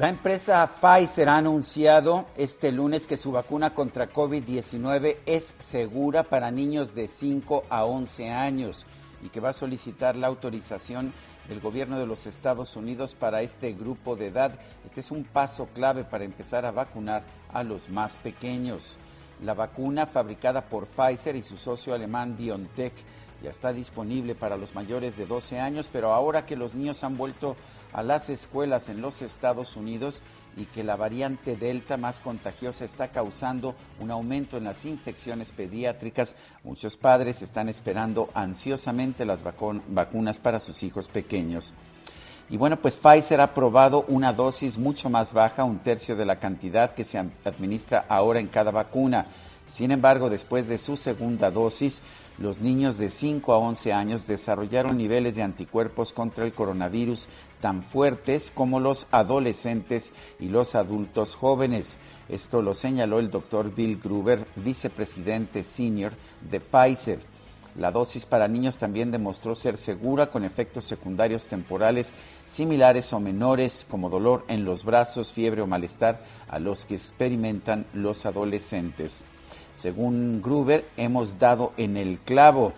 La empresa Pfizer ha anunciado este lunes que su vacuna contra COVID-19 es segura para niños de 5 a 11 años y que va a solicitar la autorización del gobierno de los Estados Unidos para este grupo de edad. Este es un paso clave para empezar a vacunar a los más pequeños. La vacuna fabricada por Pfizer y su socio alemán BioNTech ya está disponible para los mayores de 12 años, pero ahora que los niños han vuelto a las escuelas en los Estados Unidos y que la variante Delta más contagiosa está causando un aumento en las infecciones pediátricas. Muchos padres están esperando ansiosamente las vacunas para sus hijos pequeños. Y bueno, pues Pfizer ha aprobado una dosis mucho más baja, un tercio de la cantidad que se administra ahora en cada vacuna. Sin embargo, después de su segunda dosis, los niños de 5 a 11 años desarrollaron niveles de anticuerpos contra el coronavirus tan fuertes como los adolescentes y los adultos jóvenes. Esto lo señaló el doctor Bill Gruber, vicepresidente senior de Pfizer. La dosis para niños también demostró ser segura con efectos secundarios temporales similares o menores como dolor en los brazos, fiebre o malestar a los que experimentan los adolescentes. Según Gruber, hemos dado en el clavo.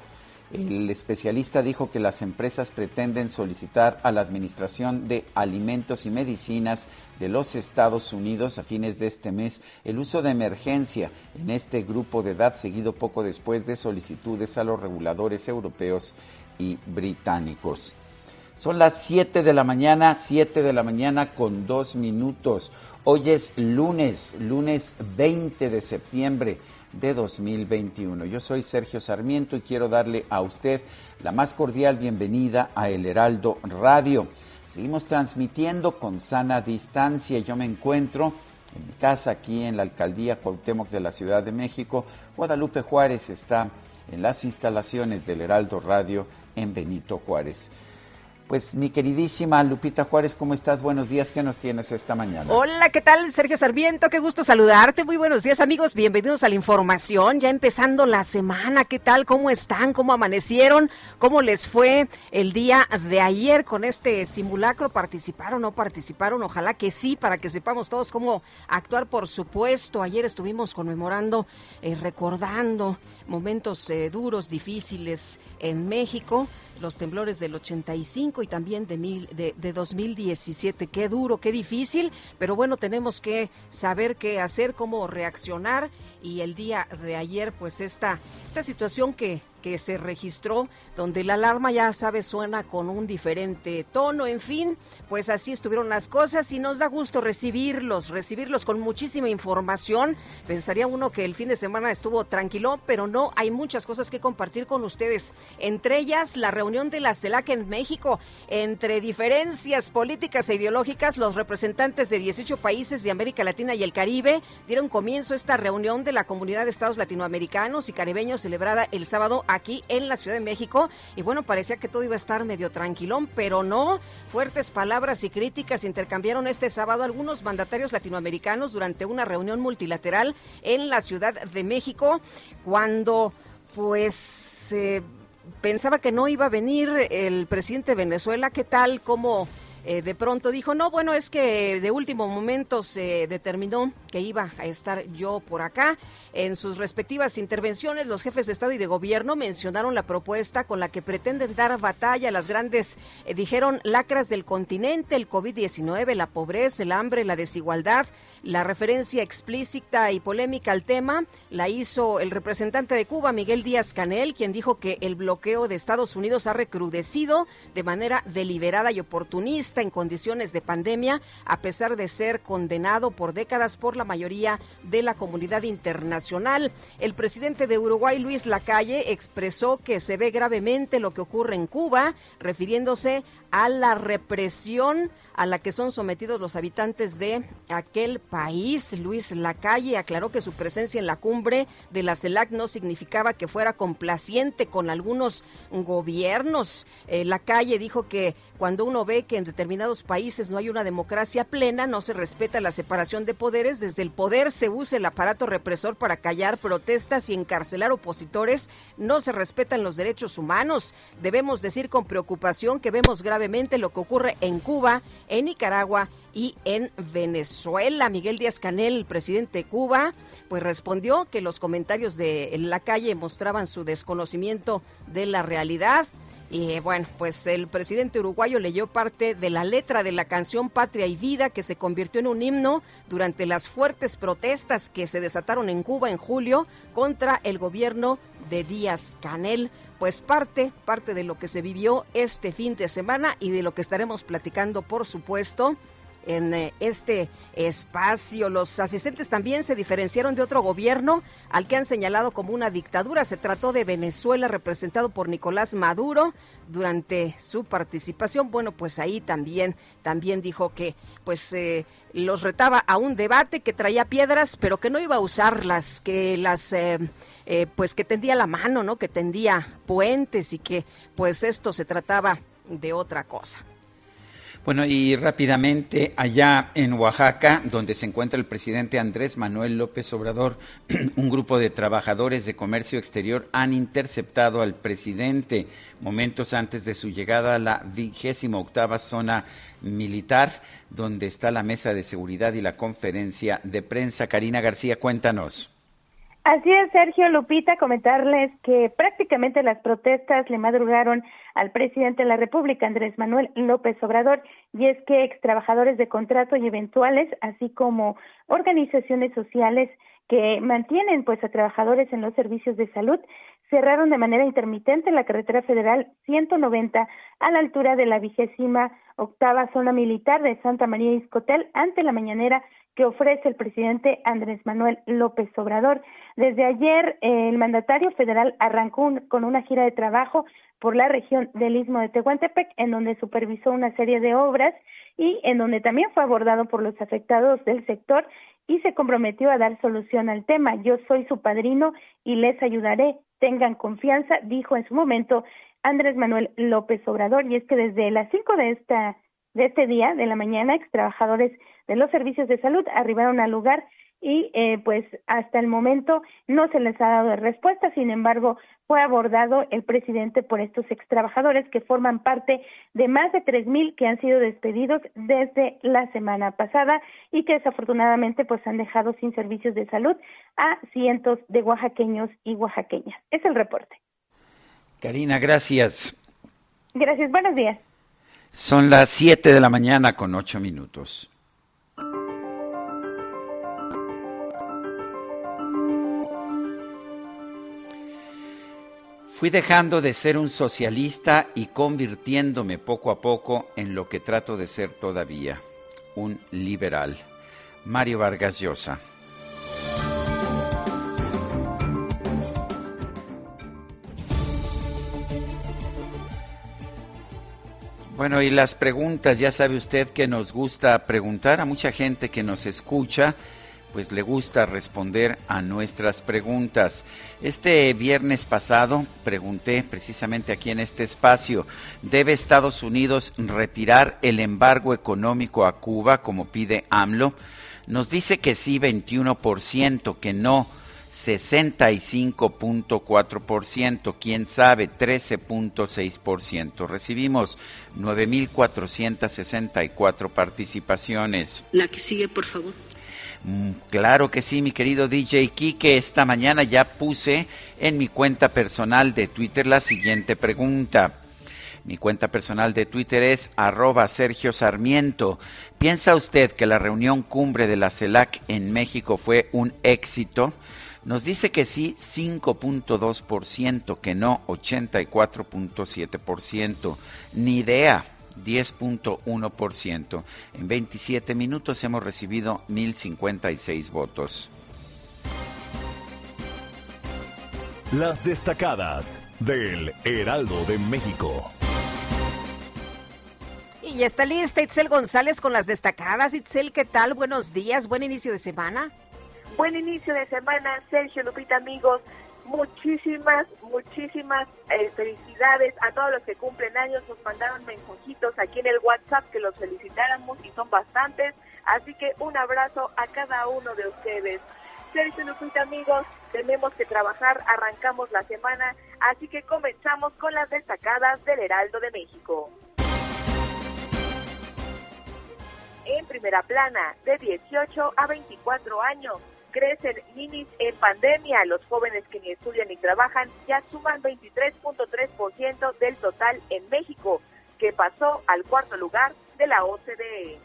El especialista dijo que las empresas pretenden solicitar a la Administración de Alimentos y Medicinas de los Estados Unidos a fines de este mes el uso de emergencia en este grupo de edad, seguido poco después de solicitudes a los reguladores europeos y británicos. Son las 7 de la mañana, 7 de la mañana con dos minutos. Hoy es lunes, lunes 20 de septiembre de 2021. Yo soy Sergio Sarmiento y quiero darle a usted la más cordial bienvenida a El Heraldo Radio. Seguimos transmitiendo con sana distancia. Yo me encuentro en mi casa aquí en la alcaldía Cuauhtémoc de la Ciudad de México. Guadalupe Juárez está en las instalaciones del Heraldo Radio en Benito Juárez. Pues mi queridísima Lupita Juárez, ¿cómo estás? Buenos días, ¿qué nos tienes esta mañana? Hola, ¿qué tal? Sergio Sarmiento, qué gusto saludarte. Muy buenos días amigos, bienvenidos a la información. Ya empezando la semana, ¿qué tal? ¿Cómo están? ¿Cómo amanecieron? ¿Cómo les fue el día de ayer con este simulacro? ¿Participaron o no participaron? Ojalá que sí, para que sepamos todos cómo actuar, por supuesto. Ayer estuvimos conmemorando, eh, recordando momentos eh, duros, difíciles en México los temblores del 85 y también de, mil, de, de 2017. Qué duro, qué difícil, pero bueno, tenemos que saber qué hacer, cómo reaccionar y el día de ayer, pues esta, esta situación que, que se registró, donde la alarma ya sabe suena con un diferente tono, en fin, pues así estuvieron las cosas y nos da gusto recibirlos, recibirlos con muchísima información. Pensaría uno que el fin de semana estuvo tranquilo, pero no, hay muchas cosas que compartir con ustedes, entre ellas la reunión de la CELAC en México, entre diferencias políticas e ideológicas, los representantes de 18 países de América Latina y el Caribe dieron comienzo a esta reunión de la Comunidad de Estados Latinoamericanos y Caribeños celebrada el sábado aquí en la Ciudad de México. Y bueno, parecía que todo iba a estar medio tranquilón, pero no. Fuertes palabras y críticas intercambiaron este sábado algunos mandatarios latinoamericanos durante una reunión multilateral en la Ciudad de México, cuando pues se pensaba que no iba a venir el presidente de Venezuela. ¿Qué tal? ¿Cómo? Eh, de pronto dijo, no, bueno, es que de último momento se determinó que iba a estar yo por acá. En sus respectivas intervenciones, los jefes de Estado y de Gobierno mencionaron la propuesta con la que pretenden dar batalla a las grandes, eh, dijeron, lacras del continente, el COVID-19, la pobreza, el hambre, la desigualdad. La referencia explícita y polémica al tema la hizo el representante de Cuba, Miguel Díaz Canel, quien dijo que el bloqueo de Estados Unidos ha recrudecido de manera deliberada y oportunista en condiciones de pandemia, a pesar de ser condenado por décadas por la mayoría de la comunidad internacional. El presidente de Uruguay, Luis Lacalle, expresó que se ve gravemente lo que ocurre en Cuba, refiriéndose a la represión a la que son sometidos los habitantes de aquel país. Luis Lacalle aclaró que su presencia en la cumbre de la CELAC no significaba que fuera complaciente con algunos gobiernos. Eh, Lacalle dijo que cuando uno ve que en determinados países no hay una democracia plena, no se respeta la separación de poderes, desde el poder se usa el aparato represor para callar protestas y encarcelar opositores, no se respetan los derechos humanos. Debemos decir con preocupación que vemos gravemente lo que ocurre en Cuba, en Nicaragua y en Venezuela. Miguel Díaz Canel, el presidente de Cuba, pues respondió que los comentarios de la calle mostraban su desconocimiento de la realidad. Y bueno, pues el presidente uruguayo leyó parte de la letra de la canción Patria y Vida que se convirtió en un himno durante las fuertes protestas que se desataron en Cuba en julio contra el gobierno de Díaz Canel. Pues parte, parte de lo que se vivió este fin de semana y de lo que estaremos platicando, por supuesto, en eh, este espacio. Los asistentes también se diferenciaron de otro gobierno al que han señalado como una dictadura. Se trató de Venezuela, representado por Nicolás Maduro durante su participación. Bueno, pues ahí también, también dijo que pues eh, los retaba a un debate que traía piedras, pero que no iba a usarlas, que las eh, pues que tendía la mano, ¿no? Que tendía puentes y que pues esto se trataba de otra cosa. Bueno, y rápidamente, allá en Oaxaca, donde se encuentra el presidente Andrés Manuel López Obrador, un grupo de trabajadores de comercio exterior han interceptado al presidente momentos antes de su llegada a la vigésima octava zona militar, donde está la mesa de seguridad y la conferencia de prensa. Karina García, cuéntanos. Así es, Sergio Lupita, comentarles que prácticamente las protestas le madrugaron al presidente de la República, Andrés Manuel López Obrador, y es que ex trabajadores de contrato y eventuales, así como organizaciones sociales que mantienen pues a trabajadores en los servicios de salud, cerraron de manera intermitente la carretera federal 190 a la altura de la vigésima octava zona militar de Santa María Iscotel ante la mañanera que ofrece el presidente Andrés Manuel López Obrador. Desde ayer, el mandatario federal arrancó con una gira de trabajo por la región del Istmo de Tehuantepec, en donde supervisó una serie de obras y en donde también fue abordado por los afectados del sector y se comprometió a dar solución al tema. Yo soy su padrino y les ayudaré. Tengan confianza, dijo en su momento Andrés Manuel López Obrador. Y es que desde las cinco de esta de este día, de la mañana, ex trabajadores de los servicios de salud arribaron al lugar y eh, pues hasta el momento no se les ha dado respuesta. Sin embargo, fue abordado el presidente por estos ex trabajadores que forman parte de más de tres mil que han sido despedidos desde la semana pasada y que desafortunadamente pues han dejado sin servicios de salud a cientos de oaxaqueños y oaxaqueñas. Es el reporte. Karina, gracias. Gracias, buenos días. Son las 7 de la mañana con 8 minutos. Fui dejando de ser un socialista y convirtiéndome poco a poco en lo que trato de ser todavía, un liberal. Mario Vargas Llosa. Bueno, y las preguntas, ya sabe usted que nos gusta preguntar a mucha gente que nos escucha, pues le gusta responder a nuestras preguntas. Este viernes pasado pregunté precisamente aquí en este espacio, ¿debe Estados Unidos retirar el embargo económico a Cuba como pide AMLO? Nos dice que sí 21%, que no 65.4%, quién sabe 13.6%. Recibimos 9.464 participaciones. La que sigue, por favor. Mm, claro que sí, mi querido DJ Kike. Esta mañana ya puse en mi cuenta personal de Twitter la siguiente pregunta. Mi cuenta personal de Twitter es arroba Sergio Sarmiento. ¿Piensa usted que la reunión cumbre de la CELAC en México fue un éxito? Nos dice que sí 5.2%, que no 84.7%. Ni idea 10.1%. En 27 minutos hemos recibido 1.056 votos. Las destacadas del Heraldo de México. Y ya está lista Itzel González con las destacadas. Itzel, ¿qué tal? Buenos días, buen inicio de semana. Buen inicio de semana, Sergio Lupita, amigos. Muchísimas, muchísimas eh, felicidades a todos los que cumplen años. Nos mandaron mensajitos aquí en el WhatsApp que los felicitáramos y son bastantes. Así que un abrazo a cada uno de ustedes. Sergio Lupita, amigos, tenemos que trabajar. Arrancamos la semana, así que comenzamos con las destacadas del Heraldo de México. En primera plana, de 18 a 24 años, crecen ninis en pandemia. Los jóvenes que ni estudian ni trabajan ya suman 23.3% del total en México, que pasó al cuarto lugar de la OCDE.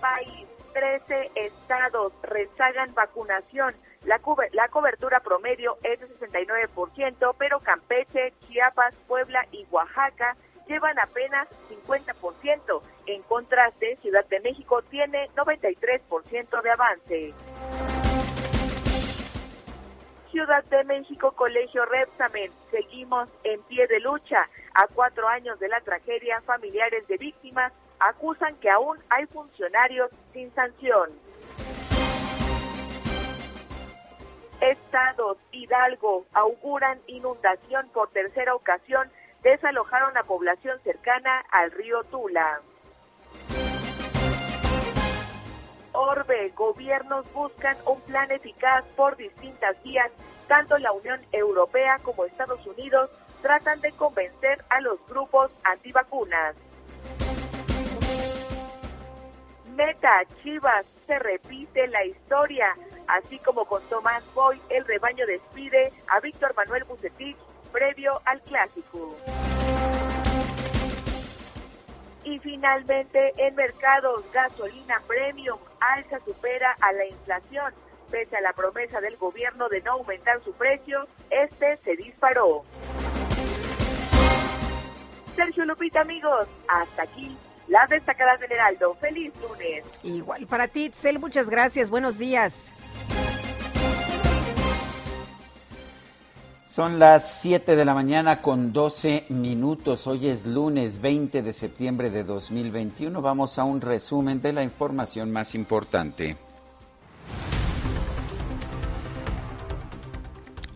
País, 13 estados rezagan vacunación. La, la cobertura promedio es de 69%, pero Campeche, Chiapas, Puebla y Oaxaca llevan apenas 50%. En contraste, Ciudad de México tiene 93% de avance. Ciudad de México, Colegio Repsamen, seguimos en pie de lucha. A cuatro años de la tragedia, familiares de víctimas acusan que aún hay funcionarios sin sanción. Estados Hidalgo auguran inundación por tercera ocasión desalojaron a población cercana al río Tula. Orbe, gobiernos buscan un plan eficaz por distintas vías. Tanto la Unión Europea como Estados Unidos tratan de convencer a los grupos antivacunas. Meta, Chivas, se repite la historia. Así como con Tomás Boy, el rebaño despide a Víctor Manuel Bucetich previo al clásico. Y finalmente, en mercados, gasolina premium alza supera a la inflación. Pese a la promesa del gobierno de no aumentar su precio, este se disparó. Sergio Lupita, amigos, hasta aquí las destacadas del Heraldo. Feliz lunes. Igual para ti, Itzel, muchas gracias. Buenos días. Son las 7 de la mañana con 12 minutos. Hoy es lunes 20 de septiembre de 2021. Vamos a un resumen de la información más importante.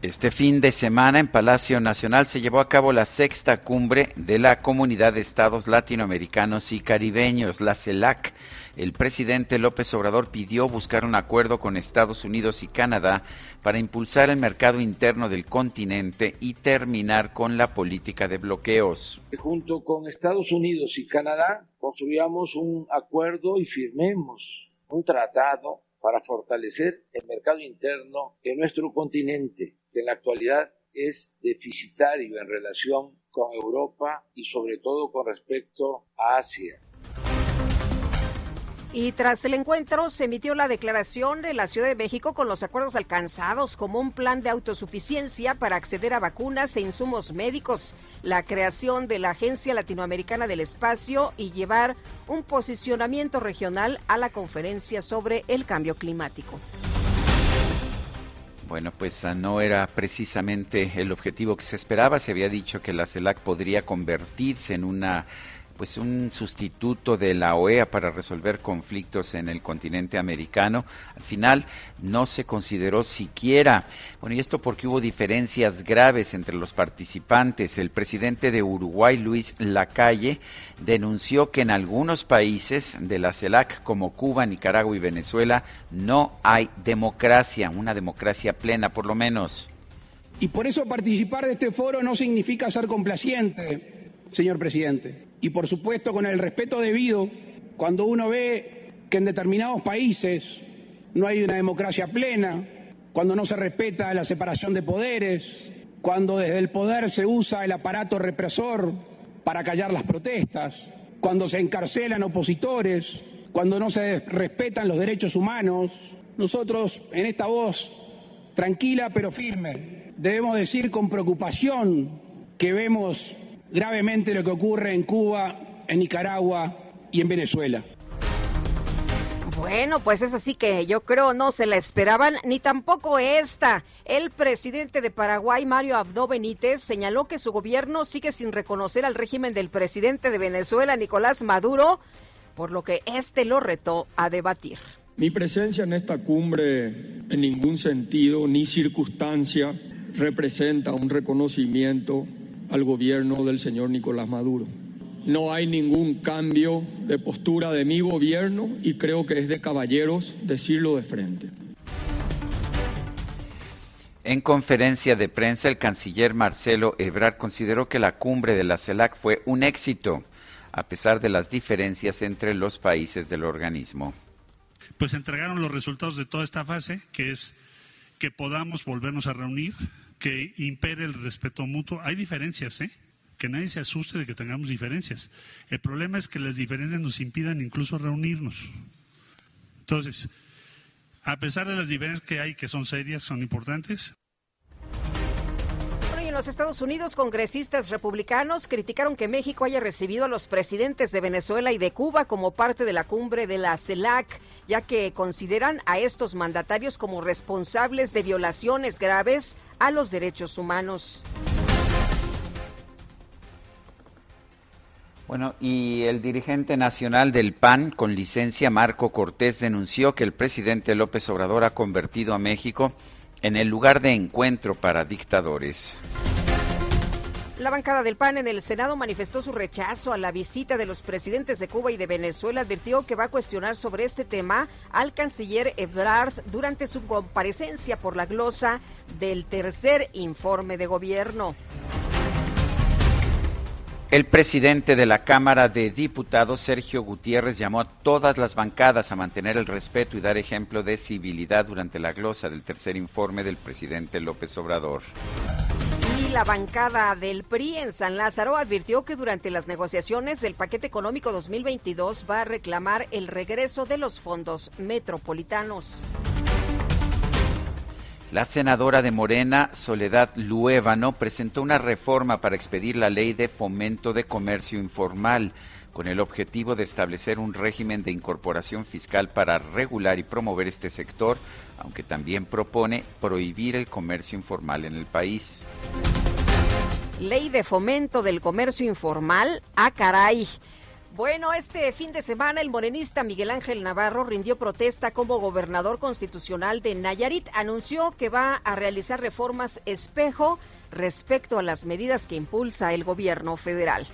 Este fin de semana en Palacio Nacional se llevó a cabo la sexta cumbre de la Comunidad de Estados Latinoamericanos y Caribeños, la CELAC. El presidente López Obrador pidió buscar un acuerdo con Estados Unidos y Canadá para impulsar el mercado interno del continente y terminar con la política de bloqueos. Junto con Estados Unidos y Canadá construyamos un acuerdo y firmemos un tratado para fortalecer el mercado interno de nuestro continente que en la actualidad es deficitario en relación con Europa y sobre todo con respecto a Asia. Y tras el encuentro se emitió la declaración de la Ciudad de México con los acuerdos alcanzados como un plan de autosuficiencia para acceder a vacunas e insumos médicos, la creación de la Agencia Latinoamericana del Espacio y llevar un posicionamiento regional a la conferencia sobre el cambio climático. Bueno, pues ah, no era precisamente el objetivo que se esperaba. Se había dicho que la CELAC podría convertirse en una pues un sustituto de la OEA para resolver conflictos en el continente americano. Al final no se consideró siquiera. Bueno, y esto porque hubo diferencias graves entre los participantes. El presidente de Uruguay, Luis Lacalle, denunció que en algunos países de la CELAC como Cuba, Nicaragua y Venezuela no hay democracia, una democracia plena por lo menos. Y por eso participar de este foro no significa ser complaciente, señor presidente. Y por supuesto con el respeto debido, cuando uno ve que en determinados países no hay una democracia plena, cuando no se respeta la separación de poderes, cuando desde el poder se usa el aparato represor para callar las protestas, cuando se encarcelan opositores, cuando no se respetan los derechos humanos, nosotros en esta voz tranquila pero firme debemos decir con preocupación que vemos gravemente lo que ocurre en Cuba, en Nicaragua y en Venezuela. Bueno, pues es así que yo creo no se la esperaban ni tampoco esta. El presidente de Paraguay, Mario Abdo Benítez, señaló que su gobierno sigue sin reconocer al régimen del presidente de Venezuela, Nicolás Maduro, por lo que este lo retó a debatir. Mi presencia en esta cumbre en ningún sentido ni circunstancia representa un reconocimiento al gobierno del señor Nicolás Maduro. No hay ningún cambio de postura de mi gobierno y creo que es de caballeros decirlo de frente. En conferencia de prensa, el canciller Marcelo Ebrard consideró que la cumbre de la CELAC fue un éxito, a pesar de las diferencias entre los países del organismo. Pues entregaron los resultados de toda esta fase, que es que podamos volvernos a reunir, que impere el respeto mutuo. Hay diferencias, ¿eh? Que nadie se asuste de que tengamos diferencias. El problema es que las diferencias nos impidan incluso reunirnos. Entonces, a pesar de las diferencias que hay, que son serias, son importantes, los Estados Unidos, congresistas republicanos criticaron que México haya recibido a los presidentes de Venezuela y de Cuba como parte de la cumbre de la CELAC, ya que consideran a estos mandatarios como responsables de violaciones graves a los derechos humanos. Bueno, y el dirigente nacional del PAN, con licencia Marco Cortés, denunció que el presidente López Obrador ha convertido a México en el lugar de encuentro para dictadores. La bancada del PAN en el Senado manifestó su rechazo a la visita de los presidentes de Cuba y de Venezuela. Advirtió que va a cuestionar sobre este tema al canciller Ebrard durante su comparecencia por la glosa del tercer informe de gobierno. El presidente de la Cámara de Diputados, Sergio Gutiérrez, llamó a todas las bancadas a mantener el respeto y dar ejemplo de civilidad durante la glosa del tercer informe del presidente López Obrador la bancada del PRI en San Lázaro advirtió que durante las negociaciones del paquete económico 2022 va a reclamar el regreso de los fondos metropolitanos. La senadora de Morena, Soledad Luévano, presentó una reforma para expedir la ley de fomento de comercio informal con el objetivo de establecer un régimen de incorporación fiscal para regular y promover este sector, aunque también propone prohibir el comercio informal en el país. Ley de fomento del comercio informal. Ah, caray. Bueno, este fin de semana el morenista Miguel Ángel Navarro rindió protesta como gobernador constitucional de Nayarit. Anunció que va a realizar reformas espejo respecto a las medidas que impulsa el gobierno federal.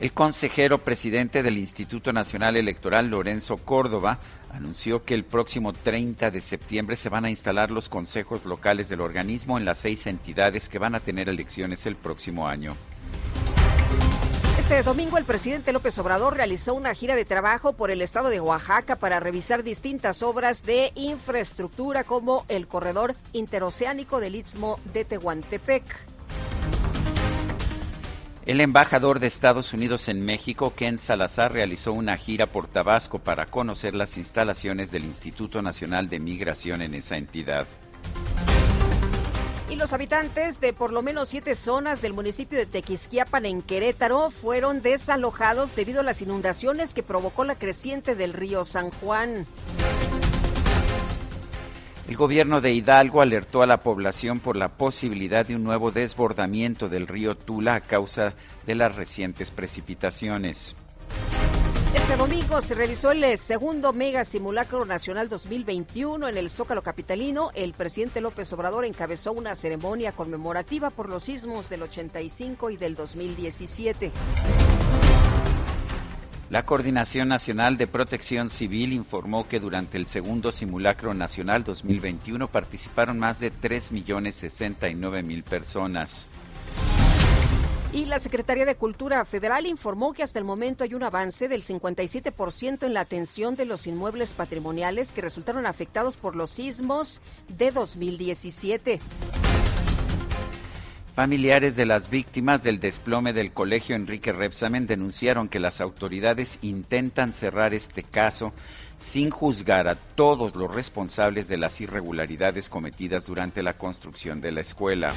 El consejero presidente del Instituto Nacional Electoral, Lorenzo Córdoba, anunció que el próximo 30 de septiembre se van a instalar los consejos locales del organismo en las seis entidades que van a tener elecciones el próximo año. Este domingo el presidente López Obrador realizó una gira de trabajo por el estado de Oaxaca para revisar distintas obras de infraestructura como el corredor interoceánico del Istmo de Tehuantepec. El embajador de Estados Unidos en México, Ken Salazar, realizó una gira por Tabasco para conocer las instalaciones del Instituto Nacional de Migración en esa entidad. Y los habitantes de por lo menos siete zonas del municipio de Tequisquiapan en Querétaro fueron desalojados debido a las inundaciones que provocó la creciente del río San Juan. El gobierno de Hidalgo alertó a la población por la posibilidad de un nuevo desbordamiento del río Tula a causa de las recientes precipitaciones. Este domingo se realizó el eh, segundo Mega Simulacro Nacional 2021 en el Zócalo Capitalino. El presidente López Obrador encabezó una ceremonia conmemorativa por los sismos del 85 y del 2017. La Coordinación Nacional de Protección Civil informó que durante el segundo simulacro nacional 2021 participaron más de 3.069.000 personas. Y la Secretaría de Cultura Federal informó que hasta el momento hay un avance del 57% en la atención de los inmuebles patrimoniales que resultaron afectados por los sismos de 2017. Familiares de las víctimas del desplome del colegio Enrique Repsamen denunciaron que las autoridades intentan cerrar este caso sin juzgar a todos los responsables de las irregularidades cometidas durante la construcción de la escuela.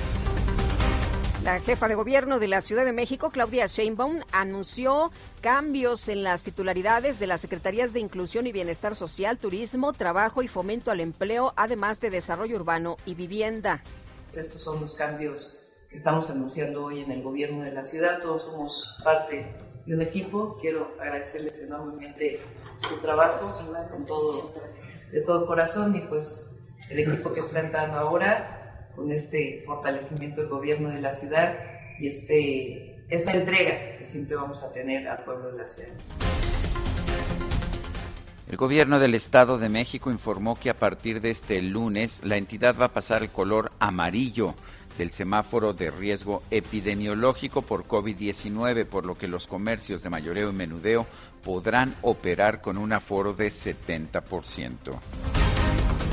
La jefa de gobierno de la Ciudad de México, Claudia Sheinbaum, anunció cambios en las titularidades de las Secretarías de Inclusión y Bienestar Social, Turismo, Trabajo y Fomento al Empleo, además de Desarrollo Urbano y Vivienda. Estos son los cambios que estamos anunciando hoy en el gobierno de la ciudad. Todos somos parte de un equipo. Quiero agradecerles enormemente su trabajo con todo, de todo corazón y pues el equipo que está entrando ahora con este fortalecimiento del gobierno de la ciudad y este, esta entrega que siempre vamos a tener al pueblo de la ciudad. El gobierno del Estado de México informó que a partir de este lunes la entidad va a pasar el color amarillo del semáforo de riesgo epidemiológico por COVID-19, por lo que los comercios de mayoreo y menudeo podrán operar con un aforo de 70%.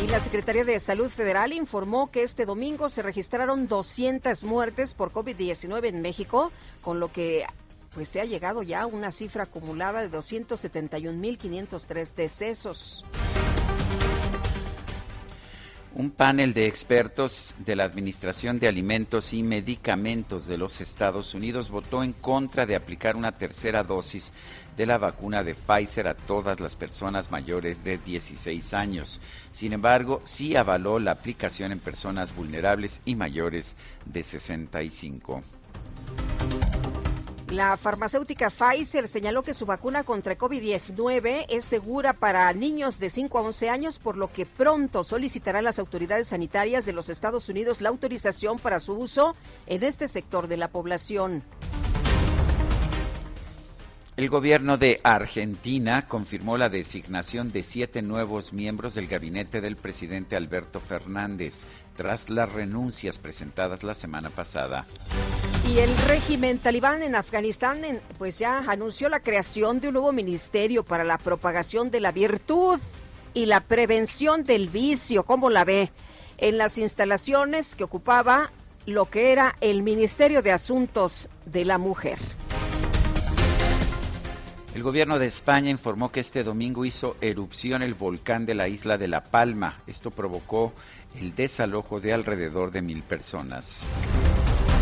Y la Secretaría de Salud Federal informó que este domingo se registraron 200 muertes por COVID-19 en México, con lo que pues se ha llegado ya a una cifra acumulada de 271.503 decesos. Un panel de expertos de la Administración de Alimentos y Medicamentos de los Estados Unidos votó en contra de aplicar una tercera dosis de la vacuna de Pfizer a todas las personas mayores de 16 años. Sin embargo, sí avaló la aplicación en personas vulnerables y mayores de 65. La farmacéutica Pfizer señaló que su vacuna contra COVID-19 es segura para niños de 5 a 11 años, por lo que pronto solicitará a las autoridades sanitarias de los Estados Unidos la autorización para su uso en este sector de la población. El gobierno de Argentina confirmó la designación de siete nuevos miembros del gabinete del presidente Alberto Fernández tras las renuncias presentadas la semana pasada. Y el régimen talibán en Afganistán pues ya anunció la creación de un nuevo ministerio para la propagación de la virtud y la prevención del vicio, ¿cómo la ve? En las instalaciones que ocupaba lo que era el Ministerio de Asuntos de la Mujer. El gobierno de España informó que este domingo hizo erupción el volcán de la isla de La Palma. Esto provocó el desalojo de alrededor de mil personas.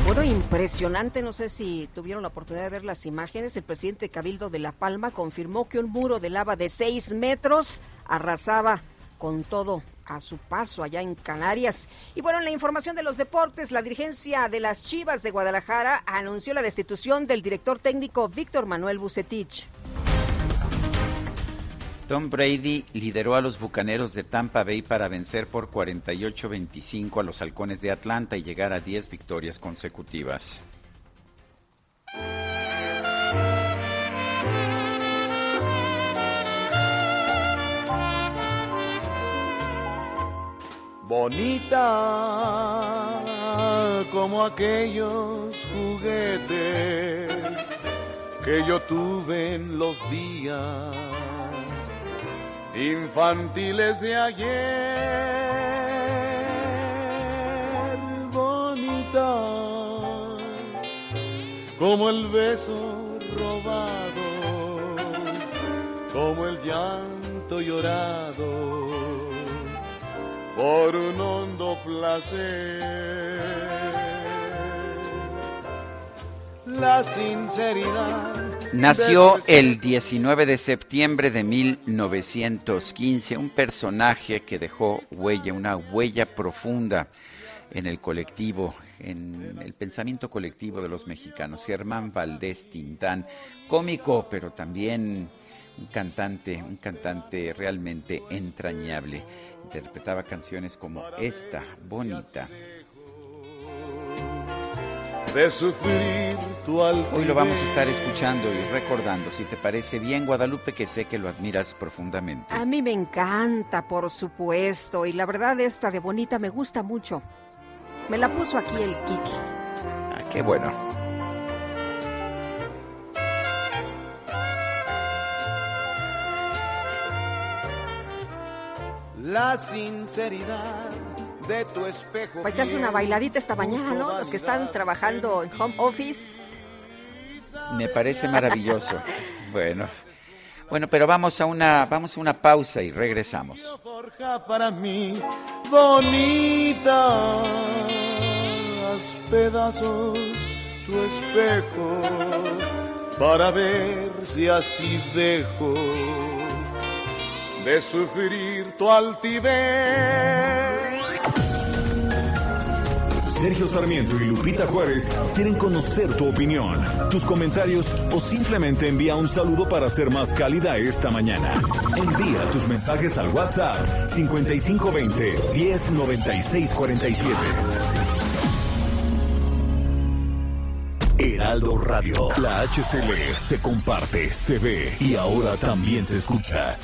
Bueno, impresionante. No sé si tuvieron la oportunidad de ver las imágenes. El presidente Cabildo de La Palma confirmó que un muro de lava de seis metros arrasaba con todo a su paso allá en Canarias. Y bueno, en la información de los deportes, la dirigencia de las Chivas de Guadalajara anunció la destitución del director técnico Víctor Manuel Bucetich. Tom Brady lideró a los Bucaneros de Tampa Bay para vencer por 48-25 a los Halcones de Atlanta y llegar a 10 victorias consecutivas. bonita como aquellos juguetes que yo tuve en los días infantiles de ayer, bonita como el beso robado, como el llanto llorado por un hondo placer. La sinceridad Nació el 19 de septiembre de 1915, un personaje que dejó huella, una huella profunda en el colectivo, en el pensamiento colectivo de los mexicanos. Germán Valdés Tintán, cómico, pero también un cantante, un cantante realmente entrañable. Interpretaba canciones como esta, bonita de sufrir tu Hoy lo vamos a estar escuchando y recordando, si te parece bien, Guadalupe, que sé que lo admiras profundamente. A mí me encanta, por supuesto, y la verdad esta de bonita me gusta mucho. Me la puso aquí el Kiki. Ah, qué bueno. La sinceridad de tu espejo. Para echarse una bailadita esta mañana, ¿no? Los que están trabajando en home office. Me parece maravilloso. bueno. Bueno, pero vamos a una vamos a una pausa y regresamos. para mí bonita pedazos tu espejo para ver si así dejo de sufrir tu altivez. Sergio Sarmiento y Lupita Juárez quieren conocer tu opinión, tus comentarios o simplemente envía un saludo para ser más cálida esta mañana. Envía tus mensajes al WhatsApp 5520 109647. Heraldo Radio, la HCL se comparte, se ve y ahora también se escucha.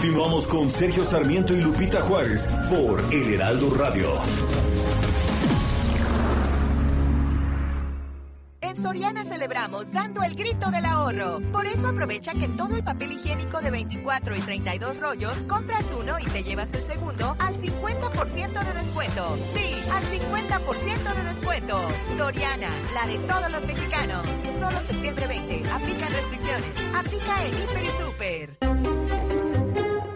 Continuamos con Sergio Sarmiento y Lupita Juárez por El Heraldo Radio. En Soriana celebramos dando el grito del ahorro. Por eso aprovecha que todo el papel higiénico de 24 y 32 rollos compras uno y te llevas el segundo al 50% de descuento. Sí, al 50% de descuento. Soriana, la de todos los mexicanos. Solo septiembre 20. Aplica restricciones. Aplica en Hiper y Super.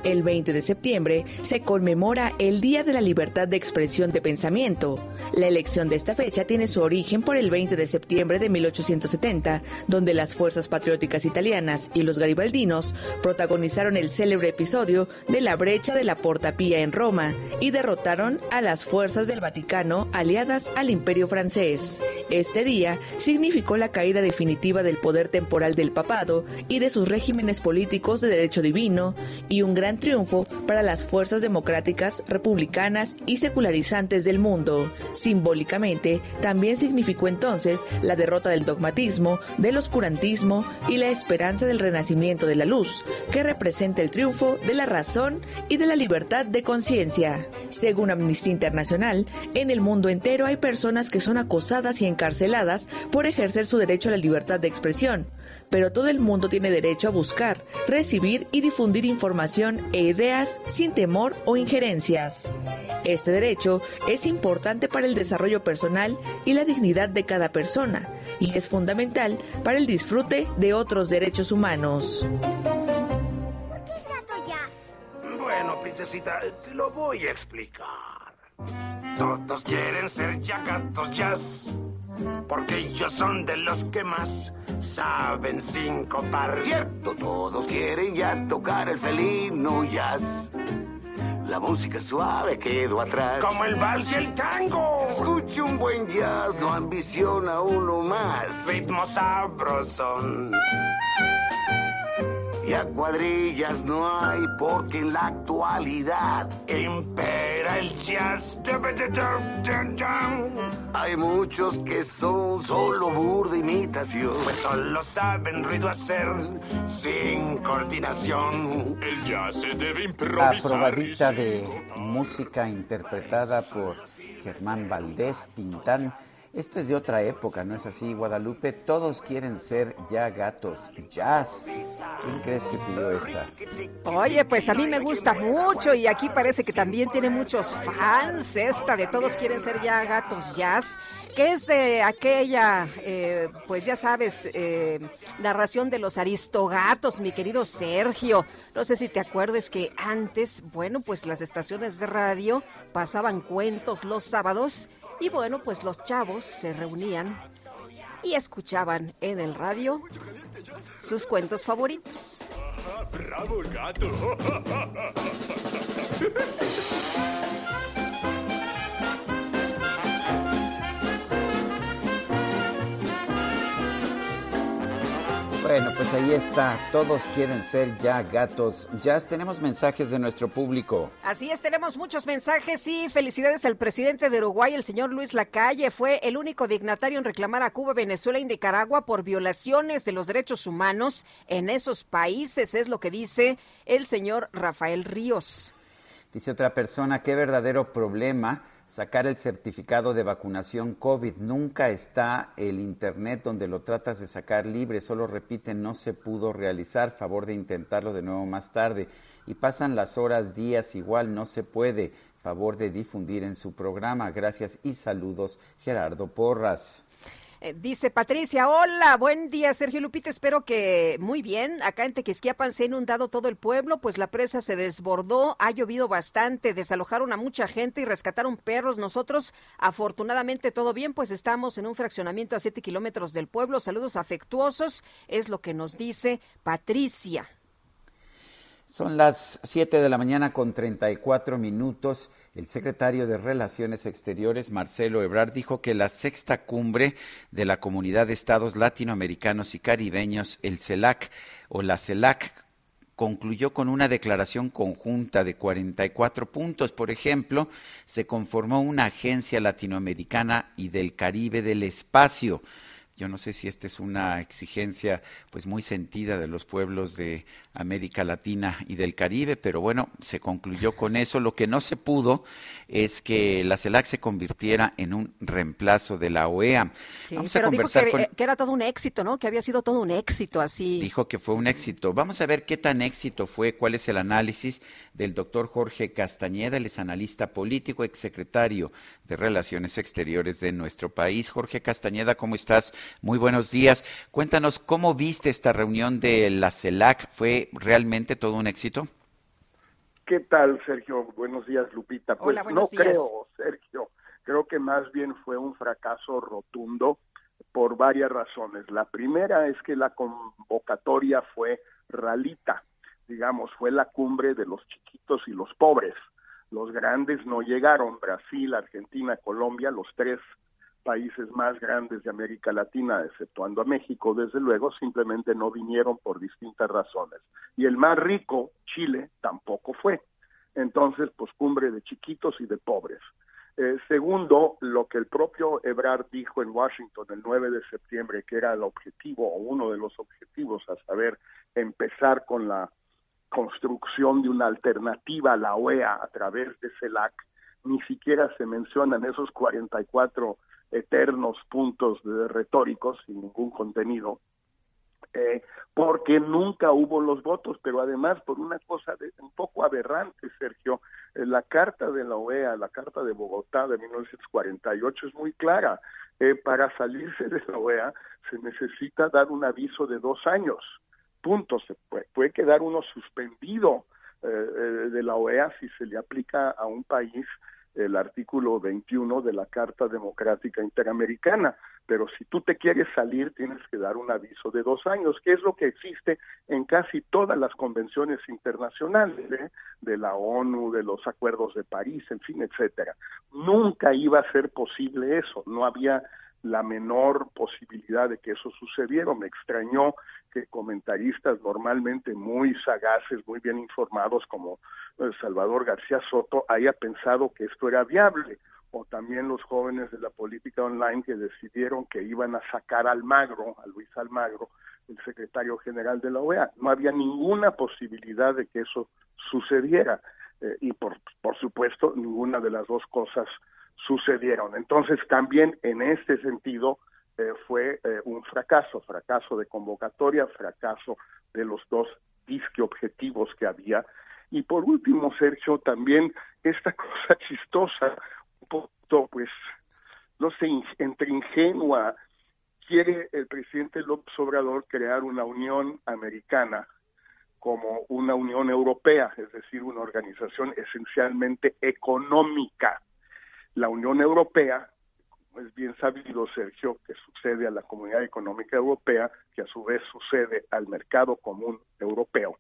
El 20 de septiembre se conmemora el Día de la Libertad de Expresión de Pensamiento. La elección de esta fecha tiene su origen por el 20 de septiembre de 1870, donde las fuerzas patrióticas italianas y los garibaldinos protagonizaron el célebre episodio de la brecha de la Porta Pía en Roma y derrotaron a las fuerzas del Vaticano aliadas al Imperio francés. Este día significó la caída definitiva del poder temporal del papado y de sus regímenes políticos de derecho divino y un gran triunfo para las fuerzas democráticas, republicanas y secularizantes del mundo. Simbólicamente, también significó entonces la derrota del dogmatismo, del oscurantismo y la esperanza del renacimiento de la luz, que representa el triunfo de la razón y de la libertad de conciencia. Según Amnistía Internacional, en el mundo entero hay personas que son acosadas y encarceladas por ejercer su derecho a la libertad de expresión pero todo el mundo tiene derecho a buscar, recibir y difundir información e ideas sin temor o injerencias. Este derecho es importante para el desarrollo personal y la dignidad de cada persona, y es fundamental para el disfrute de otros derechos humanos. Bueno, princesita, te lo voy a explicar. Todos quieren ser ya gatos jazz porque ellos son de los que más saben par Cierto, todos quieren ya tocar el felino jazz. La música suave quedó atrás. Como el vals y el tango. Escuche un buen jazz, no ambiciona uno más. Ritmo sabrosón y a cuadrillas no hay porque en la actualidad impera el jazz. Hay muchos que son solo burda imitación. Pues solo saben ruido hacer sin coordinación. El jazz se debe improvisar. La probadita de música interpretada por Germán Valdés Tintán esto es de otra época, ¿no es así, Guadalupe? Todos quieren ser ya gatos jazz. ¿Quién crees que pidió esta? Oye, pues a mí me gusta mucho y aquí parece que también tiene muchos fans esta de Todos quieren ser ya gatos jazz, que es de aquella, eh, pues ya sabes, eh, narración de los aristogatos, mi querido Sergio. No sé si te acuerdas que antes, bueno, pues las estaciones de radio pasaban cuentos los sábados Y bueno, pues los chavos se reunían y escuchaban en el radio sus cuentos favoritos. ¡Bravo el gato! Bueno, pues ahí está. Todos quieren ser ya gatos. Ya tenemos mensajes de nuestro público. Así es, tenemos muchos mensajes y felicidades al presidente de Uruguay, el señor Luis Lacalle. Fue el único dignatario en reclamar a Cuba, Venezuela y Nicaragua por violaciones de los derechos humanos en esos países, es lo que dice el señor Rafael Ríos. Dice otra persona, qué verdadero problema sacar el certificado de vacunación COVID. Nunca está el Internet donde lo tratas de sacar libre, solo repiten, no se pudo realizar, favor de intentarlo de nuevo más tarde. Y pasan las horas, días, igual no se puede, favor de difundir en su programa. Gracias y saludos, Gerardo Porras. Eh, dice Patricia, hola, buen día Sergio Lupita, espero que muy bien. Acá en Tequisquiapan se ha inundado todo el pueblo, pues la presa se desbordó, ha llovido bastante, desalojaron a mucha gente y rescataron perros. Nosotros, afortunadamente, todo bien, pues estamos en un fraccionamiento a siete kilómetros del pueblo. Saludos afectuosos, es lo que nos dice Patricia. Son las siete de la mañana con treinta y cuatro minutos. El secretario de Relaciones Exteriores, Marcelo Ebrard, dijo que la sexta cumbre de la Comunidad de Estados Latinoamericanos y Caribeños, el CELAC o la CELAC, concluyó con una declaración conjunta de 44 puntos. Por ejemplo, se conformó una agencia latinoamericana y del Caribe del espacio yo no sé si esta es una exigencia pues muy sentida de los pueblos de América Latina y del Caribe, pero bueno, se concluyó con eso. Lo que no se pudo es que la CELAC se convirtiera en un reemplazo de la OEA. Vamos a conversar dijo que, que, era todo un éxito, ¿no? Que había sido todo un éxito así. Dijo que fue un éxito. Vamos a ver qué tan éxito fue, cuál es el análisis del doctor Jorge Castañeda, él es analista político, exsecretario de Relaciones Exteriores de nuestro país. Jorge Castañeda, ¿cómo estás? Muy buenos días. Cuéntanos cómo viste esta reunión de la CELAC. ¿Fue realmente todo un éxito? ¿Qué tal, Sergio? Buenos días, Lupita. Pues no creo, Sergio. Creo que más bien fue un fracaso rotundo por varias razones. La primera es que la convocatoria fue ralita, digamos, fue la cumbre de los chiquitos y los pobres. Los grandes no llegaron, Brasil, Argentina, Colombia, los tres países más grandes de América Latina, exceptuando a México, desde luego, simplemente no vinieron por distintas razones. Y el más rico, Chile, tampoco fue. Entonces, pues cumbre de chiquitos y de pobres. Eh, segundo, lo que el propio Ebrard dijo en Washington el 9 de septiembre, que era el objetivo o uno de los objetivos, a saber, empezar con la construcción de una alternativa a la OEA a través de CELAC, ni siquiera se mencionan esos 44 eternos puntos de retóricos sin ningún contenido, eh, porque nunca hubo los votos, pero además por una cosa de, un poco aberrante, Sergio, eh, la carta de la OEA, la carta de Bogotá de 1948 es muy clara. Eh, para salirse de la OEA se necesita dar un aviso de dos años, punto. Se puede, puede quedar uno suspendido de la OEA si se le aplica a un país el artículo 21 de la Carta Democrática Interamericana. Pero si tú te quieres salir, tienes que dar un aviso de dos años, que es lo que existe en casi todas las convenciones internacionales, ¿eh? de la ONU, de los acuerdos de París, en fin, etcétera. Nunca iba a ser posible eso, no había la menor posibilidad de que eso sucediera. Me extrañó que comentaristas normalmente muy sagaces, muy bien informados como eh, Salvador García Soto haya pensado que esto era viable o también los jóvenes de la política online que decidieron que iban a sacar al Magro, a Luis Almagro, el secretario general de la OEA. No había ninguna posibilidad de que eso sucediera eh, y por, por supuesto ninguna de las dos cosas sucedieron. Entonces también en este sentido eh, fue eh, un fracaso, fracaso de convocatoria, fracaso de los dos disque objetivos que había. Y por último, Sergio, también esta cosa chistosa, un poco, pues, no sé, entre ingenua, quiere el presidente López Obrador crear una Unión Americana como una Unión Europea, es decir, una organización esencialmente económica la Unión Europea es bien sabido, Sergio, que sucede a la Comunidad Económica Europea, que a su vez sucede al Mercado Común Europeo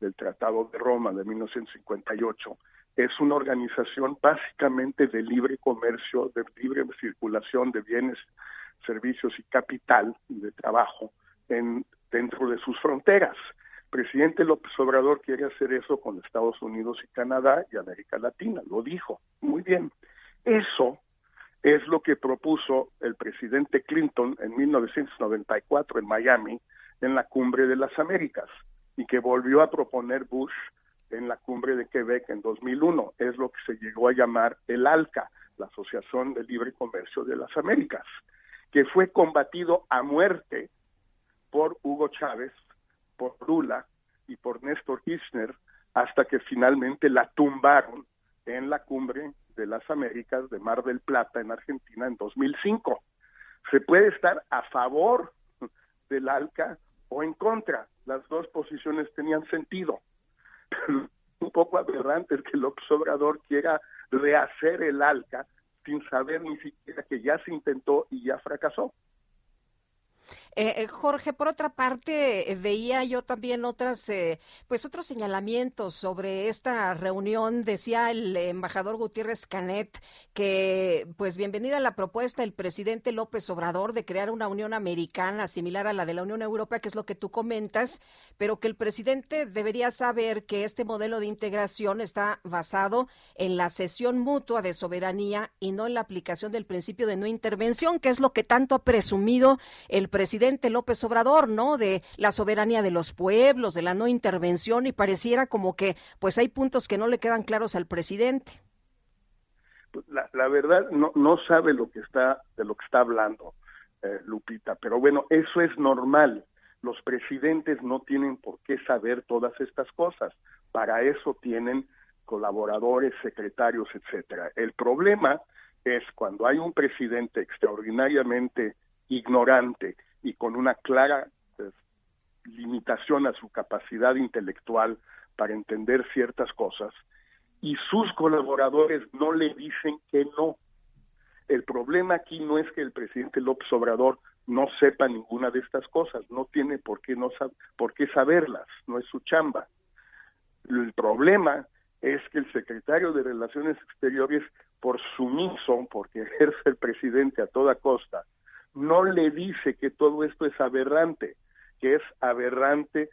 del Tratado de Roma de 1958, es una organización básicamente de libre comercio, de libre circulación de bienes, servicios y capital de trabajo en, dentro de sus fronteras. presidente López Obrador quiere hacer eso con Estados Unidos y Canadá y América Latina, lo dijo. Muy bien. Eso es lo que propuso el presidente Clinton en 1994 en Miami en la Cumbre de las Américas y que volvió a proponer Bush en la Cumbre de Quebec en 2001. Es lo que se llegó a llamar el ALCA, la Asociación de Libre Comercio de las Américas, que fue combatido a muerte por Hugo Chávez, por Lula y por Néstor Kirchner hasta que finalmente la tumbaron en la cumbre de las Américas de Mar del Plata en Argentina en 2005. Se puede estar a favor del ALCA o en contra. Las dos posiciones tenían sentido. un poco aberrante es que el Obrador quiera rehacer el ALCA sin saber ni siquiera que ya se intentó y ya fracasó. Eh, eh, Jorge, por otra parte, eh, veía yo también otras, pues otros señalamientos sobre esta reunión. Decía el embajador Gutiérrez Canet que, pues, bienvenida a la propuesta del presidente López Obrador de crear una Unión Americana similar a la de la Unión Europea, que es lo que tú comentas, pero que el presidente debería saber que este modelo de integración está basado en la cesión mutua de soberanía y no en la aplicación del principio de no intervención, que es lo que tanto ha presumido el presidente López Obrador, ¿no? De la soberanía de los pueblos, de la no intervención y pareciera como que pues hay puntos que no le quedan claros al presidente. Pues, la, verdad no, no sabe lo que está de lo que está hablando eh, Lupita, pero bueno, eso es normal. Los presidentes no tienen por qué saber todas estas cosas. Para eso tienen colaboradores, secretarios, etcétera. El problema es cuando hay un presidente extraordinariamente ignorante y con una clara pues, limitación a su capacidad intelectual para entender ciertas cosas, y sus colaboradores no le dicen que no. El problema aquí no es que el presidente López Obrador no sepa ninguna de estas cosas, no tiene por qué, no por qué saberlas, no es su chamba. El problema es que el secretario de Relaciones Exteriores, por sumiso, porque ejerce el presidente a toda costa, no le dice que todo esto es aberrante, que es aberrante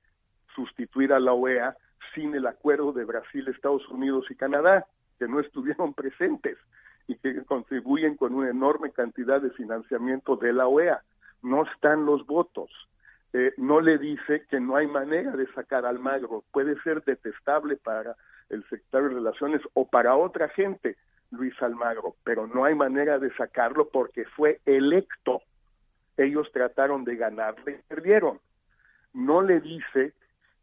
sustituir a la OEA sin el acuerdo de Brasil, Estados Unidos y Canadá, que no estuvieron presentes y que contribuyen con una enorme cantidad de financiamiento de la OEA. No están los votos. Eh, no le dice que no hay manera de sacar al magro. Puede ser detestable para el secretario de Relaciones o para otra gente, Luis Almagro, pero no hay manera de sacarlo porque fue electo ellos trataron de ganarle y perdieron. No le dice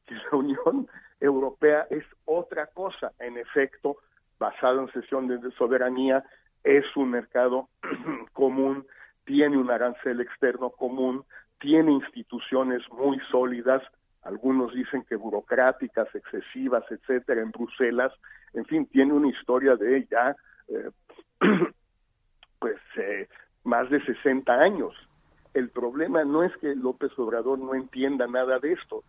que la Unión Europea es otra cosa, en efecto, basado en sesión de soberanía, es un mercado común, tiene un arancel externo común, tiene instituciones muy sólidas, algunos dicen que burocráticas, excesivas, etcétera, en Bruselas, en fin, tiene una historia de ella, eh, pues, eh, más de 60 años. El problema no es que López Obrador no entienda nada de esto,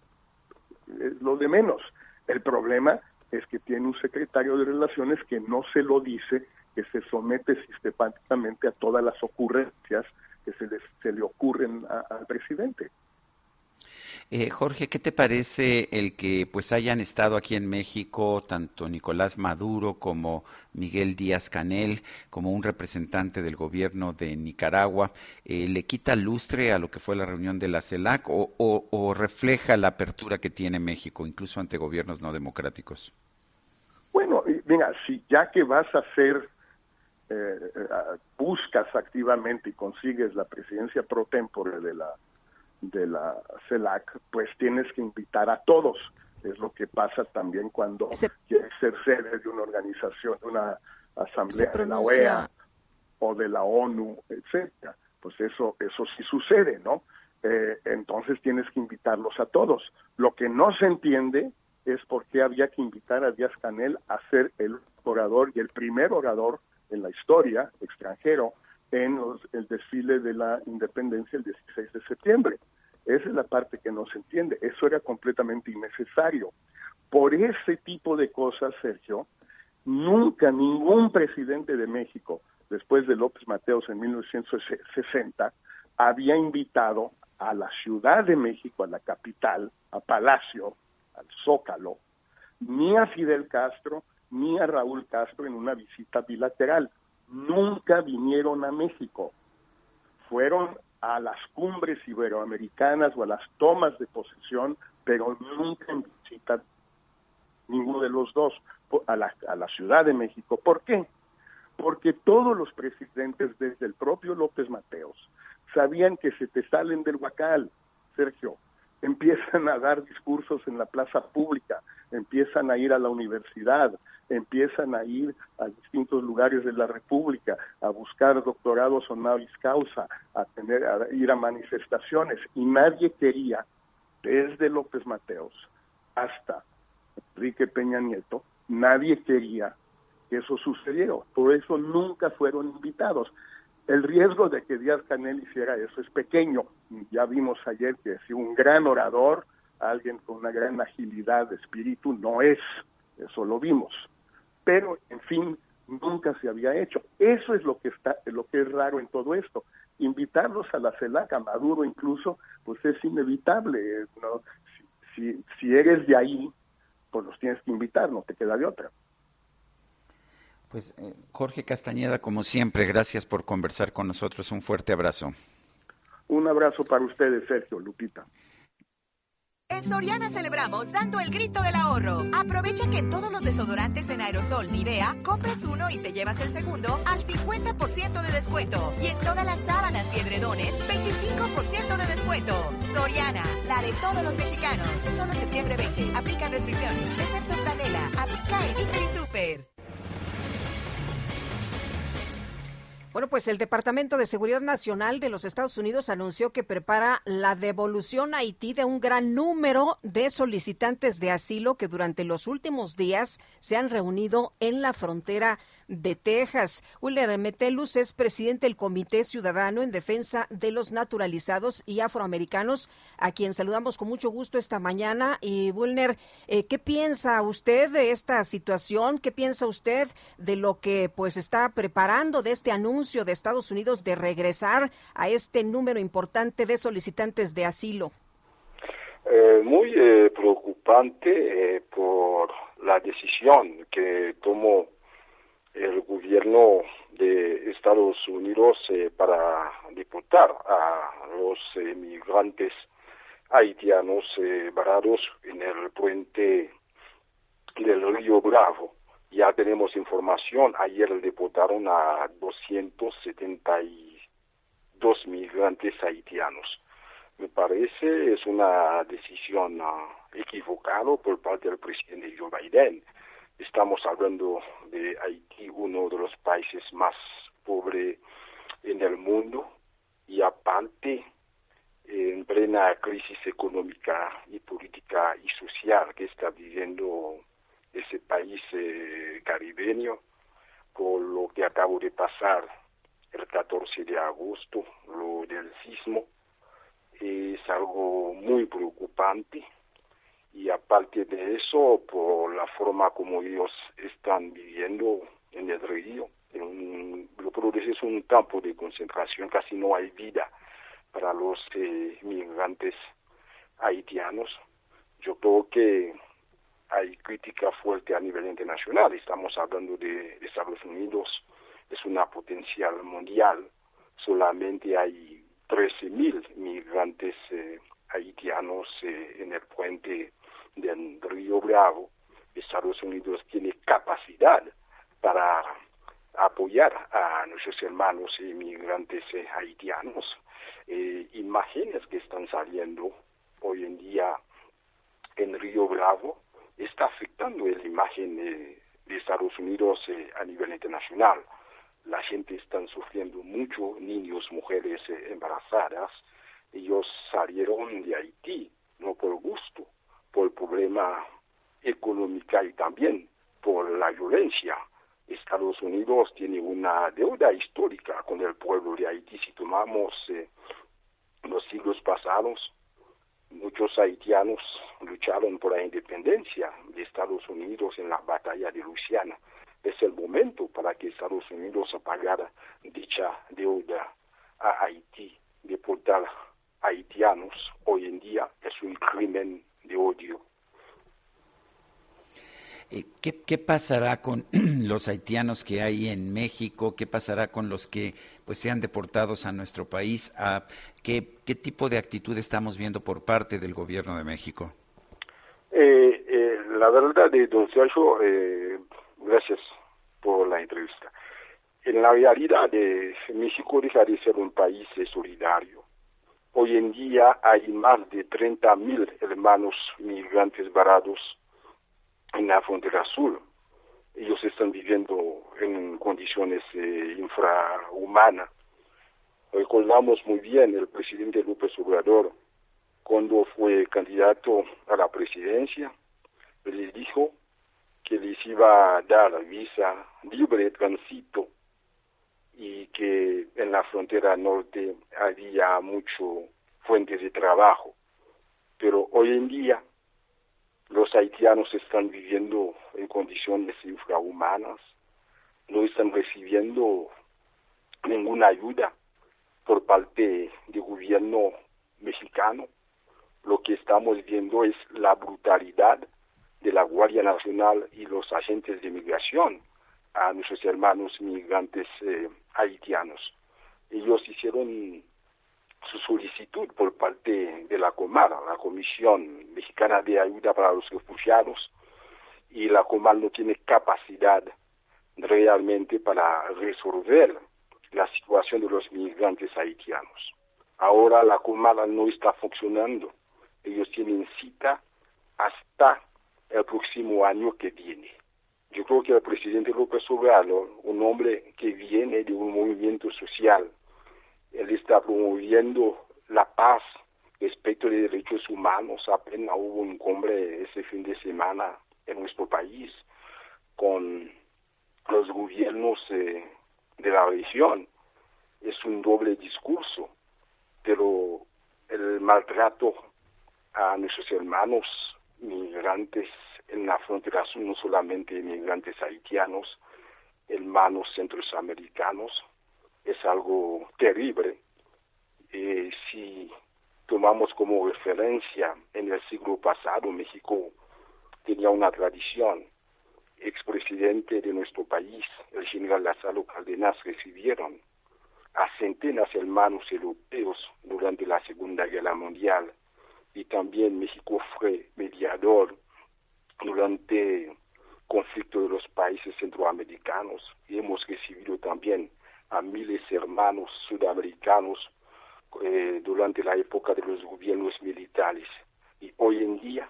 es lo de menos. El problema es que tiene un secretario de Relaciones que no se lo dice, que se somete sistemáticamente a todas las ocurrencias que se, se le ocurren al presidente. Eh, Jorge, ¿qué te parece el que pues hayan estado aquí en México tanto Nicolás Maduro como Miguel Díaz Canel como un representante del gobierno de Nicaragua? Eh, ¿Le quita lustre a lo que fue la reunión de la CELAC o, refleja la apertura que tiene México, incluso ante gobiernos no democráticos? Bueno, mira, si ya que vas a hacer eh, buscas activamente y consigues la presidencia pro tempore de la de la CELAC, pues tienes que invitar a todos. Es lo que pasa también cuando quieres ser sede de una organización, de una asamblea de la OEA o de la ONU, etcétera. Pues eso, eso sí sucede, ¿no? Eh, entonces tienes que invitarlos a todos. Lo que no se entiende es por qué había que invitar a Díaz Canel a ser el orador y el primer orador en la historia extranjero en el desfile de la independencia el 16 de septiembre. Esa es la parte que no se entiende. Eso era completamente innecesario. Por ese tipo de cosas, Sergio, nunca ningún presidente de México, después de López Mateos en 1960, había invitado a la Ciudad de México, a la capital, a Palacio, al Zócalo, ni a Fidel Castro, ni a Raúl Castro en una visita bilateral. Nunca vinieron a México. Fueron a las cumbres iberoamericanas o a las tomas de posesión, pero nunca en visita ninguno de los dos a la, a la Ciudad de México. ¿Por qué? Porque todos los presidentes, desde el propio López Mateos, sabían que se te salen del huacal, Sergio. Empiezan a dar discursos en la plaza pública, empiezan a ir a la universidad, empiezan a ir a distintos lugares de la República, a buscar doctorados honoris causa, a tener a ir a manifestaciones y nadie quería desde López Mateos hasta Enrique Peña Nieto, nadie quería que eso sucediera, por eso nunca fueron invitados. El riesgo de que Díaz Canel hiciera eso es pequeño. Ya vimos ayer que si un gran orador, alguien con una gran agilidad de espíritu, no es. Eso lo vimos pero en fin, nunca se había hecho. Eso es lo que está, lo que es raro en todo esto. Invitarlos a la CELAC, a Maduro incluso, pues es inevitable. ¿no? Si, si, eres de ahí, pues los tienes que invitar, no te queda de otra. Pues eh, Jorge Castañeda, como siempre, gracias por conversar con nosotros. Un fuerte abrazo. Un abrazo para ustedes, Sergio, Lupita. En Soriana celebramos dando el grito del ahorro. Aprovecha que en todos los desodorantes en aerosol Nivea compras uno y te llevas el segundo al 50% de descuento. Y en todas las sábanas y edredones, 25% de descuento. Soriana, la de todos los mexicanos. Solo septiembre 20. Aplica restricciones, excepto franela. Aplica en Hiper y Super. Bueno, pues el Departamento de Seguridad Nacional de los Estados Unidos anunció que prepara la devolución a Haití de un gran número de solicitantes de asilo que durante los últimos días se han reunido en la frontera de Texas. Willer Metelus es presidente del Comité Ciudadano en Defensa de los Naturalizados y Afroamericanos, a quien saludamos con mucho gusto esta mañana. Y Willer, eh, ¿qué piensa usted de esta situación? ¿Qué piensa usted de lo que pues está preparando de este anuncio de Estados Unidos de regresar a este número importante de solicitantes de asilo? Eh, muy eh, preocupante por la decisión que tomó el gobierno de Estados Unidos eh, para deportar a los emigrantes haitianos eh, varados en el puente del río Bravo. Ya tenemos información, ayer deportaron a 272 migrantes haitianos. Me parece es una decisión uh, equivocada por parte del presidente Joe Biden Estamos hablando de Haití, uno de los países más pobres en el mundo y aparte en plena crisis económica y política y social que está viviendo ese país eh, caribeño por lo que acabo de pasar el 14 de agosto, lo del sismo, es algo muy preocupante y aparte de eso, por la forma como ellos están viviendo en el río, en un, lo es un campo de concentración, casi no hay vida para los eh, migrantes haitianos. Yo creo que hay crítica fuerte a nivel internacional. Estamos hablando de Estados Unidos, es una potencial mundial. Solamente hay 13.000 migrantes eh, haitianos eh, en el puente del Río Bravo, Estados Unidos tiene capacidad para apoyar a nuestros hermanos inmigrantes eh, haitianos. Eh, imágenes que están saliendo hoy en día en Río Bravo está afectando la imagen de Estados Unidos eh, a nivel internacional. La gente está sufriendo mucho, niños, mujeres embarazadas. Ellos salieron de Haití, no por gusto, por problema económico y también por la violencia Estados Unidos tiene una deuda histórica con el pueblo de Haití. Si tomamos eh, los siglos pasados, muchos haitianos lucharon por la independencia de Estados Unidos en la batalla de Luisiana. Es el momento para que Estados Unidos pagara dicha deuda a Haití. Deportar haitianos hoy en día es un crimen de odio. Eh, ¿Qué, pasará con los haitianos que hay en México? ¿Qué pasará con los que pues sean deportados a nuestro país? ¿A qué, qué, tipo de actitud estamos viendo por parte del gobierno de México? Eh, eh, la verdad, don Sergio, gracias por la entrevista. En la realidad, México deja de ser un país solidario. Hoy en día hay más de 30 mil hermanos migrantes varados en la frontera sur. Ellos están viviendo en condiciones eh, infrahumanas. Recordamos muy bien el presidente López Obrador cuando fue candidato a la presidencia, les dijo que les iba a dar visa libre tránsito y que en la frontera norte había mucho fuentes de trabajo. Pero hoy en día los haitianos están viviendo en condiciones infrahumanas, no están recibiendo ninguna ayuda por parte del gobierno mexicano. Lo que estamos viendo es la brutalidad de la Guardia Nacional y los agentes de migración a nuestros hermanos migrantes eh, haitianos. Ellos hicieron su solicitud por parte de la Comar, la Comisión Mexicana de Ayuda para los Refugiados, y la Comar no tiene capacidad realmente para resolver la situación de los migrantes haitianos. Ahora la Comar no está funcionando. Ellos tienen cita hasta el próximo año que viene. Yo creo que el presidente López Obrador, un hombre que viene de un movimiento social él está promoviendo la paz respecto de derechos humanos. Apenas hubo un cumbre ese fin de semana en nuestro país con los gobiernos eh, de la región. Es un doble discurso, pero el maltrato a nuestros hermanos migrantes en la frontera sur, no solamente migrantes haitianos, hermanos centroamericanos, es algo terrible. Eh, si tomamos como referencia en el siglo pasado, México tenía una tradición. Expresidente de nuestro país, el general Lázaro Cárdenas, recibieron a centenas de hermanos europeos durante la Segunda Guerra Mundial y también México fue mediador durante el conflicto de los países centroamericanos y hemos recibido también a miles de hermanos sudamericanos eh, durante la época de los gobiernos militares. Y hoy en día,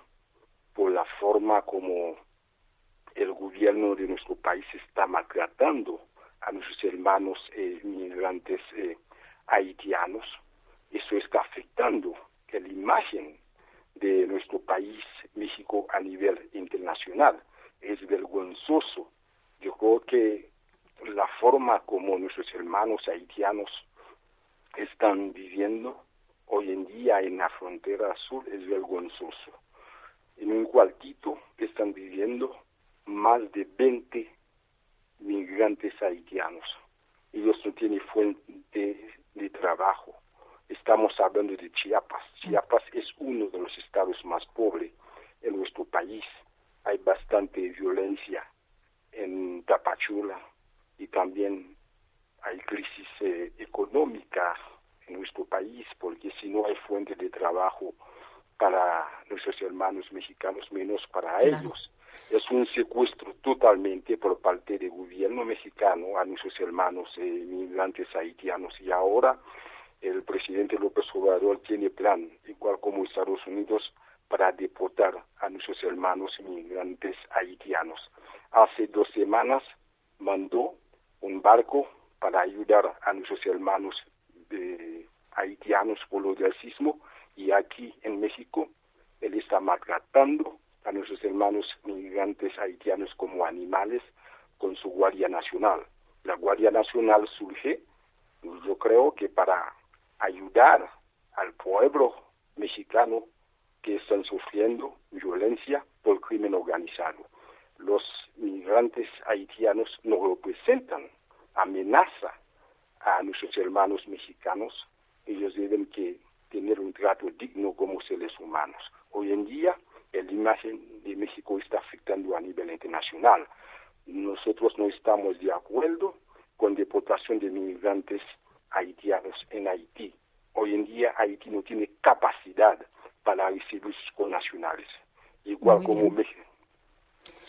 por la forma como el gobierno de nuestro país está maltratando a nuestros hermanos eh, migrantes eh, haitianos, eso está afectando la imagen de nuestro país, México, a nivel internacional. Es vergonzoso. Yo creo que la forma como nuestros hermanos haitianos están viviendo hoy en día en la frontera sur es vergonzoso. En un cuartito están viviendo más de 20 migrantes haitianos. Ellos no tienen fuente de trabajo. Estamos hablando de Chiapas. Chiapas es uno de los estados más pobres en nuestro país. Hay bastante violencia en Tapachula, y también hay crisis eh, económica en nuestro país porque si no hay fuente de trabajo para nuestros hermanos mexicanos, menos para ellos. Es un secuestro totalmente por parte del gobierno mexicano a nuestros hermanos eh, migrantes haitianos y ahora el presidente López Obrador tiene plan, igual como Estados Unidos, para deportar a nuestros hermanos migrantes haitianos. Hace dos semanas mandó un barco para ayudar a nuestros hermanos haitianos por lo del sismo y aquí en México él está maltratando a nuestros hermanos migrantes haitianos como animales con su Guardia Nacional. La Guardia Nacional surge, yo creo que para ayudar al pueblo mexicano que están sufriendo violencia por crimen organizado. Los migrantes haitianos no representan amenaza a nuestros hermanos mexicanos. Ellos deben tener un trato digno como seres humanos. Hoy en día, la imagen de México está afectando a nivel internacional. Nosotros no estamos de acuerdo con deportación de migrantes haitianos en Haití. Hoy en día Haití no tiene capacidad para recibir sus connacionales, igual como México.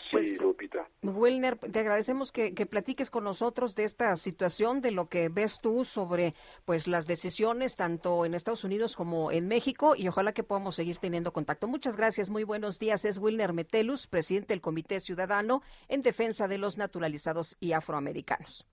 Sí, pues, Lupita. Wilner, te agradecemos que, que, platiques con nosotros de esta situación, de lo que ves tú sobre pues las decisiones tanto en Estados Unidos como en México y ojalá que podamos seguir teniendo contacto. Muchas gracias, muy buenos días. Es Wilner Metelus, presidente del Comité Ciudadano en Defensa de los Naturalizados y Afroamericanos.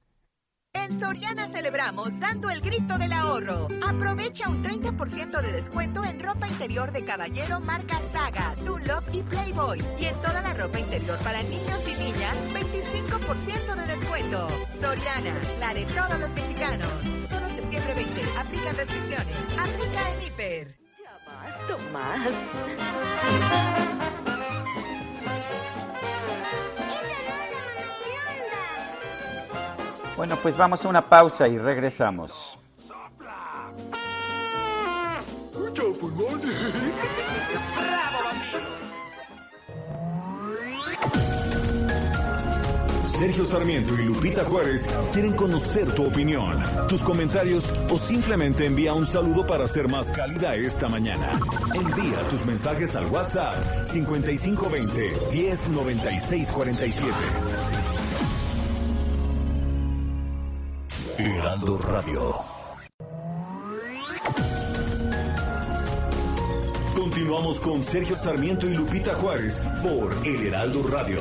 En Soriana celebramos dando el grito del ahorro. Aprovecha un 30% de descuento en ropa interior de caballero marca Saga, Dunlop y Playboy. Y en toda la ropa interior para niños y niñas, 25% de descuento. Soriana, la de todos los mexicanos. Solo septiembre 20. Aplican restricciones. Aplica en Hiper. Ya basta más. Bueno, pues vamos a una pausa y regresamos. Sergio Sarmiento y Lupita Juárez quieren conocer tu opinión, tus comentarios o simplemente envía un saludo para ser más cálida esta mañana. Envía tus mensajes al WhatsApp 5520 109647. Heraldo Radio. Continuamos con Sergio Sarmiento y Lupita Juárez por El Heraldo Radio.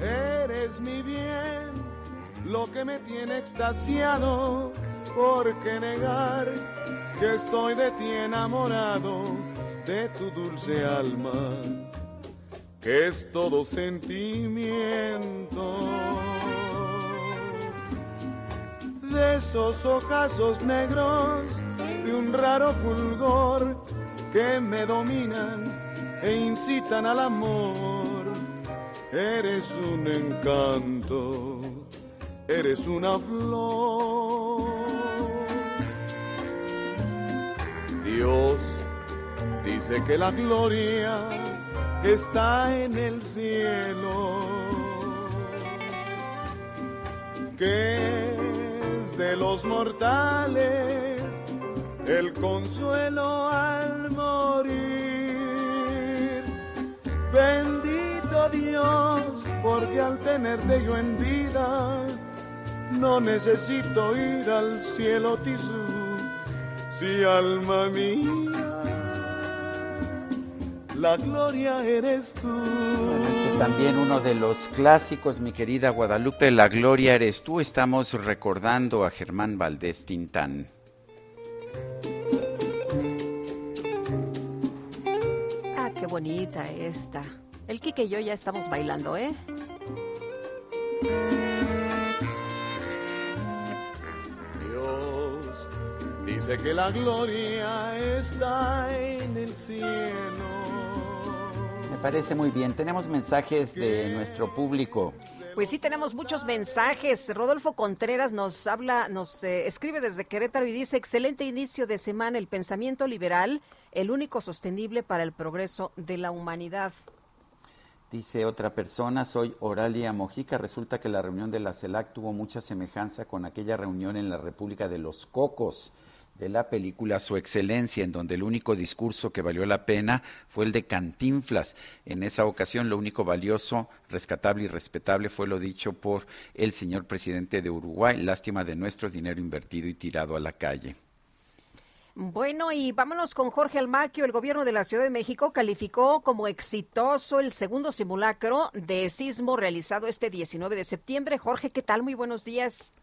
Eres mi bien, lo que me tiene extasiado, porque negar que estoy de ti enamorado, de tu dulce alma que es todo sentimiento. De esos ojazos negros, de un raro fulgor que me dominan e incitan al amor. Eres un encanto, eres una flor. Dios dice que la gloria está en el cielo, que es de los mortales el consuelo al morir. Bendito Dios, porque al tenerte yo en vida, no necesito ir al cielo tisú, si alma mía la gloria eres tú. este también uno de los clásicos, mi querida Guadalupe, la gloria eres tú. Estamos recordando a Germán Valdés Tintán. Ah, qué bonita esta. El Kike y yo ya estamos bailando, ¿eh? Dios dice que la gloria está en el cielo parece muy bien. Tenemos mensajes de nuestro público. Pues sí, tenemos muchos mensajes. Rodolfo Contreras nos habla, nos eh, escribe desde Querétaro y dice, excelente inicio de semana, el pensamiento liberal, el único sostenible para el progreso de la humanidad. Dice otra persona, soy Oralia Mojica. Resulta que la reunión de la CELAC tuvo mucha semejanza con aquella reunión en la República de los Cocos de la película Su Excelencia, en donde el único discurso que valió la pena fue el de Cantinflas. En esa ocasión lo único valioso, rescatable y respetable fue lo dicho por el señor presidente de Uruguay. Lástima de nuestro dinero invertido y tirado a la calle. Bueno, y vámonos con Jorge Almaquio. El gobierno de la Ciudad de México calificó como exitoso el segundo simulacro de sismo realizado este 19 de septiembre. Jorge, ¿qué tal? Muy buenos días.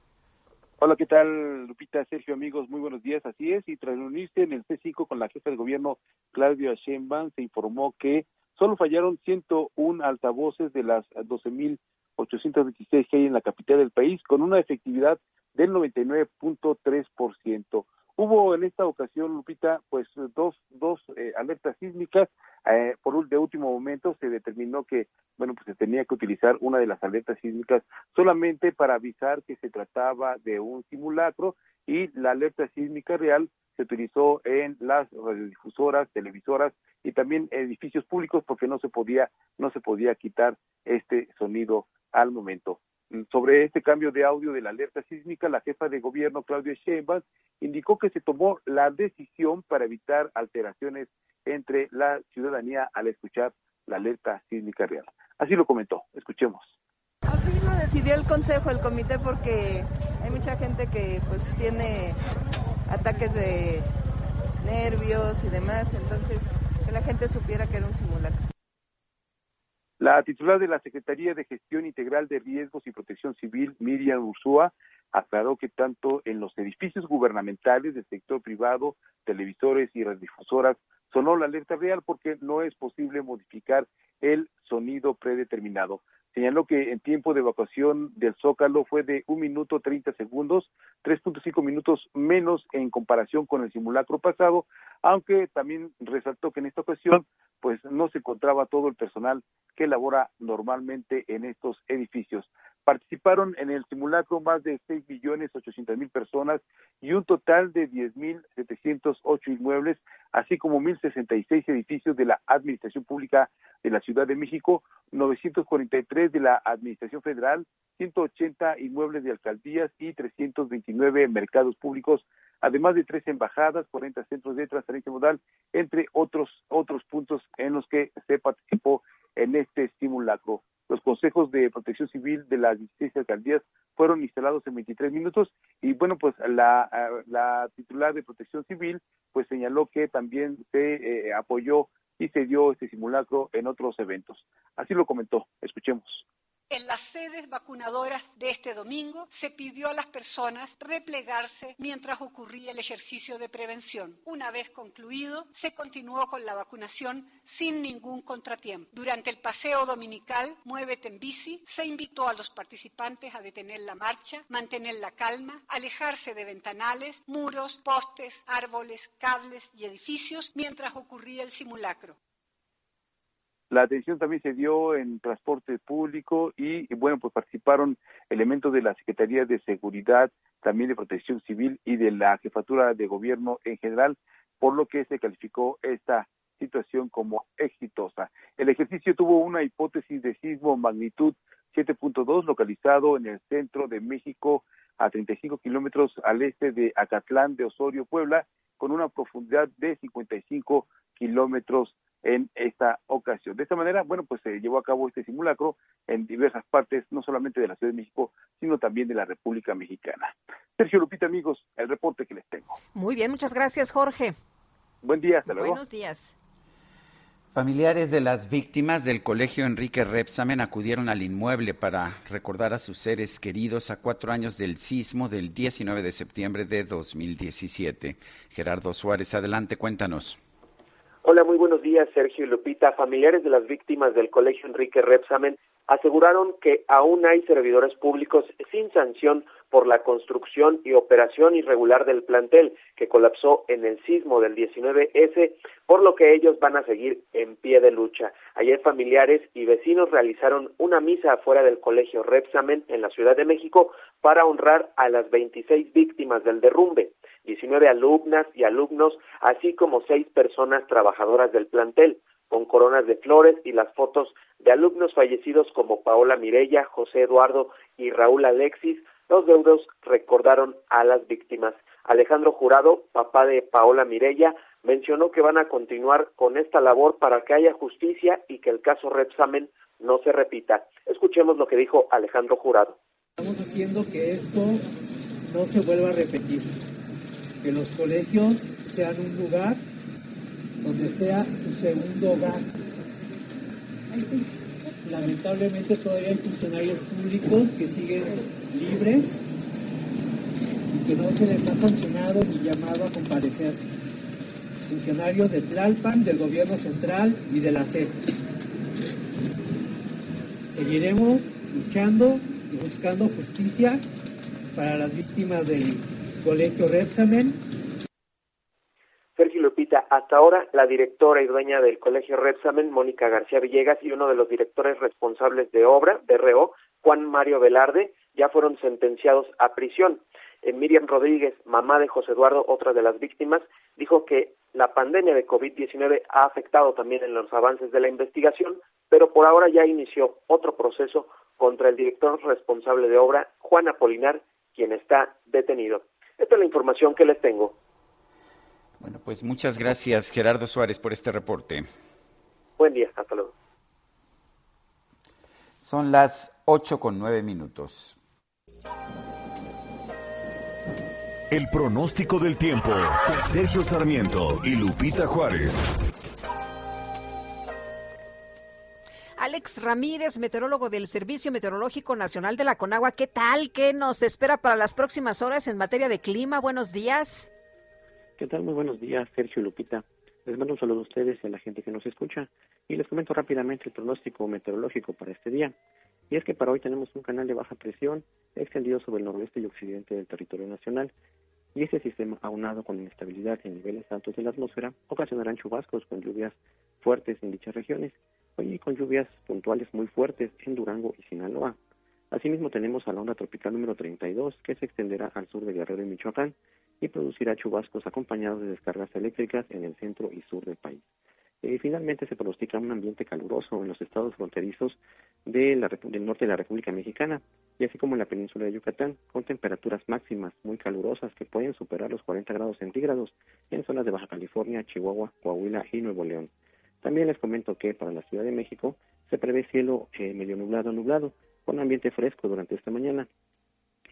Hola, ¿qué tal, Lupita, Sergio, amigos? Muy buenos días. Así es, y tras reunirse en el C5 con la jefa de gobierno, Claudia Sheinbaum, se informó que solo fallaron 101 altavoces de las 12.826 que hay en la capital del país, con una efectividad del 99.3%. Hubo en esta ocasión, Lupita, pues dos, dos eh, alertas sísmicas. Eh, por de último momento se determinó que, bueno, pues se tenía que utilizar una de las alertas sísmicas solamente para avisar que se trataba de un simulacro y la alerta sísmica real se utilizó en las radiodifusoras, televisoras y también edificios públicos porque no se podía no se podía quitar este sonido al momento. Sobre este cambio de audio de la alerta sísmica, la jefa de gobierno, Claudia Sheinbaum, indicó que se tomó la decisión para evitar alteraciones entre la ciudadanía al escuchar la alerta sísmica real. Así lo comentó. Escuchemos. Así lo decidió el consejo, el comité, porque hay mucha gente que pues tiene ataques de nervios y demás, entonces que la gente supiera que era un simulacro. La titular de la Secretaría de Gestión Integral de Riesgos y Protección Civil, Miriam Ursúa, aclaró que tanto en los edificios gubernamentales del sector privado, televisores y radiodifusoras sonó la alerta real porque no es posible modificar el sonido predeterminado. Señaló que en tiempo de evacuación del Zócalo fue de un minuto 30 segundos, 3.5 minutos menos en comparación con el simulacro pasado, aunque también resaltó que en esta ocasión pues no se encontraba todo el personal que labora normalmente en estos edificios. Participaron en el simulacro más de 6 millones 800 mil personas y un total de 10 mil 708 inmuebles, así como 1.066 edificios de la Administración Pública de la Ciudad de México, 943 de la Administración Federal, 180 inmuebles de alcaldías y 329 mercados públicos, además de tres embajadas, 40 centros de transferencia modal, entre otros otros puntos en los que se participó en este simulacro. Los consejos de protección civil de las 16 alcaldías fueron instalados en 23 minutos y bueno, pues la, la titular de protección civil pues señaló que también se eh, apoyó y se dio este simulacro en otros eventos. Así lo comentó. Escuchemos. En las sedes vacunadoras de este domingo se pidió a las personas replegarse mientras ocurría el ejercicio de prevención. Una vez concluido, se continuó con la vacunación sin ningún contratiempo. Durante el paseo dominical Muévete en bici, se invitó a los participantes a detener la marcha, mantener la calma, alejarse de ventanales, muros, postes, árboles, cables y edificios mientras ocurría el simulacro. La atención también se dio en transporte público y, bueno, pues participaron elementos de la Secretaría de Seguridad, también de Protección Civil y de la Jefatura de Gobierno en general, por lo que se calificó esta situación como exitosa. El ejercicio tuvo una hipótesis de sismo magnitud 7.2 localizado en el centro de México a 35 kilómetros al este de Acatlán de Osorio, Puebla, con una profundidad de 55 kilómetros en esta ocasión. De esta manera, bueno, pues se llevó a cabo este simulacro en diversas partes, no solamente de la Ciudad de México, sino también de la República Mexicana. Sergio Lupita, amigos, el reporte que les tengo. Muy bien, muchas gracias, Jorge. Buen día, hasta luego. Buenos días. Familiares de las víctimas del colegio Enrique Repsamen acudieron al inmueble para recordar a sus seres queridos a cuatro años del sismo del 19 de septiembre de 2017. Gerardo Suárez, adelante, cuéntanos. Hola, muy buenos días, Sergio y Lupita. Familiares de las víctimas del Colegio Enrique Repsamen aseguraron que aún hay servidores públicos sin sanción por la construcción y operación irregular del plantel que colapsó en el sismo del 19S, por lo que ellos van a seguir en pie de lucha. Ayer familiares y vecinos realizaron una misa afuera del colegio Repsamen en la Ciudad de México para honrar a las 26 víctimas del derrumbe. 19 alumnas y alumnos, así como seis personas trabajadoras del plantel, con coronas de flores y las fotos de alumnos fallecidos como Paola Mirella, José Eduardo y Raúl Alexis, los deudos recordaron a las víctimas. Alejandro Jurado, papá de Paola Mirella, mencionó que van a continuar con esta labor para que haya justicia y que el caso Repsamen no se repita. Escuchemos lo que dijo Alejandro Jurado. Estamos haciendo que esto no se vuelva a repetir que los colegios sean un lugar donde sea su segundo hogar. Lamentablemente todavía hay funcionarios públicos que siguen libres que no se les ha sancionado ni llamado a comparecer. Funcionarios de Tlalpan, del gobierno central y de la SED. Seguiremos luchando y buscando justicia para las víctimas del colegio Repsamen. Sergio Lupita, hasta ahora la directora y dueña del colegio Repsamen, Mónica García Villegas, y uno de los directores responsables de obra, REO, Juan Mario Velarde, ya fueron sentenciados a prisión. Eh, Miriam Rodríguez, mamá de José Eduardo, otra de las víctimas, dijo que la pandemia de COVID-19 ha afectado también en los avances de la investigación, pero por ahora ya inició otro proceso contra el director responsable de obra, Juan Apolinar, quien está detenido. Esta es la información que les tengo. Bueno, pues muchas gracias Gerardo Suárez por este reporte. Buen día, hasta luego. Son las ocho con nueve minutos. El pronóstico del tiempo. Sergio Sarmiento y Lupita Juárez. Alex Ramírez, meteorólogo del Servicio Meteorológico Nacional de la Conagua. ¿Qué tal? ¿Qué nos espera para las próximas horas en materia de clima? Buenos días. ¿Qué tal? Muy buenos días, Sergio Lupita. Les mando un saludo a ustedes y a la gente que nos escucha y les comento rápidamente el pronóstico meteorológico para este día. Y es que para hoy tenemos un canal de baja presión extendido sobre el noroeste y occidente del territorio nacional. Y este sistema, aunado con inestabilidad en niveles altos de la atmósfera, ocasionarán chubascos con lluvias fuertes en dichas regiones hoy con lluvias puntuales muy fuertes en Durango y Sinaloa. Asimismo tenemos a la onda tropical número 32 que se extenderá al sur de Guerrero y Michoacán y producirá chubascos acompañados de descargas eléctricas en el centro y sur del país. Eh, finalmente se pronostica un ambiente caluroso en los estados fronterizos del norte de la República Mexicana y así como en la península de Yucatán, con temperaturas máximas muy calurosas que pueden superar los 40 grados centígrados en zonas de Baja California, Chihuahua, Coahuila y Nuevo León. También les comento que para la Ciudad de México se prevé cielo eh, medio nublado nublado, con ambiente fresco durante esta mañana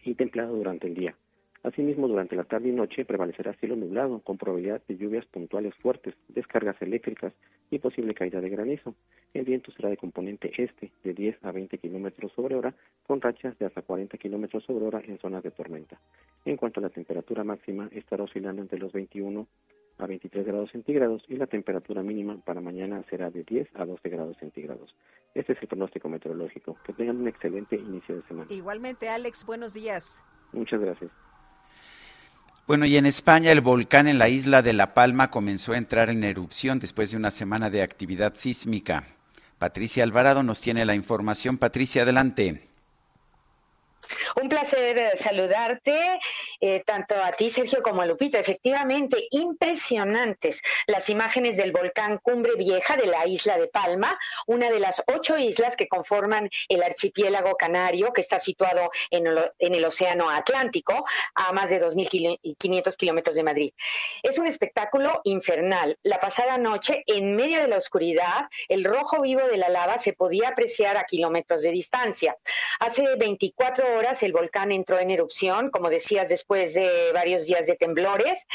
y templado durante el día. Asimismo, durante la tarde y noche prevalecerá cielo nublado, con probabilidad de lluvias puntuales fuertes, descargas eléctricas y posible caída de granizo. El viento será de componente este, de 10 a 20 kilómetros sobre hora, con rachas de hasta 40 kilómetros sobre hora en zonas de tormenta. En cuanto a la temperatura máxima, estará oscilando entre los 21 a 23 grados centígrados y la temperatura mínima para mañana será de 10 a 12 grados centígrados. Este es el pronóstico meteorológico. Que tengan un excelente inicio de semana. Igualmente, Alex, buenos días. Muchas gracias. Bueno, y en España el volcán en la isla de La Palma comenzó a entrar en erupción después de una semana de actividad sísmica. Patricia Alvarado nos tiene la información. Patricia, adelante. Un placer eh, saludarte, eh, tanto a ti, Sergio, como a Lupita. Efectivamente, impresionantes las imágenes del volcán Cumbre Vieja de la isla de Palma, una de las ocho islas que conforman el archipiélago canario, que está situado en el, Océano Atlántico, a más de 2.500 kilómetros de Madrid. Es un espectáculo infernal. La pasada noche, en medio de la oscuridad, el rojo vivo de la lava se podía apreciar a kilómetros de distancia. Hace 24 horas, el volcán entró en erupción, como decías, después de varios días de temblores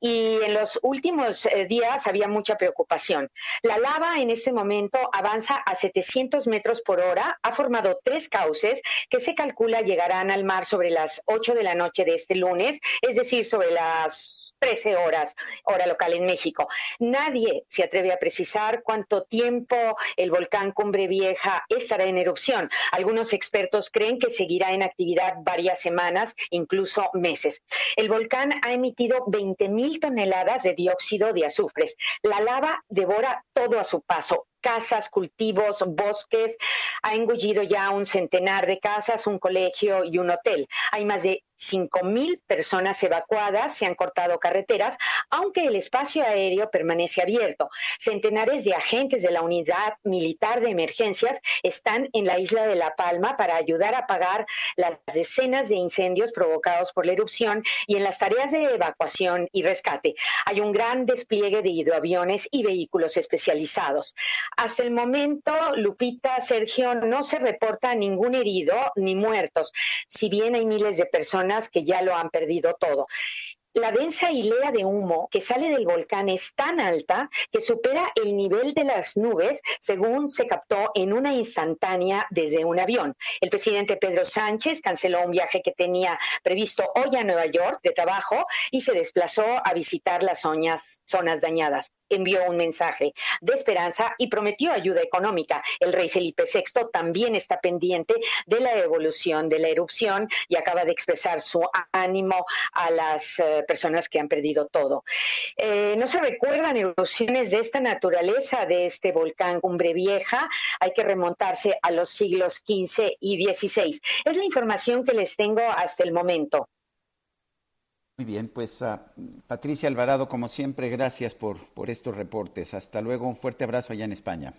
y en los últimos eh, días había mucha preocupación. La lava en este momento avanza a 700 metros por hora, ha formado tres cauces que se calcula llegarán al mar sobre las 8 de la noche de este lunes, es decir, sobre las 13 horas, hora local en México. Nadie se atreve a precisar cuánto tiempo el volcán Cumbre Vieja estará en erupción. Algunos expertos creen que seguirá en actividad varias semanas, incluso meses. El volcán ha emitido 20.000 toneladas de dióxido de azufres. La lava devora todo a su paso casas, cultivos, bosques, ha engullido ya un centenar de casas, un colegio y un hotel. Hay más de 5.000 personas evacuadas, se han cortado carreteras, aunque el espacio aéreo permanece abierto. Centenares de agentes de la Unidad Militar de Emergencias están en la isla de La Palma para ayudar a apagar las decenas de incendios provocados por la erupción y en las tareas de evacuación y rescate. Hay un gran despliegue de hidroaviones y vehículos especializados. Hasta el momento, Lupita, Sergio, no se reporta ningún herido ni muertos, si bien hay miles de personas que ya lo han perdido todo. La densa hilera de humo que sale del volcán es tan alta que supera el nivel de las nubes, según se captó en una instantánea desde un avión. El presidente Pedro Sánchez canceló un viaje que tenía previsto hoy a Nueva York de trabajo y se desplazó a visitar las zonas, zonas dañadas envió un mensaje de esperanza y prometió ayuda económica. El rey Felipe VI también está pendiente de la evolución de la erupción y acaba de expresar su ánimo a las eh, personas que han perdido todo. Eh, no se recuerdan erupciones de esta naturaleza de este volcán Cumbre Vieja. Hay que remontarse a los siglos XV y XVI. Es la información que les tengo hasta el momento. Muy bien, pues uh, Patricia Alvarado, como siempre, gracias por estos reportes. Hasta luego, un fuerte abrazo allá en España.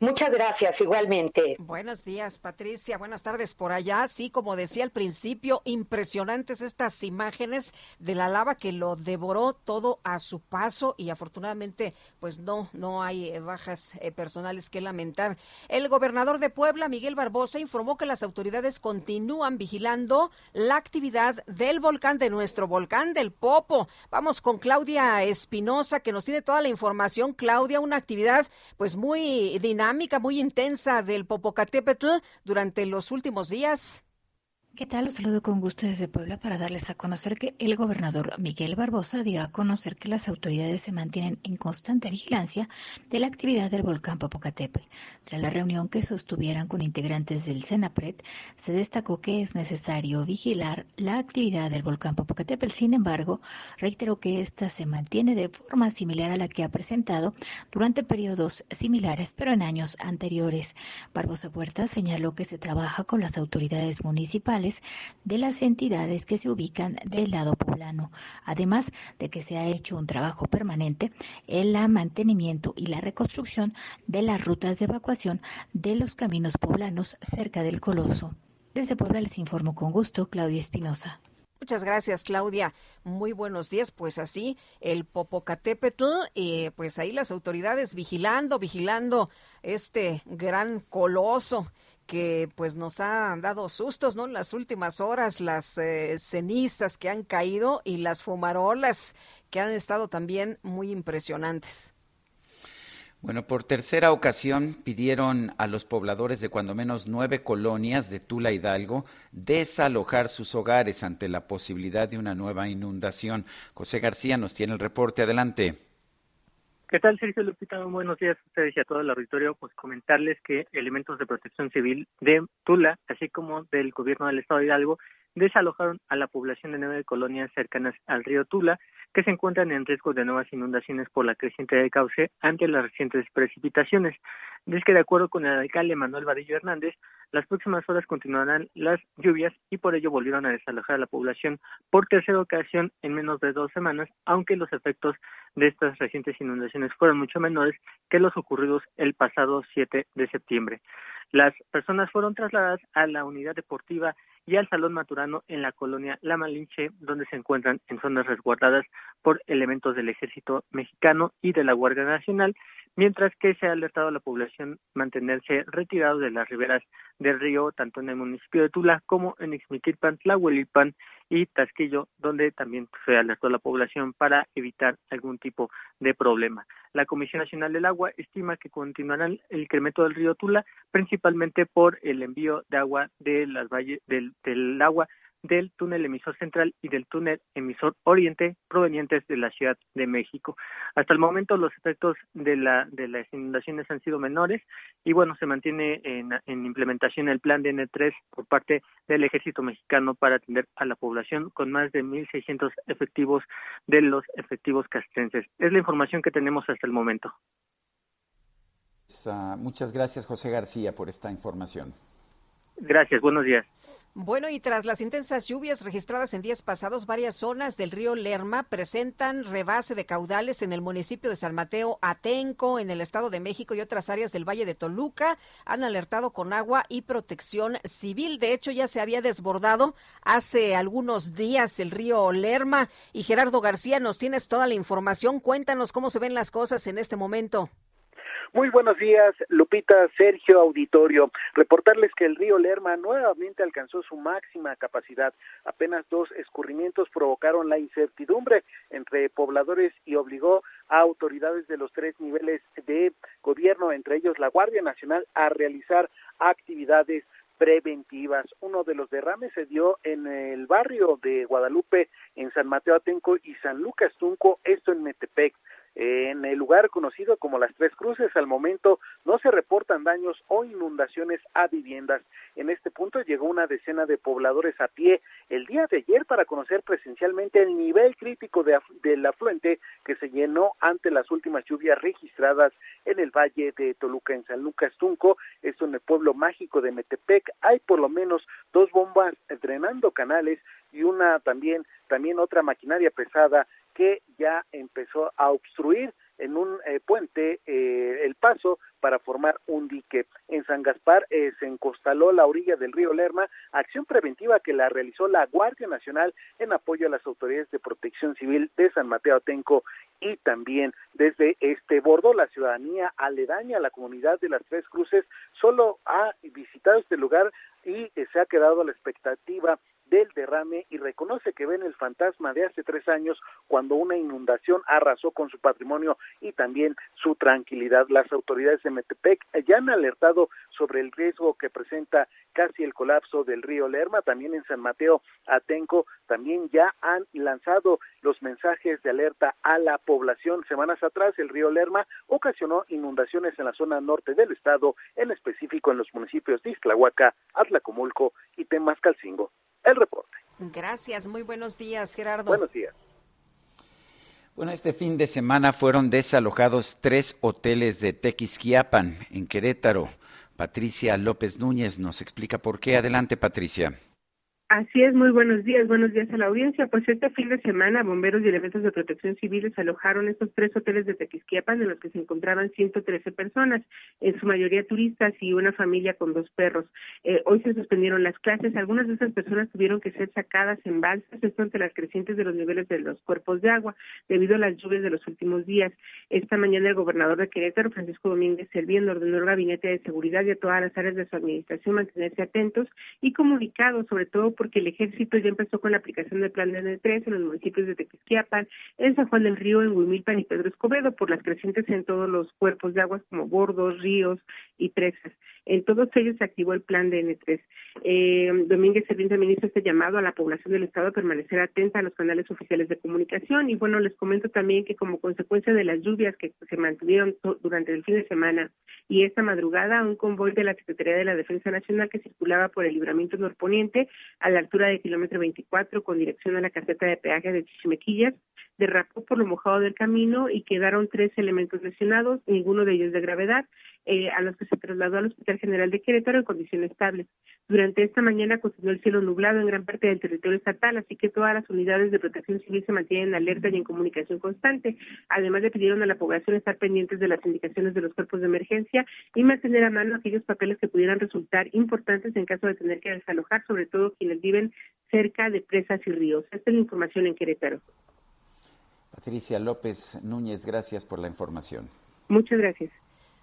Muchas gracias, igualmente. Buenos días, Patricia. Buenas tardes por allá. Sí, como decía al principio, impresionantes estas imágenes de la lava que lo devoró todo a su paso y afortunadamente, pues no, no hay eh, bajas eh, personales que lamentar. El gobernador de Puebla, Miguel Barbosa, informó que las autoridades continúan vigilando la actividad del volcán de nuestro volcán del Popo. Vamos con Claudia Espinosa, que nos tiene toda la información. Claudia, una actividad pues muy dinámica dinámica muy intensa del Popocatépetl durante los últimos días. ¿Qué tal? Los saludo con gusto desde Puebla para darles a conocer que el gobernador Miguel Barbosa dio a conocer que las autoridades se mantienen en constante vigilancia de la actividad del volcán Popocatépetl. Tras la reunión que sostuvieran con integrantes del Senapred, se destacó que es necesario vigilar la actividad del volcán Popocatépetl. Sin embargo, reiteró que ésta se mantiene de forma similar a la que ha presentado durante periodos similares, pero en años anteriores. Barbosa Huerta señaló que se trabaja con las autoridades municipales de las entidades que se ubican del lado poblano, además de que se ha hecho un trabajo permanente en el mantenimiento y la reconstrucción de las rutas de evacuación de los caminos poblanos cerca del Coloso. Desde Puebla les informo con gusto Claudia Espinosa. Muchas gracias, Claudia. Muy buenos días. Pues así, el Popocatépetl, eh, pues ahí las autoridades vigilando, vigilando este gran coloso que pues nos ha dado sustos, ¿no? En las últimas horas, las eh, cenizas que han caído y las fumarolas que han estado también muy impresionantes. Bueno, por tercera ocasión pidieron a los pobladores de cuando menos nueve colonias de Tula Hidalgo desalojar sus hogares ante la posibilidad de una nueva inundación. José García nos tiene el reporte. Adelante. ¿Qué tal, Sergio Lupita? Buenos días a ustedes y a todo el auditorio. Pues comentarles que elementos de protección civil de Tula, así como del gobierno del estado de Hidalgo, desalojaron a la población de nueve colonias cercanas al río Tula, que se encuentran en riesgo de nuevas inundaciones por la creciente de cauce ante las recientes precipitaciones. Es que de acuerdo con el alcalde Manuel Vadillo Hernández, las próximas horas continuarán las lluvias y por ello volvieron a desalojar a la población por tercera ocasión en menos de dos semanas, aunque los efectos de estas recientes inundaciones fueron mucho menores que los ocurridos el pasado 7 de septiembre. Las personas fueron trasladadas a la unidad deportiva y al Salón Maturano en la colonia La Malinche, donde se encuentran en zonas resguardadas por elementos del Ejército Mexicano y de la Guardia Nacional, mientras que se ha alertado a la población mantenerse retirados de las riberas del río, tanto en el municipio de Tula como en Ixmiquilpan, Tlahuelilpan y Tasquillo, donde también se alertó a la población para evitar algún tipo de problema. La Comisión Nacional del Agua estima que continuará el incremento del río Tula, principalmente por el envío de agua de las valles del, del agua del túnel emisor central y del túnel emisor oriente provenientes de la Ciudad de México. Hasta el momento los efectos de, la, de las inundaciones han sido menores y bueno, se mantiene en, en implementación el plan de N3 por parte del Ejército Mexicano para atender a la población con más de 1.600 efectivos de los efectivos castrenses. Es la información que tenemos hasta el momento. Muchas gracias, José García, por esta información. Gracias, buenos días. Bueno, y tras las intensas lluvias registradas en días pasados, varias zonas del río Lerma presentan rebase de caudales en el municipio de San Mateo Atenco, en el Estado de México y otras áreas del Valle de Toluca. Han alertado con agua y protección civil. De hecho, ya se había desbordado hace algunos días el río Lerma. Y Gerardo García, nos tienes toda la información. Cuéntanos cómo se ven las cosas en este momento. Muy buenos días, Lupita, Sergio, auditorio. Reportarles que el río Lerma nuevamente alcanzó su máxima capacidad. Apenas dos escurrimientos provocaron la incertidumbre entre pobladores y obligó a autoridades de los tres niveles de gobierno, entre ellos la Guardia Nacional, a realizar actividades preventivas. Uno de los derrames se dio en el barrio de Guadalupe, en San Mateo Atenco y San Lucas Tunco, esto en Metepec. En el lugar conocido como Las Tres Cruces, al momento no se reportan daños o inundaciones a viviendas. En este punto llegó una decena de pobladores a pie el día de ayer para conocer presencialmente el nivel crítico de, del afluente que se llenó ante las últimas lluvias registradas en el valle de Toluca, en San Lucas Tunco, esto en el pueblo mágico de Metepec. Hay por lo menos dos bombas drenando canales y una también, también otra maquinaria pesada que ya empezó a obstruir en un eh, puente eh, el paso para formar un dique. En San Gaspar eh, se encostaló la orilla del río Lerma, acción preventiva que la realizó la Guardia Nacional en apoyo a las autoridades de protección civil de San Mateo Atenco y también desde este bordo la ciudadanía aledaña a la comunidad de las Tres Cruces solo ha visitado este lugar y se ha quedado la expectativa del derrame y reconoce que ven el fantasma de hace tres años cuando una inundación arrasó con su patrimonio y también su tranquilidad. Las autoridades de Metepec ya han alertado sobre el riesgo que presenta casi el colapso del río Lerma, también en San Mateo Atenco, también ya han lanzado los mensajes de alerta a la población. Semanas atrás el río Lerma ocasionó inundaciones en la zona norte del estado, en específico en los municipios de Iztlahuaca, Atlacomulco y Temascalcingo el reporte. Gracias, muy buenos días, Gerardo. Buenos días. Bueno, este fin de semana fueron desalojados tres hoteles de Tequisquiapan, en Querétaro. Patricia López Núñez nos explica por qué. Adelante, Patricia. Así es, muy buenos días, buenos días a la audiencia. Pues este fin de semana, bomberos y elementos de protección civil desalojaron estos tres hoteles de Tequisquiapan en los que se encontraban 113 personas, en su mayoría turistas y una familia con dos perros. Eh, hoy se suspendieron las clases, algunas de esas personas tuvieron que ser sacadas en balsas, esto ante las crecientes de los niveles de los cuerpos de agua, debido a las lluvias de los últimos días. Esta mañana el gobernador de Querétaro, Francisco Domínguez Serviendo, ordenó al Gabinete de Seguridad y a todas las áreas de su administración mantenerse atentos y comunicados, sobre todo porque el ejército ya empezó con la aplicación del plan de N3 en los municipios de Tequisquiapan, en San Juan del Río, en Huimilpan y Pedro Escobedo, por las crecientes en todos los cuerpos de aguas como bordos, ríos y presas. En todos ellos se activó el plan de N3. Eh, Domínguez Servín también hizo este llamado a la población del Estado a permanecer atenta a los canales oficiales de comunicación. Y bueno, les comento también que como consecuencia de las lluvias que se mantuvieron durante el fin de semana y esta madrugada, un convoy de la Secretaría de la Defensa Nacional que circulaba por el libramiento norponiente a la altura de kilómetro 24 con dirección a la caseta de peaje de Chichimequillas derrapó por lo mojado del camino y quedaron tres elementos lesionados, ninguno de ellos de gravedad, eh, a los que se trasladó al Hospital General de Querétaro en condiciones estables. Durante esta mañana continuó el cielo nublado en gran parte del territorio estatal, así que todas las unidades de protección civil se mantienen alerta y en comunicación constante. Además, le pidieron a la población estar pendientes de las indicaciones de los cuerpos de emergencia y mantener a mano aquellos papeles que pudieran resultar importantes en caso de tener que desalojar, sobre todo quienes viven cerca de presas y ríos. Esta es la información en Querétaro. Patricia López Núñez, gracias por la información. Muchas gracias.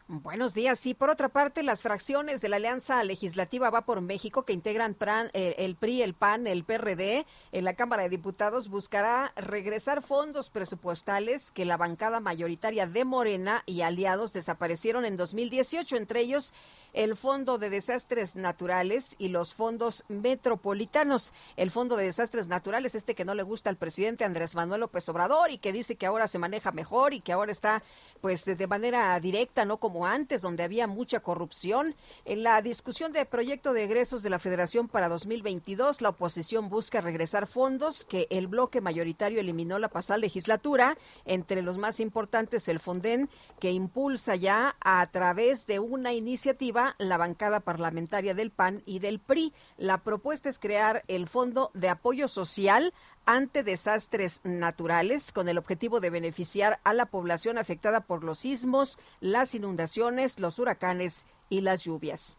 Buenos días. Y por otra parte, las fracciones de la Alianza Legislativa Va por México, que integran eh, el PRI, el PAN, el PRD, en la Cámara de Diputados, buscará regresar fondos presupuestales que la bancada mayoritaria de Morena y aliados desaparecieron en 2018, entre ellos el Fondo de Desastres Naturales y los fondos metropolitanos. El Fondo de Desastres Naturales, este que no le gusta al presidente Andrés Manuel López Obrador y que dice que ahora se maneja mejor y que ahora está pues de manera directa, no como antes, donde había mucha corrupción. En la discusión de proyecto de egresos de la Federación para 2022, la oposición busca regresar fondos que el bloque mayoritario eliminó la pasada legislatura, entre los más importantes el Fonden, que impulsa ya a través de una iniciativa la bancada parlamentaria del PAN y del PRI. La propuesta es crear el Fondo de Apoyo Social ante desastres naturales con el objetivo de beneficiar a la población afectada por los sismos, las inundaciones, los huracanes y las lluvias.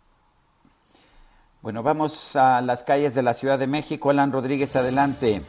Bueno, vamos a las calles de la Ciudad de México. Alan Rodríguez, adelante.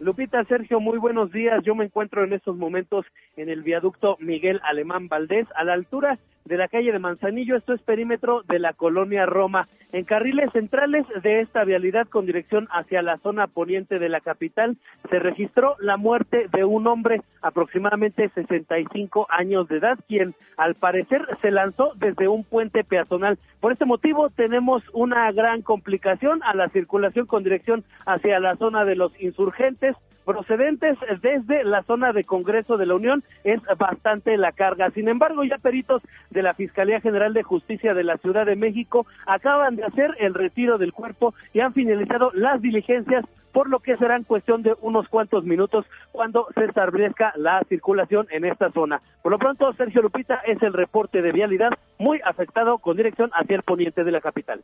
Lupita, Sergio, muy buenos días. Yo me encuentro en estos momentos en el viaducto Miguel Alemán Valdés, a la altura de la calle de Manzanillo, esto es perímetro de la colonia Roma. En carriles centrales de esta vialidad con dirección hacia la zona poniente de la capital se registró la muerte de un hombre aproximadamente 65 años de edad, quien al parecer se lanzó desde un puente peatonal. Por este motivo tenemos una gran complicación a la circulación con dirección hacia la zona de los insurgentes procedentes desde la zona de Congreso de la Unión es bastante la carga. Sin embargo, ya peritos de la Fiscalía General de Justicia de la Ciudad de México acaban de hacer el retiro del cuerpo y han finalizado las diligencias por lo que serán cuestión de unos cuantos minutos cuando se establezca la circulación en esta zona. Por lo pronto, Sergio Lupita es el reporte de vialidad muy afectado con dirección hacia el poniente de la capital.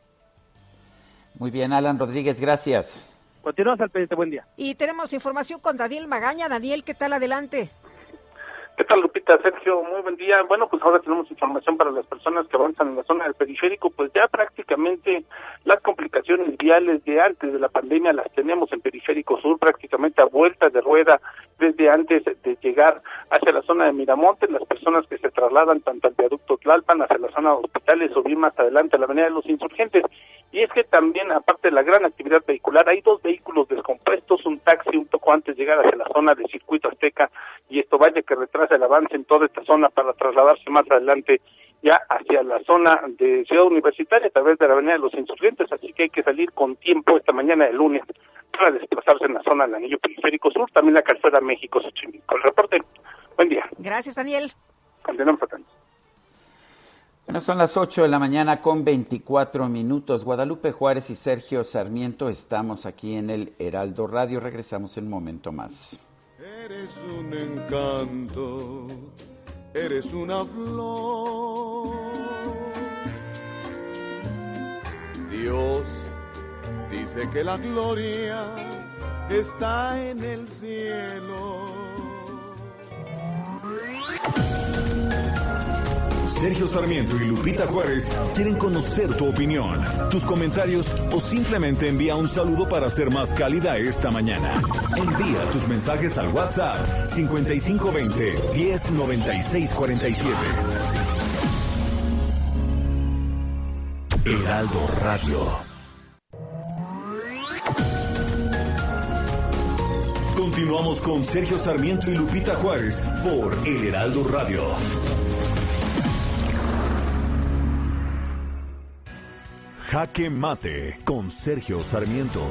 Muy bien, Alan Rodríguez, gracias. Continuamos al pendiente, buen día. Y tenemos información con Daniel Magaña. Daniel, ¿qué tal? Adelante. ¿Qué tal, Lupita? Sergio, muy buen día. Bueno, pues ahora tenemos información para las personas que avanzan en la zona del periférico, pues ya prácticamente las complicaciones viales de antes de la pandemia las tenemos en Periférico Sur, prácticamente a vuelta de rueda desde antes de llegar hacia la zona de Miramontes, las personas que se trasladan tanto al viaducto Tlalpan hacia la zona de hospitales o bien más adelante a la avenida de los insurgentes. Y es que también, aparte de la gran actividad vehicular, hay dos vehículos descompuestos, un taxi un poco antes de llegar hacia la zona del circuito azteca, y esto vaya que retrasa el avance en toda esta zona para trasladarse más adelante ya hacia la zona de Ciudad Universitaria a través de la Avenida de los Insurgentes, así que hay que salir con tiempo esta mañana de lunes para desplazarse en la zona del Anillo Periférico Sur, también la calzada México Xochimilco. El reporte, buen día. Gracias, Daniel. Continuamos atentos. Bueno, son las 8 de la mañana con 24 minutos. Guadalupe Juárez y Sergio Sarmiento estamos aquí en el Heraldo Radio. Regresamos en un momento más. Eres un encanto, eres una flor. Dios dice que la gloria está en el cielo. Sergio Sarmiento y Lupita Juárez quieren conocer tu opinión, tus comentarios o simplemente envía un saludo para ser más cálida esta mañana. Envía tus mensajes al WhatsApp 5520 109647. Heraldo Radio. Continuamos con Sergio Sarmiento y Lupita Juárez por El Heraldo Radio. Jaque Mate con Sergio Sarmiento.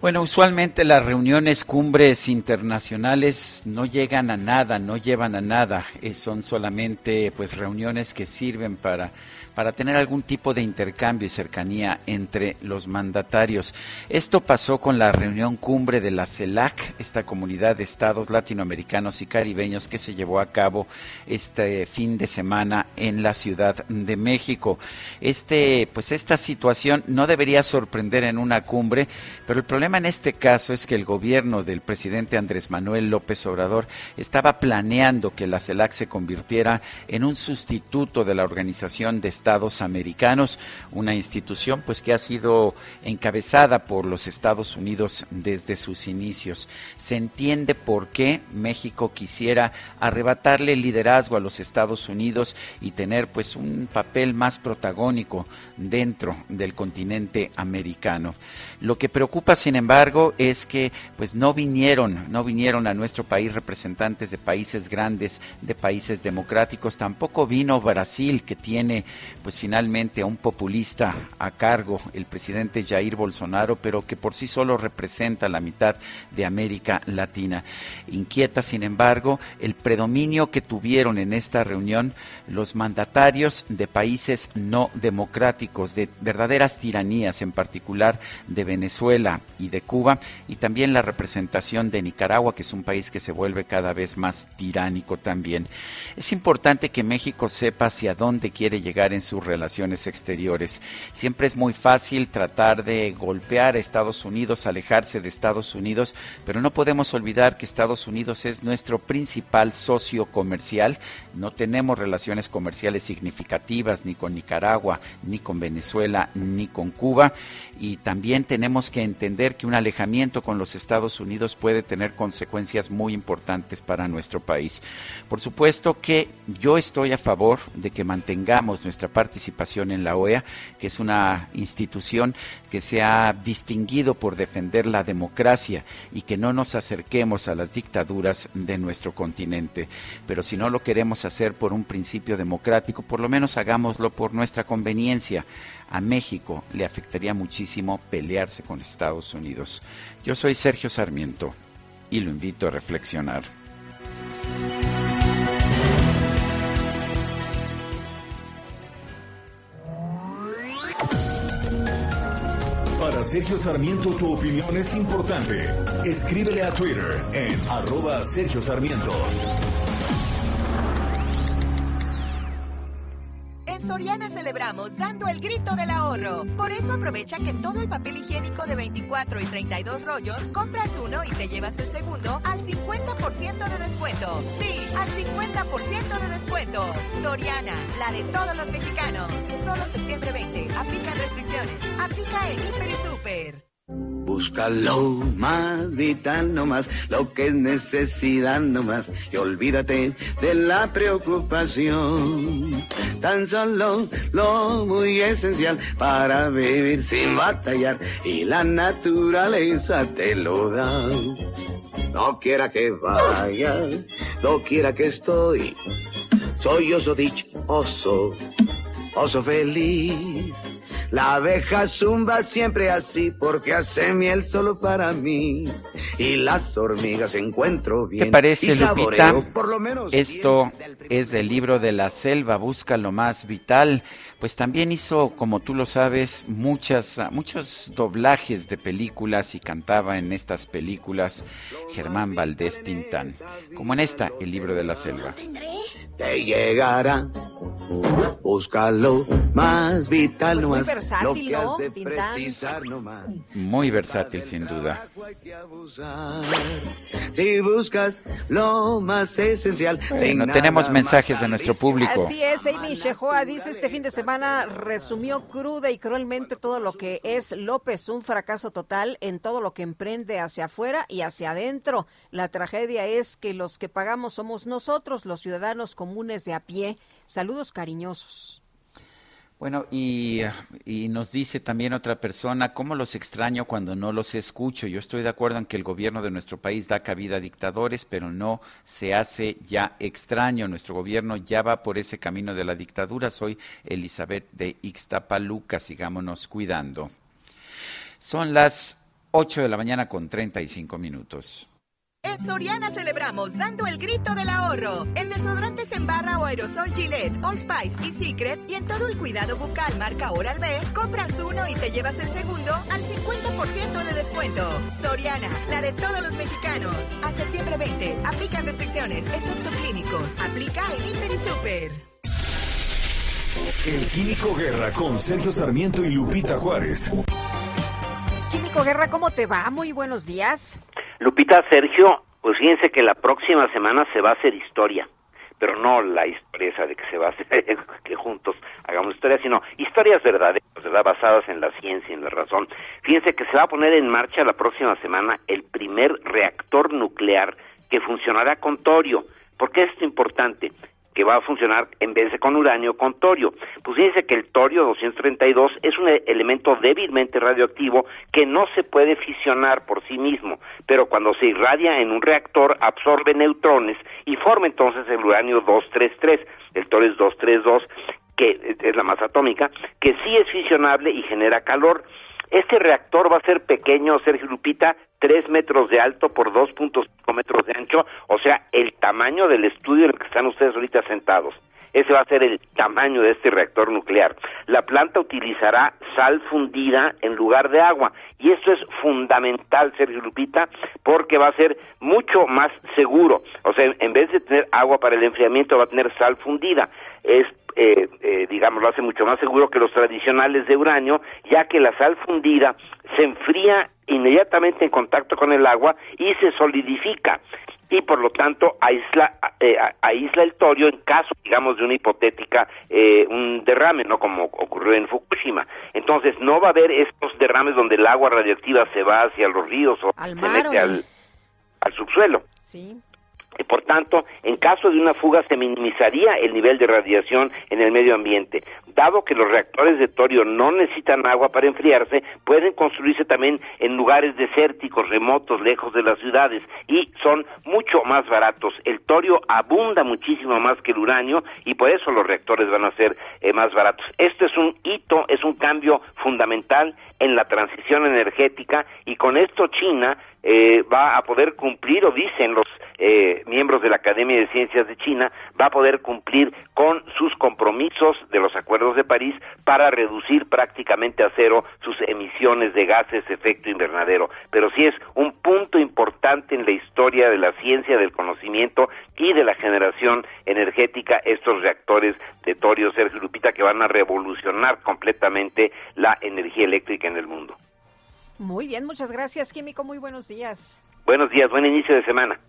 Bueno, usualmente las reuniones cumbres internacionales no llegan a nada, no llevan a nada, eh, son solamente pues reuniones que sirven para para tener algún tipo de intercambio y cercanía entre los mandatarios. Esto pasó con la reunión cumbre de la CELAC, esta comunidad de estados latinoamericanos y caribeños que se llevó a cabo este fin de semana en la Ciudad de México. Este, pues esta situación no debería sorprender en una cumbre, pero el problema en este caso es que el gobierno del presidente Andrés Manuel López Obrador estaba planeando que la CELAC se convirtiera en un sustituto de la Organización de Estados Estados Americanos, una institución pues que ha sido encabezada por los Estados Unidos desde sus inicios. Se entiende por qué México quisiera arrebatarle el liderazgo a los Estados Unidos y tener pues un papel más protagónico dentro del continente americano. Lo que preocupa, sin embargo, es que pues no vinieron, no vinieron a nuestro país representantes de países grandes, de países democráticos, tampoco vino Brasil que tiene pues finalmente a un populista a cargo, el presidente Jair Bolsonaro, pero que por sí solo representa la mitad de América Latina. Inquieta, sin embargo, el predominio que tuvieron en esta reunión los mandatarios de países no democráticos, de verdaderas tiranías, en particular de Venezuela y de Cuba, y también la representación de Nicaragua, que es un país que se vuelve cada vez más tiránico también. Es importante que México sepa hacia dónde quiere llegar sus relaciones exteriores. Siempre es muy fácil tratar de golpear a Estados Unidos, alejarse de Estados Unidos, pero no podemos olvidar que Estados Unidos es nuestro principal socio comercial. No tenemos relaciones comerciales significativas ni con Nicaragua, ni con Venezuela, ni con Cuba. Y también tenemos que entender que un alejamiento con los Estados Unidos puede tener consecuencias muy importantes para nuestro país. Por supuesto que yo estoy a favor de que mantengamos nuestra participación en la OEA, que es una institución que se ha distinguido por defender la democracia y que no nos acerquemos a las dictaduras de nuestro continente. Pero si no lo queremos hacer por un principio democrático, por lo menos hagámoslo por nuestra conveniencia. A México le afectaría muchísimo pelearse con Estados Unidos. Yo soy Sergio Sarmiento y lo invito a reflexionar. Para Sergio Sarmiento tu opinión es importante. Escríbele a Twitter en arroba Sergio Sarmiento. Soriana celebramos dando el grito del ahorro. Por eso aprovecha que todo el papel higiénico de 24 y 32 rollos compras uno y te llevas el segundo al 50% de descuento. Sí, al 50% de descuento. Soriana, la de todos los mexicanos. Solo septiembre 20. Aplica restricciones. Aplica en Hiper y Super. Busca lo más vital nomás, lo que es necesidad nomás, y olvídate de la preocupación. Tan solo lo muy esencial para vivir sin batallar, y la naturaleza te lo da. No quiera que vaya, no quiera que estoy, soy oso dichoso, oso feliz. La abeja zumba siempre así porque hace miel solo para mí. Y las hormigas encuentro bien. ¿Qué parece, y Lupita? saboreo por lo menos Esto es del libro de la selva, busca lo más vital. Pues también hizo, como tú lo sabes, muchas, muchos doblajes de películas y cantaba en estas películas Germán Valdés Tintán, como en esta, El libro de la selva. Te llegará. Búscalo más vital Pues muy. Lo versátil, que has ¿no? de precisar nomás. Muy versátil, sin duda. Si buscas lo más esencial. sin Bueno, tenemos mensajes de nuestro público. Así es, Amy Shehoa dice este fin de semana resumió cruda y cruelmente todo lo que es López, un fracaso total en todo lo que emprende hacia afuera y hacia adentro. La tragedia es que los que pagamos somos nosotros, los ciudadanos comunes de a pie. Saludos cariñosos. Bueno, y, y nos dice también otra persona, ¿cómo los extraño cuando no los escucho? Yo estoy de acuerdo en que el gobierno de nuestro país da cabida a dictadores, pero no se hace ya extraño. Nuestro gobierno ya va por ese camino de la dictadura. Soy Elizabeth de Ixtapaluca, sigámonos cuidando. Son las 8 de la mañana con 35 minutos. Soriana celebramos dando el grito del ahorro. En desodorantes en barra o aerosol Gillette, Old Spice y Secret y en todo el cuidado bucal marca Oral B, compras uno y te llevas el segundo al 50% de descuento. Soriana, la de todos los mexicanos. A septiembre 20, aplican restricciones, excepto clínicos. Aplica en Hiper y Super. El Químico Guerra con Sergio Sarmiento y Lupita Juárez. Guerra, ¿cómo te va? Muy buenos días. Lupita, Sergio, pues fíjense que la próxima semana se va a hacer historia, pero no la historia de que se va a hacer, que juntos hagamos historia, sino historias verdaderas, ¿verdad? basadas en la ciencia y en la razón. Fíjense que se va a poner en marcha la próxima semana el primer reactor nuclear que funcionará con torio. ¿Por qué es esto importante? Que va a funcionar en vez de con uranio, con torio. Pues fíjense que el torio 232 es un e- elemento débilmente radioactivo que no se puede fisionar por sí mismo, pero cuando se irradia en un reactor absorbe neutrones y forma entonces el uranio 233, el torio es 232, que es la masa atómica, que sí es fisionable y genera calor. Este reactor va a ser pequeño, Sergio Lupita, 3 metros de alto por 2.5 metros de ancho, o sea, el tamaño del estudio en el que están ustedes ahorita sentados. Ese va a ser el tamaño de este reactor nuclear. La planta utilizará sal fundida en lugar de agua. Y esto es fundamental, Sergio Lupita, porque va a ser mucho más seguro. O sea, en vez de tener agua para el enfriamiento, va a tener sal fundida. Es, eh, eh, digamos, lo hace mucho más seguro que los tradicionales de uranio, ya que la sal fundida se enfría inmediatamente en contacto con el agua y se solidifica y por lo tanto aísla, eh, aísla el torio en caso, digamos, de una hipotética, eh, un derrame, ¿no? Como ocurrió en Fukushima. Entonces, no va a haber estos derrames donde el agua radioactiva se va hacia los ríos o se mete al, al subsuelo. Sí. Y por tanto, en caso de una fuga se minimizaría el nivel de radiación en el medio ambiente. Dado que los reactores de torio no necesitan agua para enfriarse, pueden construirse también en lugares desérticos, remotos, lejos de las ciudades y son mucho más baratos. El torio abunda muchísimo más que el uranio y por eso los reactores van a ser eh, más baratos. Esto es un hito, es un cambio fundamental en la transición energética y con esto China eh, va a poder cumplir, o dicen los eh, miembros de la Academia de Ciencias de China, va a poder cumplir con sus compromisos de los acuerdos de París para reducir prácticamente a cero sus emisiones de gases de efecto invernadero. Pero sí es un punto importante en la historia de la ciencia, del conocimiento y de la generación energética estos reactores de torio Sergio Lupita que van a revolucionar completamente la energía eléctrica en el mundo. Muy bien, muchas gracias, Químico. Muy buenos días. Buenos días, buen inicio de semana.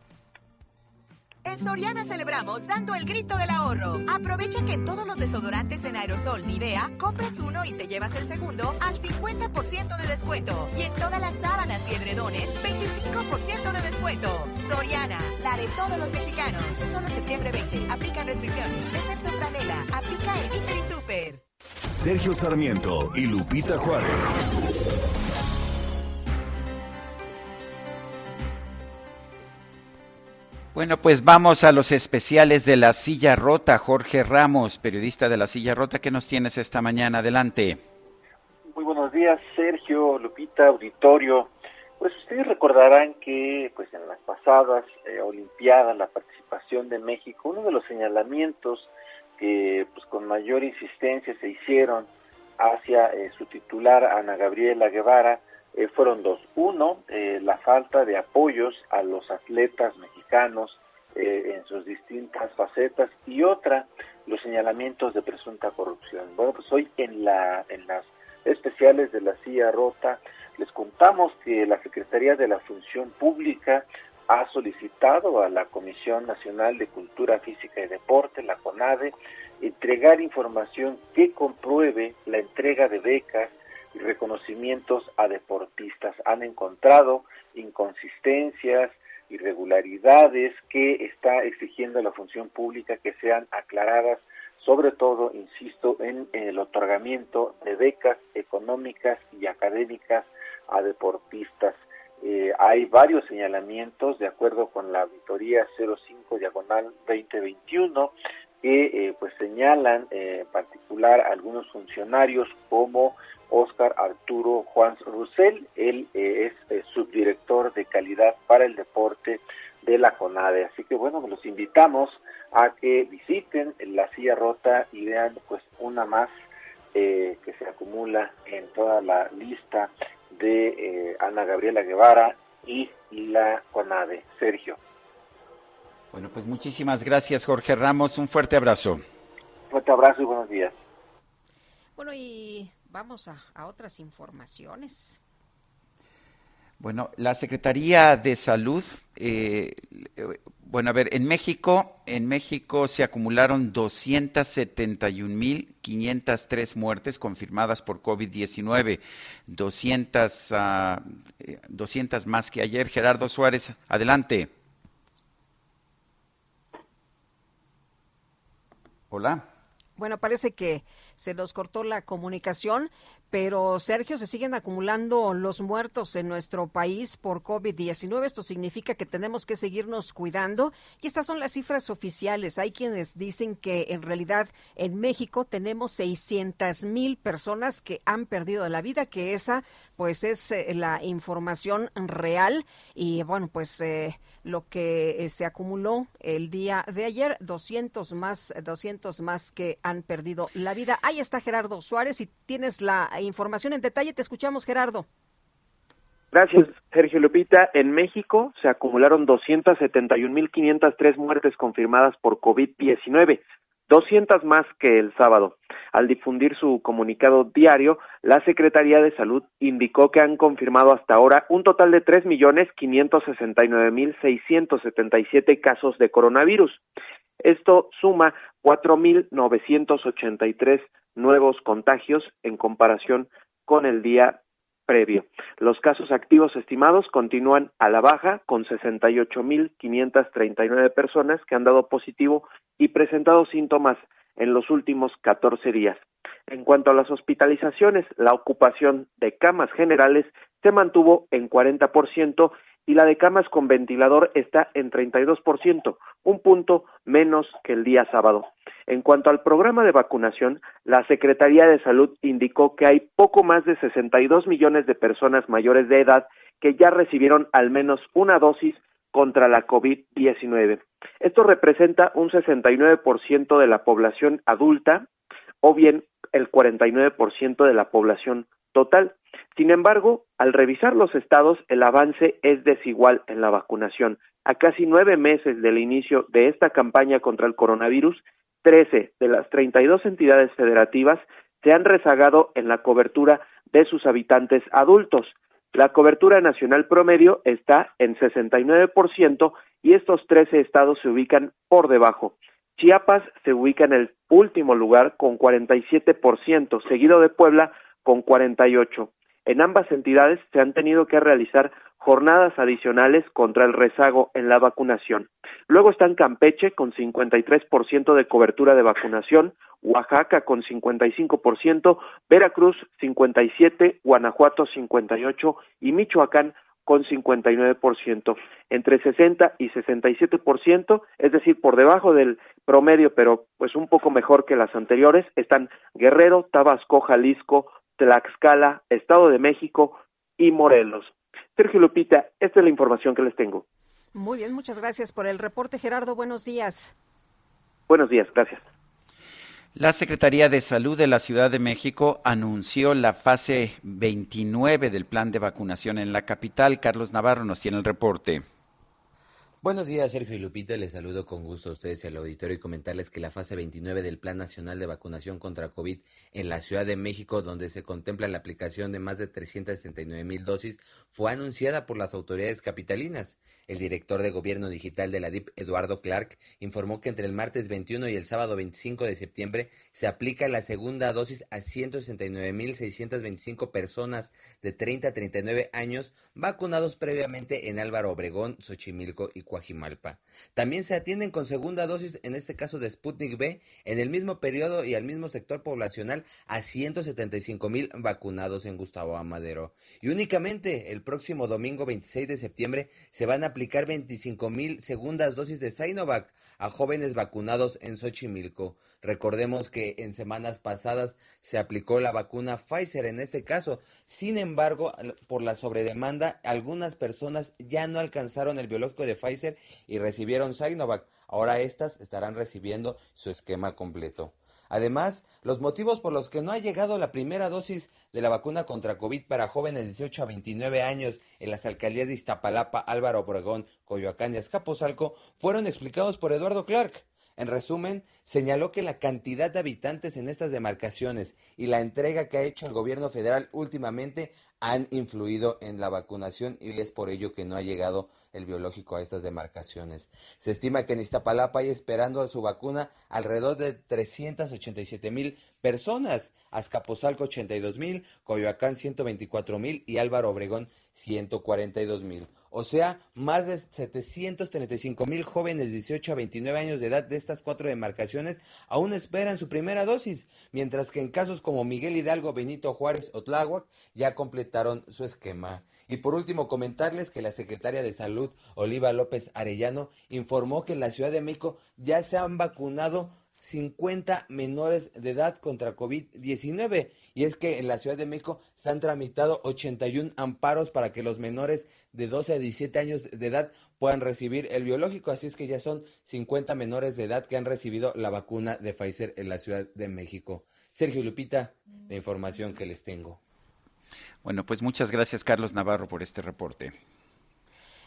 En Soriana celebramos dando el grito del ahorro. Aprovecha que en todos los desodorantes en aerosol Nivea compras uno y te llevas el segundo al 50% de descuento. Y en todas las sábanas y edredones, 25% de descuento. Soriana, la de todos los mexicanos. Solo septiembre 20. Aplican restricciones, excepto franela. Aplica en Hiper y Super. Sergio Sarmiento y Lupita Juárez. Bueno, pues vamos a los especiales de la silla rota. Jorge Ramos, periodista de la silla rota, ¿qué nos tienes esta mañana? Adelante. Muy buenos días, Sergio, Lupita, auditorio. Pues ustedes recordarán que pues en las pasadas eh, Olimpiadas, la participación de México, uno de los señalamientos que pues con mayor insistencia se hicieron hacia eh, su titular Ana Gabriela Guevara eh, fueron dos. Uno, eh, la falta de apoyos a los atletas mexicanos eh, en sus distintas facetas y otra, los señalamientos de presunta corrupción. Bueno, pues hoy en, la, en las especiales de la CIA Rota les contamos que la Secretaría de la Función Pública ha solicitado a la Comisión Nacional de Cultura Física y Deporte, la CONADE, entregar información que compruebe la entrega de becas reconocimientos a deportistas. Han encontrado inconsistencias, irregularidades que está exigiendo la función pública que sean aclaradas, sobre todo, insisto, en, el otorgamiento de becas económicas y académicas a deportistas. Eh, hay varios señalamientos de acuerdo con la auditoría 05 diagonal 2021 que eh, pues señalan eh, en particular algunos funcionarios como Oscar Arturo Juan Russell, él eh, es, subdirector de calidad para el deporte de la CONADE. Así que bueno, los invitamos a que visiten la silla rota y vean pues una más eh, que se acumula en toda la lista de Ana Gabriela Guevara y la CONADE. Sergio. Bueno, pues muchísimas gracias Jorge Ramos, un fuerte abrazo. Un fuerte abrazo y buenos días. Bueno, y vamos a, otras informaciones. Bueno, la Secretaría de Salud, eh, bueno, a ver, en México, en México se acumularon 271.503 muertes confirmadas por COVID-19, 200, 200 más que ayer. Gerardo Suárez, adelante. Hola. Bueno, parece que se nos cortó la comunicación, pero Sergio, se siguen acumulando los muertos en nuestro país por COVID-19. Esto significa que tenemos que seguirnos cuidando y estas son las cifras oficiales. Hay quienes dicen que en realidad en México tenemos 600 mil personas que han perdido la vida, que esa pues es eh, la información real y bueno, pues eh, lo que eh, se acumuló el día de ayer, 200 más, 200 más que han perdido la vida. Ahí está Gerardo Suárez y tienes la información en detalle. Te escuchamos, Gerardo. Gracias, Sergio Lupita. En México se acumularon 271.503 muertes confirmadas por COVID-19. 200 más que el sábado. Al difundir su comunicado diario, la Secretaría de Salud indicó que han confirmado hasta ahora un total de 3.569.677 casos de coronavirus. Esto suma 4.983 nuevos contagios en comparación con el día previo. Los casos activos estimados continúan a la baja con 68.539 personas que han dado positivo y presentado síntomas en los últimos 14 días. En cuanto a las hospitalizaciones, la ocupación de camas generales se mantuvo en 40% y la de camas con ventilador está en 32%, un punto menos que el día sábado. En cuanto al programa de vacunación, la Secretaría de Salud indicó que hay poco más de 62 millones de personas mayores de edad que ya recibieron al menos una dosis contra la COVID-19. Esto representa un 69% de la población adulta o bien el 49% de la población total. Sin embargo, al revisar los estados, el avance es desigual en la vacunación. A casi nueve meses del inicio de esta campaña contra el coronavirus, 13 de las 32 entidades federativas se han rezagado en la cobertura de sus habitantes adultos. La cobertura nacional promedio está en 69% y estos 13 estados se ubican por debajo. Chiapas se ubica en el último lugar con 47%, seguido de Puebla con 48. En ambas entidades se han tenido que realizar jornadas adicionales contra el rezago en la vacunación. Luego están Campeche con 53% de cobertura de vacunación, Oaxaca con 55%, Veracruz 57%, Guanajuato 58% y Michoacán con 59%. Entre 60 y 67%, es decir, por debajo del promedio, pero pues un poco mejor que las anteriores, están Guerrero, Tabasco, Jalisco, Tlaxcala, Estado de México y Morelos. Sergio Lupita, esta es la información que les tengo. Muy bien, muchas gracias por el reporte, Gerardo. Buenos días. Buenos días, gracias. La Secretaría de Salud de la Ciudad de México anunció la fase 29 del plan de vacunación en la capital. Carlos Navarro nos tiene el reporte. Buenos días, Sergio y Lupita. Les saludo con gusto a ustedes y al auditorio y comentarles que la fase 29 del Plan Nacional de Vacunación contra COVID en la Ciudad de México, donde se contempla la aplicación de más de 369 mil dosis, fue anunciada por las autoridades capitalinas. El director de Gobierno Digital de la DIP, Eduardo Clark, informó que entre el martes 21 y el sábado 25 de septiembre se aplica la segunda dosis a 169 mil 625 personas de 30 a 39 años vacunados previamente en Álvaro Obregón, Xochimilco y Coajimalpa. También se atienden con segunda dosis, en este caso de Sputnik B, en el mismo periodo y al mismo sector poblacional a 175 mil vacunados en Gustavo Amadero. Y únicamente el próximo domingo 26 de septiembre se van a aplicar 25 mil segundas dosis de Sinovac a jóvenes vacunados en Xochimilco. Recordemos que en semanas pasadas se aplicó la vacuna Pfizer en este caso. Sin embargo, por la sobredemanda, algunas personas ya no alcanzaron el biológico de Pfizer y recibieron Sinovac. Ahora estas estarán recibiendo su esquema completo. Además, los motivos por los que no ha llegado la primera dosis de la vacuna contra COVID para jóvenes de 18 a 29 años en las alcaldías de Iztapalapa, Álvaro Obregón, Coyoacán y Azcapotzalco fueron explicados por Eduardo Clark. En resumen, señaló que la cantidad de habitantes en estas demarcaciones y la entrega que ha hecho el gobierno federal últimamente han influido en la vacunación y es por ello que no ha llegado el biológico a estas demarcaciones. Se estima que en Iztapalapa hay esperando a su vacuna alrededor de 387 mil personas, Azcapotzalco 82 mil, Coyoacán 124 mil y Álvaro Obregón 142 mil o sea, más de 735 mil jóvenes de 18 a 29 años de edad de estas cuatro demarcaciones aún esperan su primera dosis, mientras que en casos como Miguel Hidalgo, Benito Juárez o ya completaron su esquema. Y por último, comentarles que la secretaria de Salud, Oliva López Arellano, informó que en la Ciudad de México ya se han vacunado 50 menores de edad contra COVID-19. Y es que en la Ciudad de México se han tramitado 81 amparos para que los menores de 12 a 17 años de edad puedan recibir el biológico. Así es que ya son 50 menores de edad que han recibido la vacuna de Pfizer en la Ciudad de México. Sergio Lupita, la información que les tengo. Bueno, pues muchas gracias Carlos Navarro por este reporte.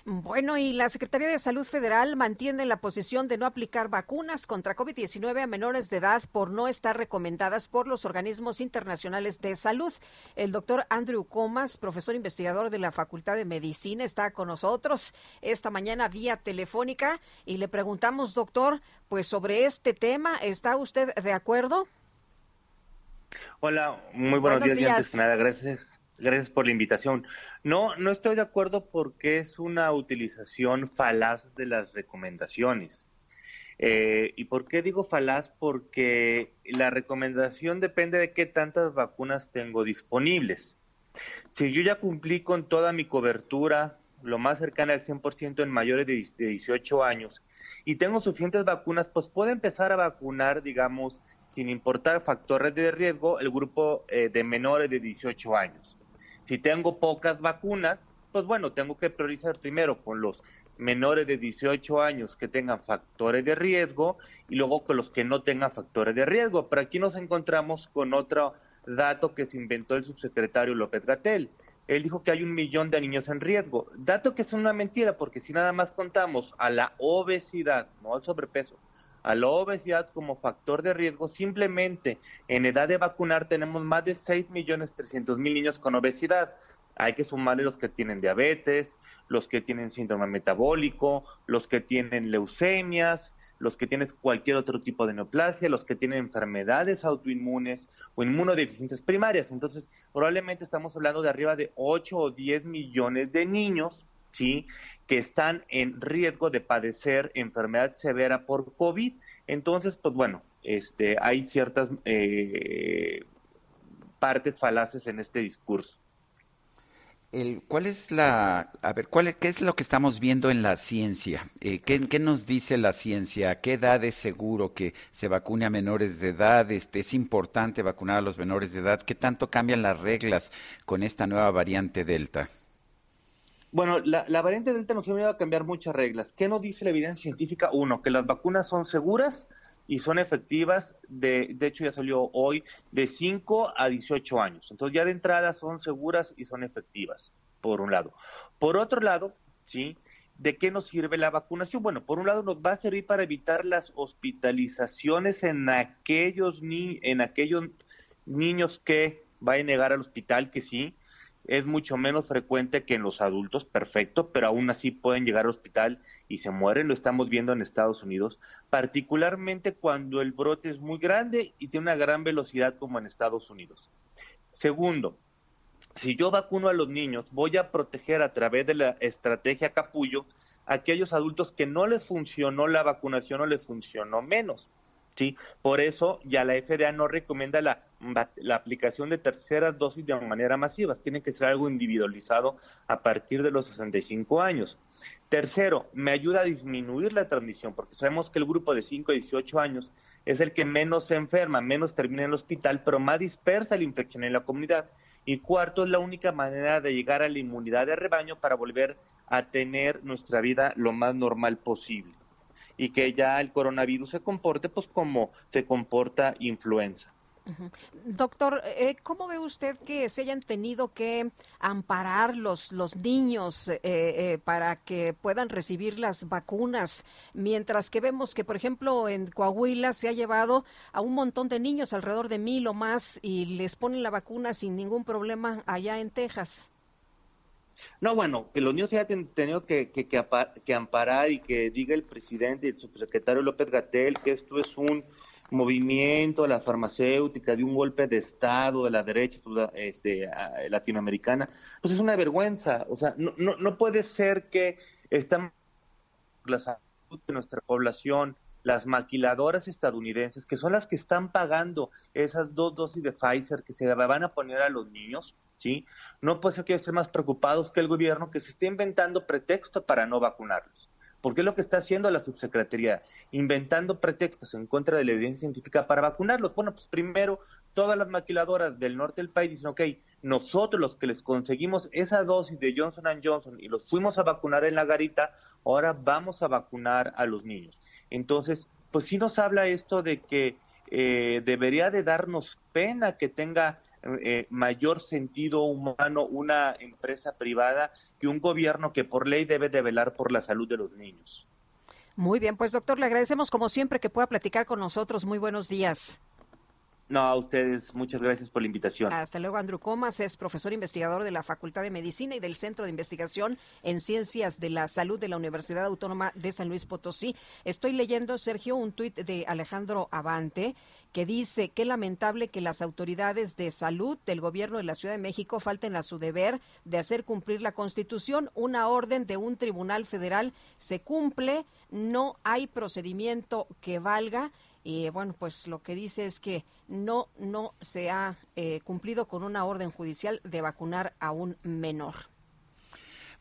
Bueno, y la Secretaría de Salud Federal mantiene la posición de no aplicar vacunas contra COVID-19 a menores de edad por no estar recomendadas por los organismos internacionales de salud. El doctor Andrew Comas, profesor investigador de la Facultad de Medicina, está con nosotros esta mañana vía telefónica y le preguntamos, doctor, pues sobre este tema, ¿está usted de acuerdo? Hola, muy buenos, días, y antes que nada, gracias Gracias por la invitación. No, no estoy de acuerdo porque es una utilización falaz de las recomendaciones. Eh, ¿Y por qué digo falaz? Porque la recomendación depende de qué tantas vacunas tengo disponibles. Si yo ya cumplí con toda mi cobertura, lo más cercana al 100% en mayores de 18 años, y tengo suficientes vacunas, pues puedo empezar a vacunar, digamos, sin importar factores de riesgo, el grupo eh, de menores de 18 años. Si tengo pocas vacunas, pues bueno, tengo que priorizar primero con los menores de 18 años que tengan factores de riesgo y luego con los que no tengan factores de riesgo. Pero aquí nos encontramos con otro dato que se inventó el subsecretario López Gatel. Él dijo que hay un millón de niños en riesgo. Dato que es una mentira, porque si nada más contamos a la obesidad, no al sobrepeso, a la obesidad como factor de riesgo, simplemente en edad de vacunar tenemos más de 6 millones 300 mil niños con obesidad. Hay que sumarle los que tienen diabetes, los que tienen síndrome metabólico, los que tienen leucemias, los que tienen cualquier otro tipo de neoplasia, los que tienen enfermedades autoinmunes o inmunodeficientes primarias. Entonces, probablemente estamos hablando de arriba de 8 o 10 millones de niños ¿sí? que están en riesgo de padecer enfermedad severa por COVID. Entonces, pues bueno, este, hay ciertas eh, partes falaces en este discurso. ¿Cuál es la, a ver, cuál, qué es lo que estamos viendo en la ciencia? Eh, ¿qué, ¿qué, nos dice la ciencia? ¿A qué edad es seguro que se vacune a menores de edad? Este, ¿Es importante vacunar a los menores de edad? ¿Qué tanto cambian las reglas con esta nueva variante Delta? Bueno, la, variante Delta nos ha venido a cambiar muchas reglas. ¿Qué nos dice la evidencia científica? Uno, que las vacunas son seguras y son efectivas, de, de hecho ya salió hoy, de 5 a 18 años. Entonces ya de entrada son seguras y son efectivas, por un lado. Por otro lado, ¿sí? ¿De qué nos sirve la vacunación? Bueno, por un lado nos va a servir para evitar las hospitalizaciones en aquellos, ni en aquellos niños que vayan a llegar al hospital, que sí, es mucho menos frecuente que en los adultos, perfecto, pero aún así pueden llegar al hospital y se mueren, lo estamos viendo en Estados Unidos, particularmente cuando el brote es muy grande y tiene una gran velocidad como en Estados Unidos. Segundo, si yo vacuno a los niños, voy a proteger a través de la estrategia capullo a aquellos adultos que no les funcionó la vacunación o les funcionó menos. ¿sí? Por eso ya la FDA no recomienda la, la aplicación de terceras dosis de manera masiva, tiene que ser algo individualizado a partir de los 65 años. Tercero, me ayuda a disminuir la transmisión, porque sabemos que el grupo de 5 a 18 años es el que menos se enferma, menos termina en el hospital, pero más dispersa la infección en la comunidad. Y cuarto, es la única manera de llegar a la inmunidad de rebaño para volver a tener nuestra vida lo más normal posible y que ya el coronavirus se comporte pues como se comporta influenza. Doctor, eh, ¿cómo ve usted que se hayan tenido que amparar los, los niños eh, eh, para que puedan recibir las vacunas? Mientras que vemos que, por ejemplo, en Coahuila se ha llevado a un montón de niños, alrededor de mil o más, y les ponen la vacuna sin ningún problema allá en Texas. No, bueno, que los niños se hayan tenido que, que, amparar y que diga el presidente y el subsecretario López Gatel que esto es un movimiento de la farmacéutica, de un golpe de Estado de la derecha pues, este, latinoamericana, pues es una vergüenza. O sea, no, no, no puede ser que están la salud de nuestra población, las maquiladoras estadounidenses, que son las que están pagando esas dos dosis de Pfizer que se van a poner a los niños, ¿sí? No puede ser que estén más preocupados que el gobierno que se esté inventando pretexto para no vacunarlos. Porque es lo que está haciendo la subsecretaría, inventando pretextos en contra de la evidencia científica para vacunarlos. Bueno, pues primero, todas las maquiladoras del norte del país dicen, ok, nosotros los que les conseguimos esa dosis de Johnson Johnson y los fuimos a vacunar en la garita, ahora vamos a vacunar a los niños. Entonces, pues sí nos habla esto de que eh, debería de darnos pena que tenga eh, mayor sentido humano una empresa privada que un gobierno que por ley debe de velar por la salud de los niños. Muy bien, pues doctor, le agradecemos como siempre que pueda platicar con nosotros. Muy buenos días. No, a ustedes, muchas gracias por la invitación. Hasta luego, Andrew Comas es profesor investigador de la Facultad de Medicina y del Centro de Investigación en Ciencias de la Salud de la Universidad Autónoma de San Luis Potosí. Estoy leyendo, Sergio, un tuit de Alejandro Avante que dice que lamentable que las autoridades de salud del gobierno de la Ciudad de México falten a su deber de hacer cumplir la Constitución. Una orden de un tribunal federal se cumple, no hay procedimiento que valga y bueno, pues lo que dice es que no, no se ha eh, cumplido con una orden judicial de vacunar a un menor.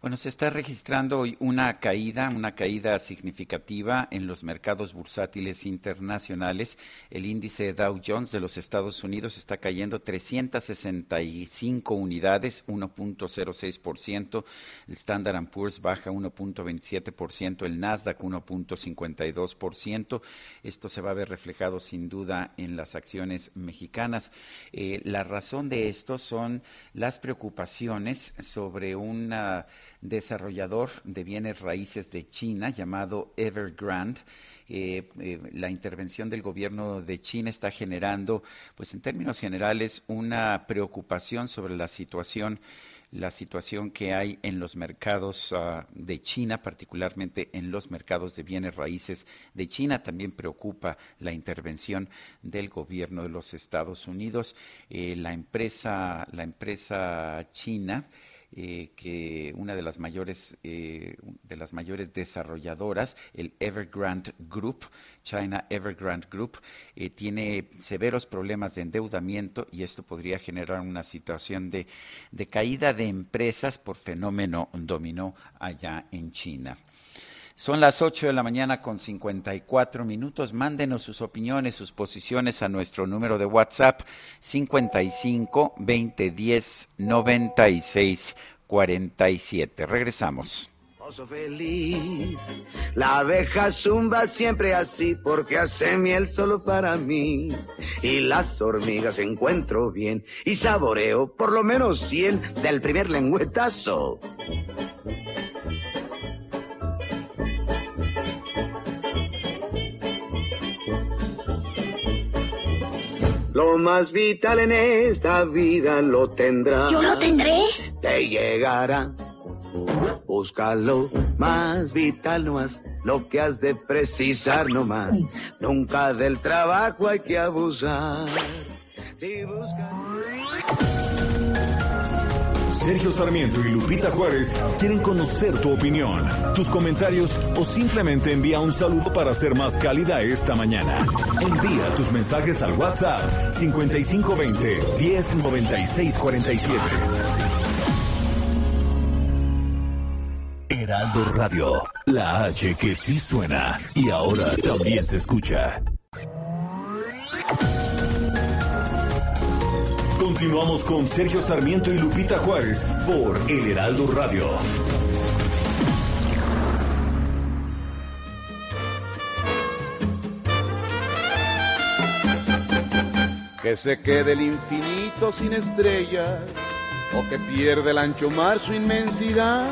Bueno, se está registrando hoy una caída, una caída significativa en los mercados bursátiles internacionales. El índice Dow Jones de los Estados Unidos está cayendo 365 unidades, 1.06%. El Standard Poor's baja 1.27%, el Nasdaq 1.52%. Esto se va a ver reflejado sin duda en las acciones mexicanas. Eh, la razón de esto son las preocupaciones sobre una desarrollador de bienes raíces de China llamado Evergrande. Eh, eh, la intervención del gobierno de China está generando, pues en términos generales, una preocupación sobre la situación la situación que hay en los mercados ah, de China, particularmente en los mercados de bienes raíces de China. También preocupa la intervención del gobierno de los Estados Unidos. Eh, la empresa, la empresa china eh, que una de las mayores eh, de las mayores desarrolladoras, el Evergrande Group, China Evergrande Group, eh, tiene severos problemas de endeudamiento y esto podría generar una situación de, de caída de empresas por fenómeno dominó allá en China. Son las 8 de la mañana con 54 minutos. Mándenos sus opiniones, sus posiciones a nuestro número de WhatsApp 55 20 10 96 47. Regresamos. Feliz. La abeja zumba siempre así porque hace miel solo para mí. Y las hormigas encuentro bien y saboreo por lo menos 100 del primer lengüetazo. Lo más vital en esta vida lo tendrá. ¿Yo lo tendré? Te llegará. Búscalo más vital no más, lo que has de precisar no más. Nunca del trabajo hay que abusar. Si buscas... Sergio Sarmiento y Lupita Juárez quieren conocer tu opinión, tus comentarios o simplemente envía un saludo para ser más cálida esta mañana. Envía tus mensajes al WhatsApp 5520 109647. Heraldo Radio, la H que sí suena y ahora también se escucha. Continuamos con Sergio Sarmiento y Lupita Juárez por El Heraldo Radio. Que se quede el infinito sin estrellas o que pierda el ancho mar su inmensidad,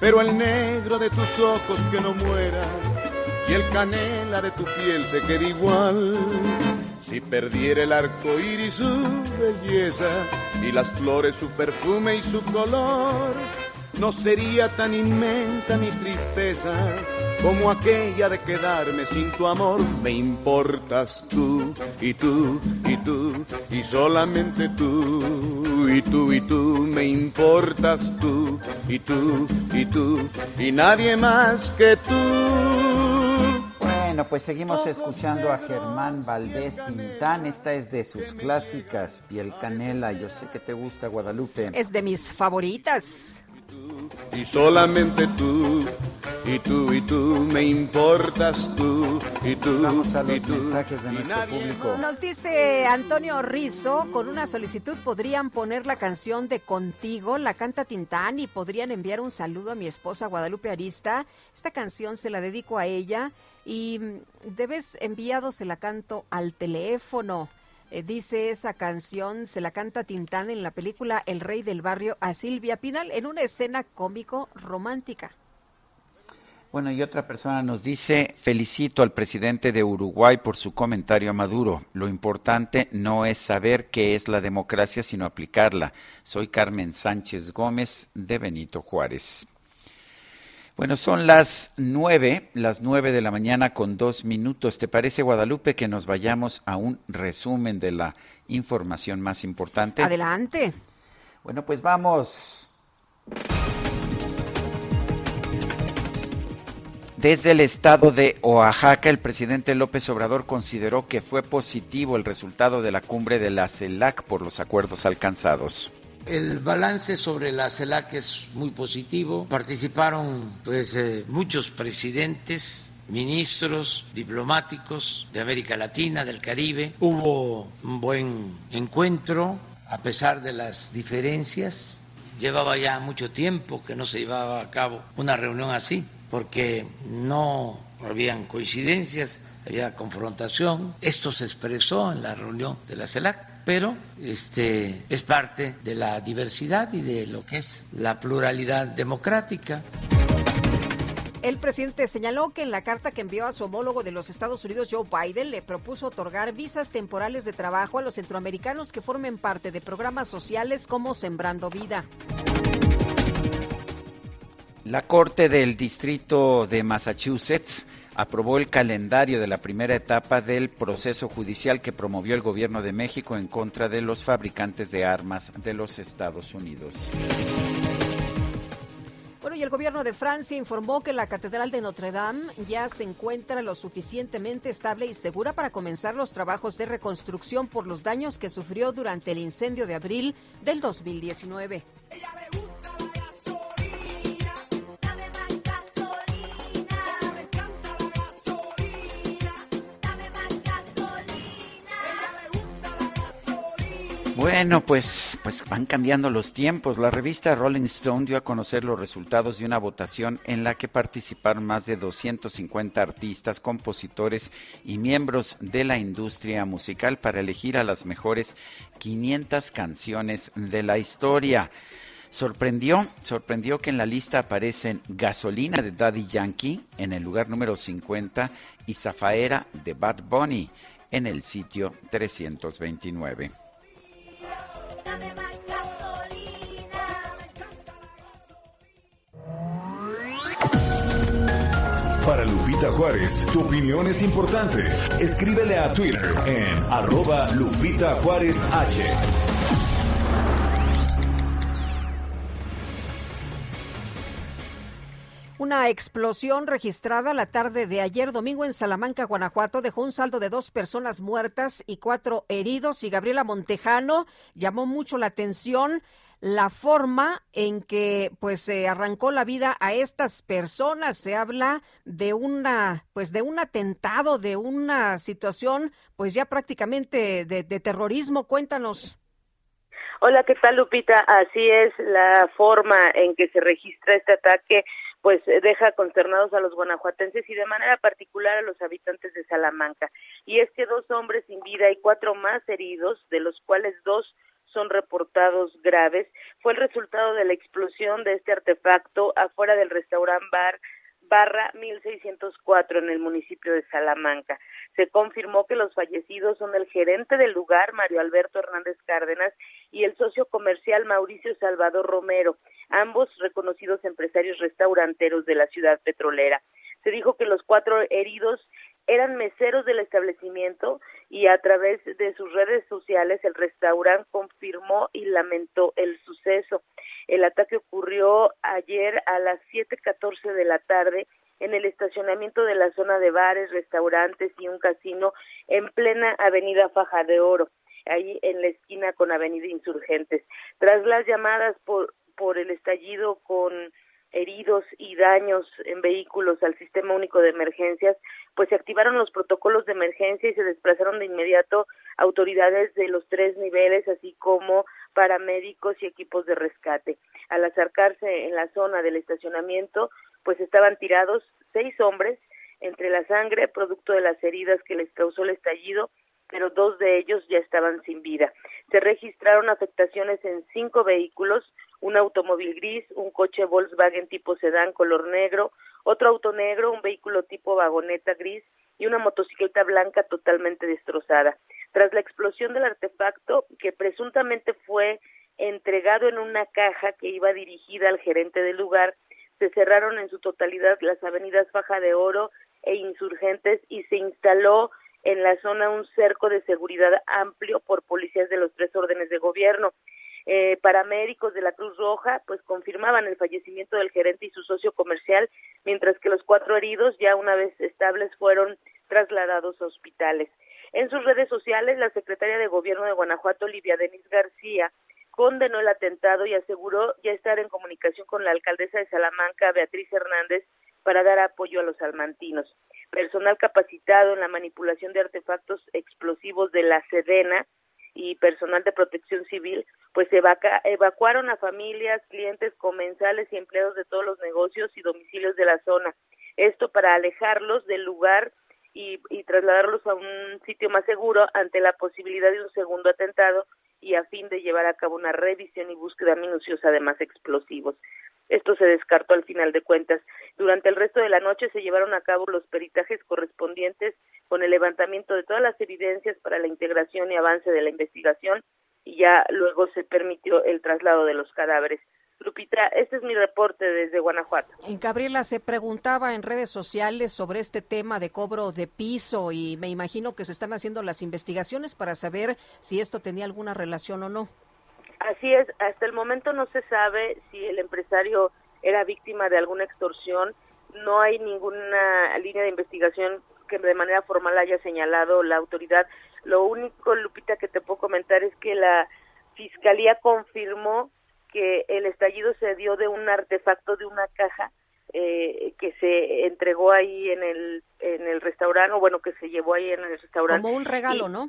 pero el negro de tus ojos que no muera y el canela de tu piel se quede igual si perdiera el arco iris su belleza y las flores su perfume y su color, no sería tan inmensa mi tristeza como aquella de quedarme sin tu amor. Me importas tú y tú y tú y solamente tú y tú y tú. Me importas tú y tú y tú y nadie más que tú. Bueno, pues seguimos escuchando a Germán Valdés Tintán. Esta es de sus clásicas, Piel Canela. Yo sé que te gusta, Guadalupe. Es de mis favoritas. Y solamente tú, y tú, y tú, me importas tú, y tú. Vamos a los y tú, mensajes de nuestro público. Nos dice Antonio Rizo, con una solicitud podrían poner la canción de Contigo, la canta Tintán, y podrían enviar un saludo a mi esposa Guadalupe Arista. Esta canción se la dedico a ella y mm, de vez enviado se la canto al teléfono. eh, dice esa canción, se la canta Tintán en la película El Rey del Barrio a Silvia Pinal en una escena cómico-romántica. Bueno, y otra persona nos dice, felicito al presidente de Uruguay por su comentario a Maduro. Lo importante no es saber qué es la democracia, sino aplicarla. Soy Carmen Sánchez Gómez de Benito Juárez. Bueno, son las nueve, las nueve de la mañana con dos minutos. ¿Te parece, Guadalupe, que nos vayamos a un resumen de la información más importante? Adelante. Bueno, pues vamos. Desde el estado de Oaxaca, el presidente López Obrador consideró que fue positivo el resultado de la cumbre de la CELAC por los acuerdos alcanzados. El balance sobre la CELAC es muy positivo. Participaron pues eh, muchos presidentes, ministros, diplomáticos de América Latina, del Caribe. Hubo un buen encuentro a pesar de las diferencias. Llevaba ya mucho tiempo que no se llevaba a cabo una reunión así porque no habían coincidencias, había confrontación. Esto se expresó en la reunión de la CELAC, pero este, es parte de la diversidad y de lo que es la pluralidad democrática. El presidente señaló que en la carta que envió a su homólogo de los Estados Unidos, Joe Biden, le propuso otorgar visas temporales de trabajo a los centroamericanos que formen parte de programas sociales como Sembrando Vida. La Corte del Distrito de Massachusetts aprobó el calendario de la primera etapa del proceso judicial que promovió el gobierno de México en contra de los fabricantes de armas de los Estados Unidos. Bueno, y el gobierno de Francia informó que la Catedral de Notre Dame ya se encuentra lo suficientemente estable y segura para comenzar los trabajos de reconstrucción por los daños que sufrió durante el incendio de abril del 2019. Bueno, pues, pues van cambiando los tiempos. La revista Rolling Stone dio a conocer los resultados de una votación en la que participaron más de 250 artistas, compositores y miembros de la industria musical para elegir a las mejores 500 canciones de la historia. Sorprendió, sorprendió que en la lista aparecen Gasolina de Daddy Yankee en el lugar número 50 y Zafaera de Bad Bunny en el sitio 329. Para Lupita Juárez, tu opinión es importante. Escríbele a Twitter en arroba Lupita Juárez H. Una explosión registrada la tarde de ayer domingo en Salamanca, Guanajuato, dejó un saldo de dos personas muertas y cuatro heridos. Y Gabriela Montejano llamó mucho la atención la forma en que pues se arrancó la vida a estas personas. Se habla de una pues de un atentado, de una situación pues ya prácticamente de, de terrorismo. Cuéntanos. Hola, ¿qué tal Lupita? Así es la forma en que se registra este ataque pues deja consternados a los guanajuatenses y de manera particular a los habitantes de Salamanca. Y es que dos hombres sin vida y cuatro más heridos, de los cuales dos son reportados graves, fue el resultado de la explosión de este artefacto afuera del restaurante bar barra 1604 en el municipio de Salamanca. Se confirmó que los fallecidos son el gerente del lugar, Mario Alberto Hernández Cárdenas, y el socio comercial Mauricio Salvador Romero, ambos reconocidos empresarios restauranteros de la ciudad petrolera. Se dijo que los cuatro heridos eran meseros del establecimiento y a través de sus redes sociales el restaurante confirmó y lamentó el suceso. El ataque ocurrió ayer a las 7:14 de la tarde en el estacionamiento de la zona de bares, restaurantes y un casino en plena Avenida Faja de Oro, ahí en la esquina con Avenida Insurgentes. Tras las llamadas por por el estallido con heridos y daños en vehículos al sistema único de emergencias, pues se activaron los protocolos de emergencia y se desplazaron de inmediato autoridades de los tres niveles, así como paramédicos y equipos de rescate. Al acercarse en la zona del estacionamiento, pues estaban tirados seis hombres entre la sangre, producto de las heridas que les causó el estallido, pero dos de ellos ya estaban sin vida. Se registraron afectaciones en cinco vehículos, un automóvil gris, un coche Volkswagen tipo sedán color negro, otro auto negro, un vehículo tipo vagoneta gris y una motocicleta blanca totalmente destrozada. Tras la explosión del artefacto, que presuntamente fue entregado en una caja que iba dirigida al gerente del lugar, se cerraron en su totalidad las avenidas Faja de Oro e Insurgentes y se instaló en la zona un cerco de seguridad amplio por policías de los tres órdenes de gobierno. Eh, paramédicos de la Cruz Roja pues confirmaban el fallecimiento del gerente y su socio comercial, mientras que los cuatro heridos ya una vez estables fueron trasladados a hospitales. En sus redes sociales, la secretaria de Gobierno de Guanajuato, Olivia Denis García, condenó el atentado y aseguró ya estar en comunicación con la alcaldesa de Salamanca, Beatriz Hernández, para dar apoyo a los salmantinos. Personal capacitado en la manipulación de artefactos explosivos de la Sedena y personal de protección civil, pues evacuaron a familias, clientes, comensales y empleados de todos los negocios y domicilios de la zona. Esto para alejarlos del lugar y, y trasladarlos a un sitio más seguro ante la posibilidad de un segundo atentado y a fin de llevar a cabo una revisión y búsqueda minuciosa de más explosivos. Esto se descartó al final de cuentas. Durante el resto de la noche se llevaron a cabo los peritajes correspondientes con el levantamiento de todas las evidencias para la integración y avance de la investigación y ya luego se permitió el traslado de los cadáveres. Lupita, este es mi reporte desde Guanajuato. En Gabriela se preguntaba en redes sociales sobre este tema de cobro de piso y me imagino que se están haciendo las investigaciones para saber si esto tenía alguna relación o no. Así es, hasta el momento no se sabe si el empresario era víctima de alguna extorsión, no hay ninguna línea de investigación que de manera formal haya señalado la autoridad. Lo único, Lupita, que te puedo comentar es que la Fiscalía confirmó que el estallido se dio de un artefacto de una caja eh, que se entregó ahí en el en el restaurante o bueno que se llevó ahí en el restaurante. Como un regalo no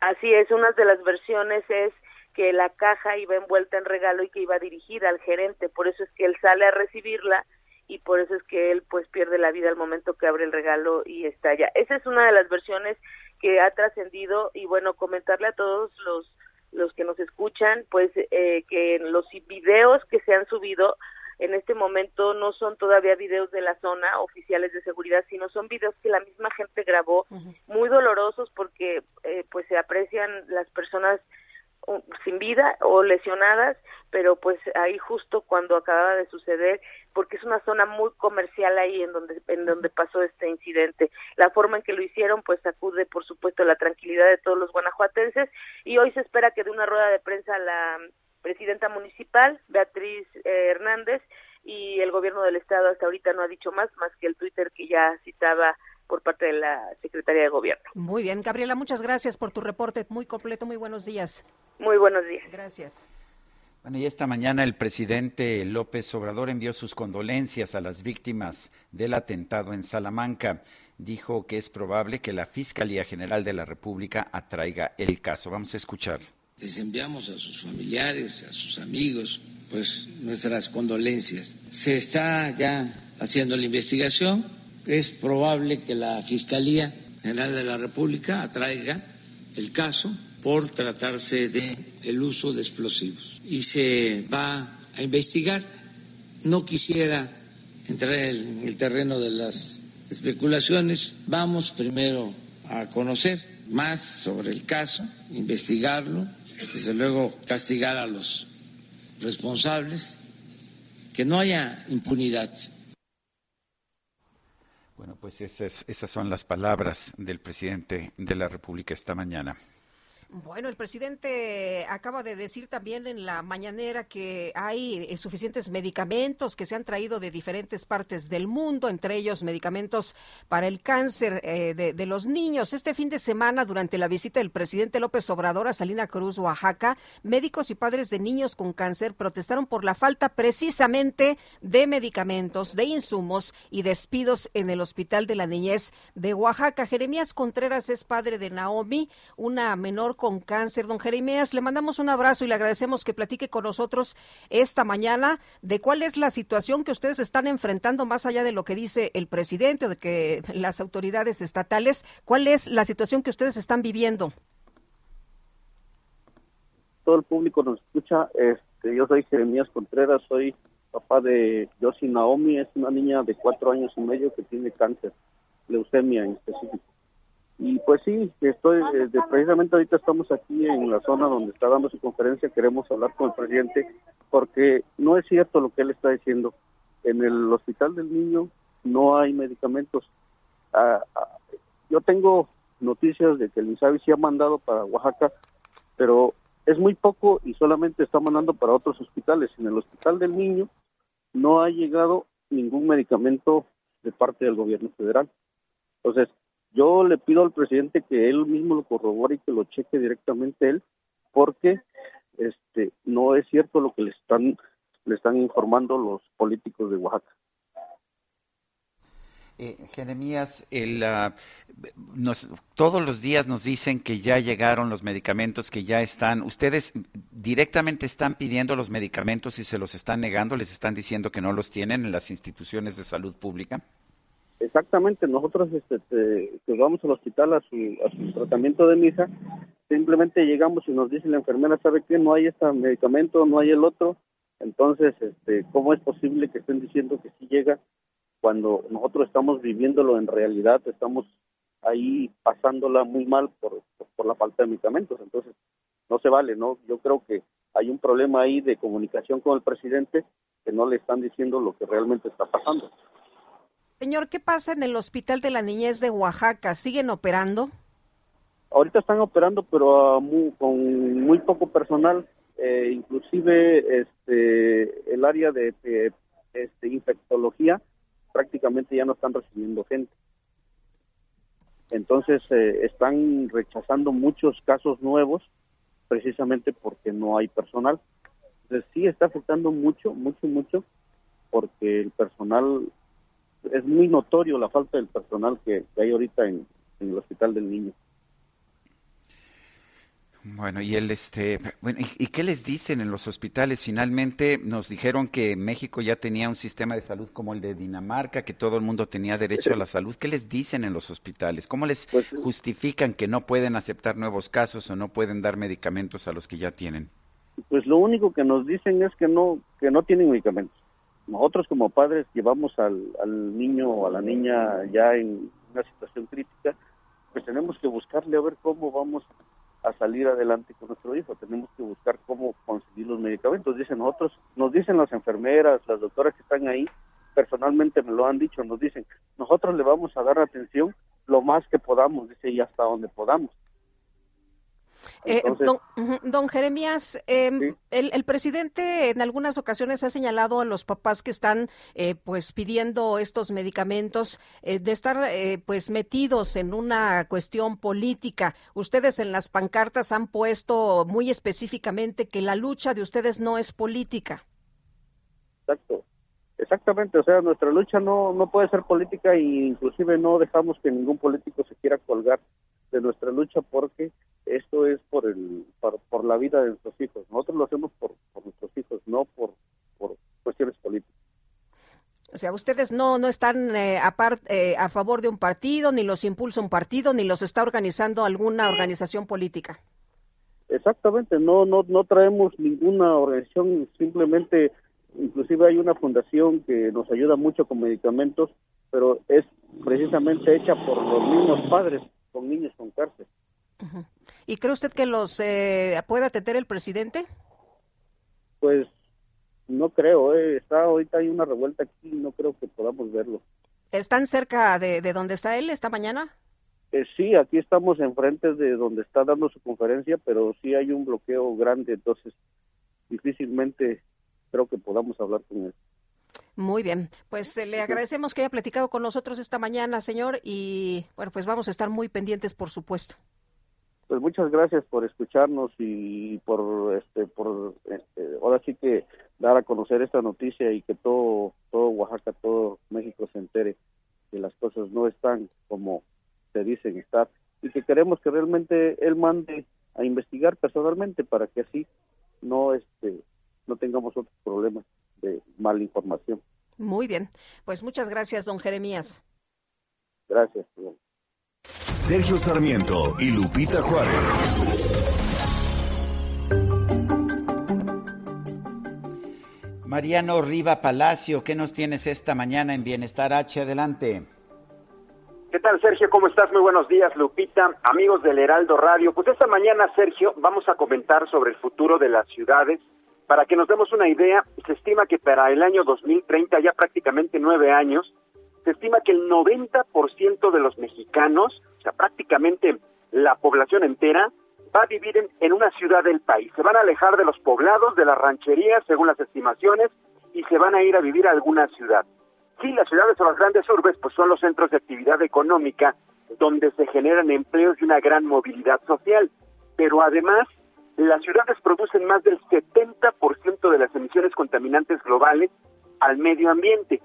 así es una de las versiones es que la caja iba envuelta en regalo y que iba dirigida al gerente, por eso es que él sale a recibirla y por eso es que él pues pierde la vida al momento que abre el regalo y estalla. Esa es una de las versiones que ha trascendido y bueno, comentarle a todos los los que nos escuchan, pues eh, que los videos que se han subido en este momento no son todavía videos de la zona oficiales de seguridad, sino son videos que la misma gente grabó, muy dolorosos porque eh, pues se aprecian las personas sin vida o lesionadas, pero pues ahí justo cuando acababa de suceder, porque es una zona muy comercial ahí en donde en donde pasó este incidente. La forma en que lo hicieron pues sacude por supuesto la tranquilidad de todos los guanajuatenses y hoy se espera que de una rueda de prensa la presidenta municipal Beatriz eh, Hernández y el gobierno del estado hasta ahorita no ha dicho más más que el Twitter que ya citaba por parte de la Secretaría de Gobierno. Muy bien, Gabriela, muchas gracias por tu reporte muy completo. Muy buenos días. Muy buenos días. Gracias. Bueno, y esta mañana el presidente López Obrador envió sus condolencias a las víctimas del atentado en Salamanca. Dijo que es probable que la Fiscalía General de la República atraiga el caso. Vamos a escuchar. Les enviamos a sus familiares, a sus amigos, pues nuestras condolencias. Se está ya haciendo la investigación es probable que la Fiscalía General de la República atraiga el caso por tratarse de el uso de explosivos y se va a investigar. No quisiera entrar en el terreno de las especulaciones. Vamos primero a conocer más sobre el caso, investigarlo, desde luego castigar a los responsables, que no haya impunidad bueno, pues esas, esas son las palabras del presidente de la República esta mañana. Bueno, el presidente acaba de decir también en la mañanera que hay eh, suficientes medicamentos que se han traído de diferentes partes del mundo, entre ellos medicamentos para el cáncer eh, de, los niños. Este fin de semana, durante la visita del presidente López Obrador a Salina Cruz, Oaxaca, médicos y padres de niños con cáncer protestaron por la falta precisamente de medicamentos, de insumos y despidos en el Hospital de la Niñez de Oaxaca. Jeremías Contreras es padre de Naomi, una menor con cáncer. Don Jeremías, le mandamos un abrazo y le agradecemos que platique con nosotros esta mañana de cuál es la situación que ustedes están enfrentando más allá de lo que dice el presidente o de que las autoridades estatales. ¿Cuál es la situación que ustedes están viviendo? Todo el público nos escucha. Este, yo soy Jeremías Contreras, soy papá de Josie Naomi, es una niña de cuatro años y medio que tiene cáncer, leucemia en específico. Y pues sí, estoy, eh, precisamente ahorita estamos aquí en la zona donde está dando su conferencia, queremos hablar con el presidente, porque no es cierto lo que él está diciendo. En el hospital del niño no hay medicamentos. Ah, ah, yo tengo noticias de que el INSABI sí ha mandado para Oaxaca, pero es muy poco y solamente está mandando para otros hospitales. En el hospital del niño no ha llegado ningún medicamento de parte del gobierno federal. Entonces, yo le pido al presidente que él mismo lo corrobore y que lo cheque directamente él, porque este no es cierto lo que le están le están informando los políticos de Oaxaca. Eh, Jeremías, el, ah, todos los días nos dicen que ya llegaron los medicamentos, que ya están. ¿Ustedes directamente están pidiendo los medicamentos y se los están negando? ¿Les están diciendo que no los tienen en las instituciones de salud pública? Exactamente, nosotros este, que vamos al hospital a su, a su tratamiento de misa, simplemente llegamos y nos dice la enfermera, ¿sabe qué? No hay este medicamento, no hay el otro. Entonces, este, ¿cómo es posible que estén diciendo que sí llega cuando nosotros estamos viviéndolo en realidad, estamos ahí pasándola muy mal por, por la falta de medicamentos. Entonces, no se vale, ¿no? Yo creo que hay un problema ahí de comunicación con el presidente que no le están diciendo lo que realmente está pasando. Señor, ¿qué pasa en el Hospital de la Niñez de Oaxaca? ¿Siguen operando? Ahorita están operando, pero con muy poco personal. Eh, inclusive este, el área de, de este, infectología prácticamente ya no están recibiendo gente. Entonces eh, están rechazando muchos casos nuevos precisamente porque no hay personal. Entonces sí está afectando mucho, mucho, mucho, porque el personal, es muy notorio la falta del personal que, hay ahorita en el Hospital del Niño. Bueno, y el este, bueno, ¿y, qué les dicen en los hospitales? Finalmente nos dijeron que México ya tenía un sistema de salud como el de Dinamarca, que todo el mundo tenía derecho a la salud. ¿Qué les dicen en los hospitales? ¿Cómo les pues justifican que no pueden aceptar nuevos casos o no pueden dar medicamentos a los que ya tienen? Pues lo único que nos dicen es que no que no tienen medicamentos. Nosotros como padres llevamos al, al niño o a la niña ya en una situación crítica, pues tenemos que buscarle a ver cómo vamos a salir adelante con nuestro hijo. Tenemos que buscar cómo conseguir los medicamentos. Dicen nosotros, nos dicen las enfermeras, las doctoras que están ahí, personalmente me lo han dicho, nos dicen, nosotros le vamos a dar atención lo más que podamos, dice, y hasta donde podamos. Eh, don, Jeremías, em, el, presidente en algunas ocasiones ha señalado a los papás que están eh, pues pidiendo estos medicamentos eh, de estar pues metidos en una cuestión política. Ustedes en las pancartas han puesto muy específicamente que la lucha de ustedes no es política. Exacto. Exactamente, o sea, nuestra lucha no, no puede ser política e inclusive no dejamos que ningún político se quiera colgar de nuestra lucha porque esto es por el por, la vida de nuestros hijos. Nosotros lo hacemos por, nuestros hijos, no por, por cuestiones políticas. O sea, ustedes no no están eh, a, eh, a favor de un partido, ni los impulsa un partido, ni los está organizando alguna organización política. Exactamente, no no no traemos ninguna organización, simplemente inclusive hay una fundación que nos ayuda mucho con medicamentos, pero es precisamente hecha por los mismos padres con niños con cárcel. ¿Y cree usted que los eh, puede atender el presidente? Pues no creo, eh. está ahorita hay una revuelta aquí, no creo que podamos verlo. ¿Están cerca de, de donde está él esta mañana? Eh, sí, aquí estamos enfrente de donde está dando su conferencia, pero sí hay un bloqueo grande, entonces difícilmente creo que podamos hablar con él. Muy bien, pues eh, le agradecemos que haya platicado con nosotros esta mañana, señor, y bueno, pues vamos a estar muy pendientes, por supuesto. Pues muchas gracias por escucharnos y por, este, por, este, ahora sí que dar a conocer esta noticia y que todo, todo Oaxaca, todo México se entere que las cosas no están como se dicen estar y que queremos que realmente él mande a investigar personalmente para que así no este no tengamos otros problemas de mala información. Muy bien, pues muchas gracias, don Jeremías. Gracias. Sergio Sarmiento y Lupita Juárez. Mariano Riva Palacio, ¿qué nos tienes esta mañana en Bienestar H? Adelante. ¿Qué tal, Sergio? ¿Cómo estás? Muy buenos días, Lupita, amigos del Heraldo Radio. Pues esta mañana, Sergio, vamos a comentar sobre el futuro de las ciudades. Para que nos demos una idea, se estima que para el año 2030, ya prácticamente nueve años, se estima que el 90% de los mexicanos, o sea, prácticamente la población entera, va a vivir en, una ciudad del país. Se van a alejar de los poblados, de las rancherías, según las estimaciones, y se van a ir a vivir a alguna ciudad. Sí, las ciudades o las grandes urbes, pues son los centros de actividad económica donde se generan empleos y una gran movilidad social. Pero además, las ciudades producen más del 70% de las emisiones contaminantes globales al medio ambiente.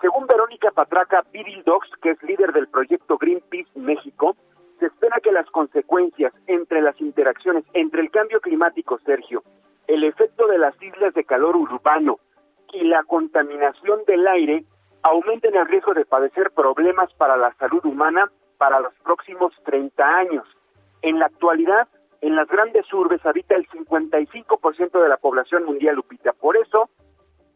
Según Verónica Patraca Dogs, que es líder del proyecto Greenpeace México, se espera que las consecuencias entre las interacciones entre el cambio climático, Sergio, el efecto de las islas de calor urbano y la contaminación del aire aumenten el riesgo de padecer problemas para la salud humana para los próximos 30 años. En la actualidad, en las grandes urbes habita el 55% de la población mundial, Lupita. Por eso,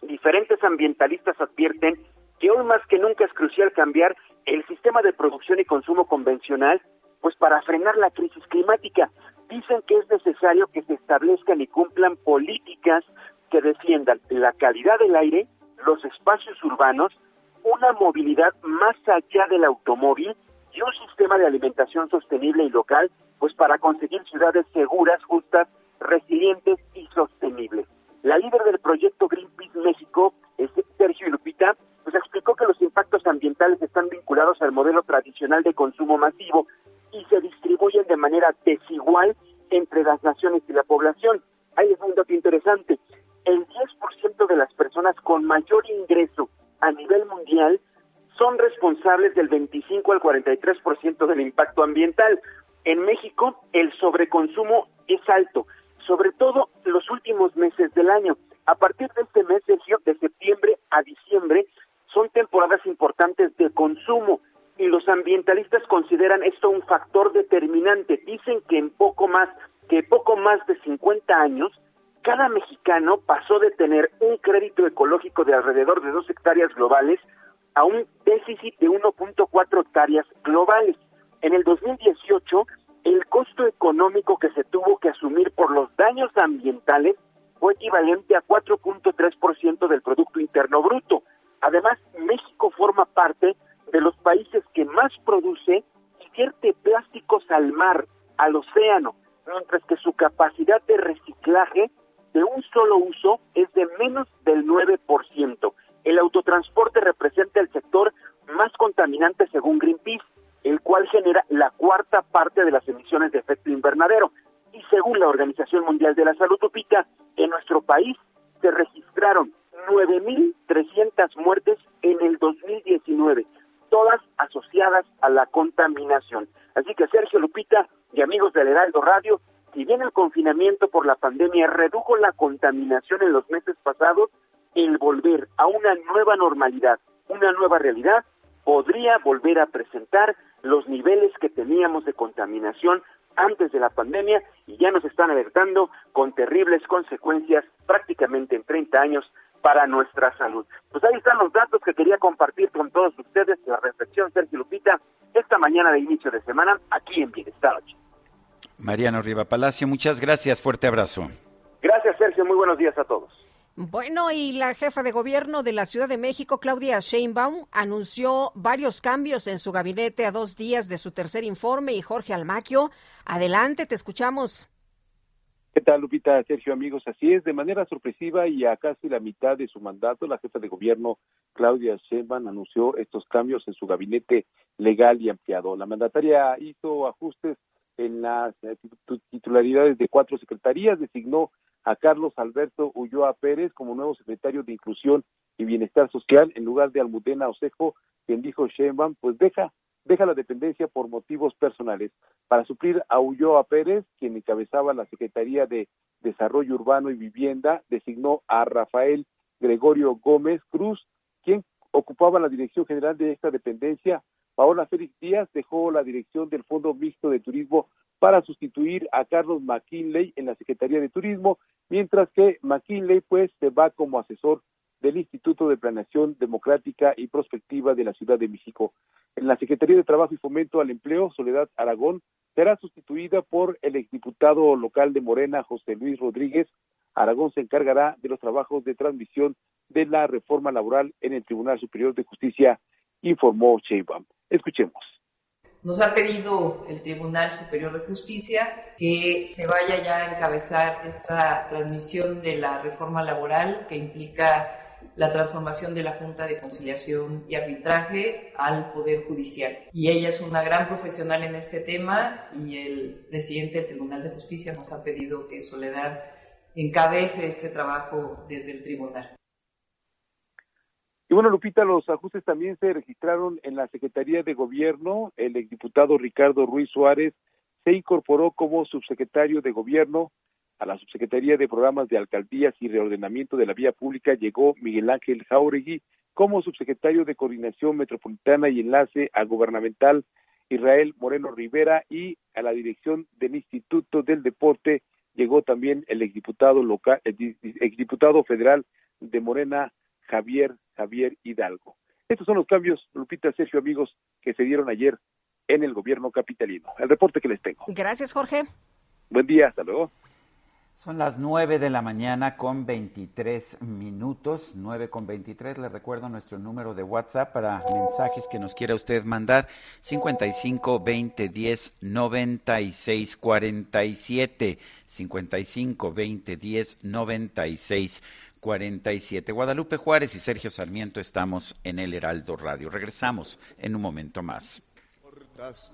diferentes ambientalistas advierten que hoy más que nunca es crucial cambiar el sistema de producción y consumo convencional, pues para frenar la crisis climática. Dicen que es necesario que se establezcan y cumplan políticas que defiendan la calidad del aire, los espacios urbanos, una movilidad más allá del automóvil y un sistema de alimentación sostenible y local, pues para conseguir ciudades seguras, justas, resilientes y sostenibles. La líder del proyecto Greenpeace México, Sergio Lupita, pues explicó que los impactos ambientales están vinculados al modelo tradicional de consumo masivo y se distribuyen de manera desigual entre las naciones y la población. Hay un dato interesante. El 10% de las personas con mayor ingreso a nivel mundial son responsables del 25 al 43% del impacto ambiental. En México el sobreconsumo es alto, sobre todo los últimos meses del año. A partir de este mes, de septiembre a diciembre, son temporadas importantes de consumo y los ambientalistas consideran esto un factor determinante. Dicen que en poco más que poco más de 50 años cada mexicano pasó de tener un crédito ecológico de alrededor de dos hectáreas globales a un déficit de 1.4 hectáreas globales. En el 2018, el costo económico que se tuvo que asumir por los daños ambientales fue equivalente a 4.3% del Producto Interno Bruto. Además, México forma parte de los países que más produce y vierte plásticos al mar, al océano, mientras que su capacidad de reciclaje de un solo uso es de menos del 9%. El autotransporte representa el sector más contaminante según Greenpeace, el cual genera la cuarta parte de las emisiones de efecto invernadero. Y según la Organización Mundial de la Salud, Tupita, en nuestro país se registraron 9.300 muertes en el 2019, todas asociadas a la contaminación. Así que Sergio Lupita y amigos del Heraldo Radio, si bien el confinamiento por la pandemia redujo la contaminación en los meses pasados, el volver a una nueva normalidad, una nueva realidad, podría volver a presentar los niveles que teníamos de contaminación antes de la pandemia y ya nos están alertando con terribles consecuencias prácticamente en 30 años para nuestra salud. Pues ahí están los datos que quería compartir con todos ustedes, la reflexión Sergio Lupita, esta mañana de inicio de semana aquí en Bienestar Mariano Riva Palacio, muchas gracias, fuerte abrazo. Gracias, Sergio, muy buenos días a todos. Bueno, y la jefa de gobierno de la Ciudad de México, Claudia Sheinbaum, anunció varios cambios en su gabinete a dos días de su tercer informe. Y Jorge Almaquio, adelante, te escuchamos. ¿Qué tal, Lupita? Sergio, amigos, así es. De manera sorpresiva y a casi la mitad de su mandato, la jefa de gobierno, Claudia Sheinbaum, anunció estos cambios en su gabinete legal y ampliado. La mandataria hizo ajustes en las eh, titularidades de cuatro secretarías, designó a Carlos Alberto Ulloa Pérez como nuevo secretario de Inclusión y Bienestar Social en lugar de Almudena Osejo, quien dijo Sheinbaum, pues deja deja la dependencia por motivos personales. Para suplir a Ulloa Pérez, quien encabezaba la Secretaría de Desarrollo Urbano y Vivienda, designó a Rafael Gregorio Gómez Cruz, quien ocupaba la dirección general de esta dependencia. Paola Félix Díaz dejó la dirección del Fondo Mixto de Turismo para sustituir a Carlos McKinley en la Secretaría de Turismo, mientras que McKinley pues se va como asesor del Instituto de Planeación Democrática y Prospectiva de la Ciudad de México. En la Secretaría de Trabajo y Fomento al Empleo, Soledad Aragón será sustituida por el exdiputado local de Morena, José Luis Rodríguez. Aragón se encargará de los trabajos de transmisión de la reforma laboral en el Tribunal Superior de Justicia, informó Sheinbaum. Escuchemos. Nos ha pedido el Tribunal Superior de Justicia que se vaya ya a encabezar esta transmisión de la reforma laboral que implica la transformación de la Junta de Conciliación y Arbitraje al Poder Judicial. Y ella es una gran profesional en este tema y el presidente del Tribunal de Justicia nos ha pedido que Soledad encabece este trabajo desde el tribunal. Y bueno, Lupita, los ajustes también se registraron en la Secretaría de Gobierno. El exdiputado Ricardo Ruiz Suárez se incorporó como subsecretario de Gobierno a la Subsecretaría de Programas de Alcaldías y Reordenamiento de la Vía Pública llegó Miguel Ángel Jauregui como subsecretario de Coordinación Metropolitana y Enlace a Gubernamental Israel Moreno Rivera y a la dirección del Instituto del Deporte llegó también el exdiputado local, el exdiputado federal de Morena Javier Javier Hidalgo. Estos son los cambios, Lupita, Sergio, amigos, que se dieron ayer en el gobierno capitalino. El reporte que les tengo. Gracias, Jorge. Buen día, hasta luego. Son las 9 de la mañana con 23 minutos, 9 con 23. Le recuerdo nuestro número de WhatsApp para mensajes que nos quiera usted mandar, 55 20 10 96 47, 55 20 10 96 47. Guadalupe Juárez y Sergio Sarmiento estamos en el Heraldo Radio. Regresamos en un momento más.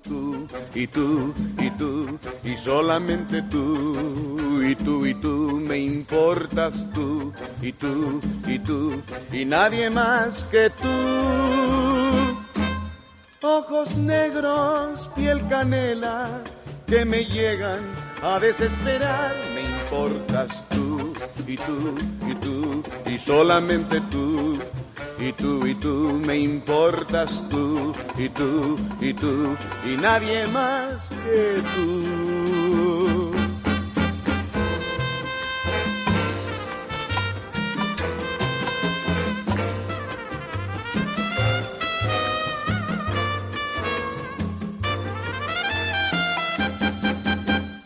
Tú y tú y tú y solamente tú y tú y tú me importas tú y tú y tú y nadie más que tú. Ojos negros, piel canela que me llegan a desesperar, me importas tú y tú y tú y solamente tú y tú y tú me importas tú y tú y tú y nadie más que tú.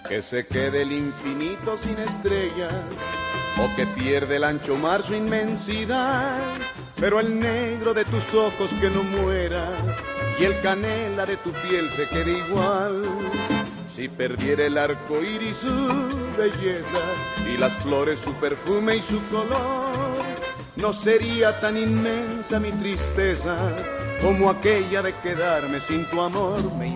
Que se quede el infinito sin estrellas o que pierde el ancho mar su inmensidad pero el negro de tus ojos que no muera y el canela de tu piel se quede igual. Si perdiera el arco iris su belleza y las flores su perfume y su color, no sería tan inmensa mi tristeza como aquella de quedarme sin tu amor. Me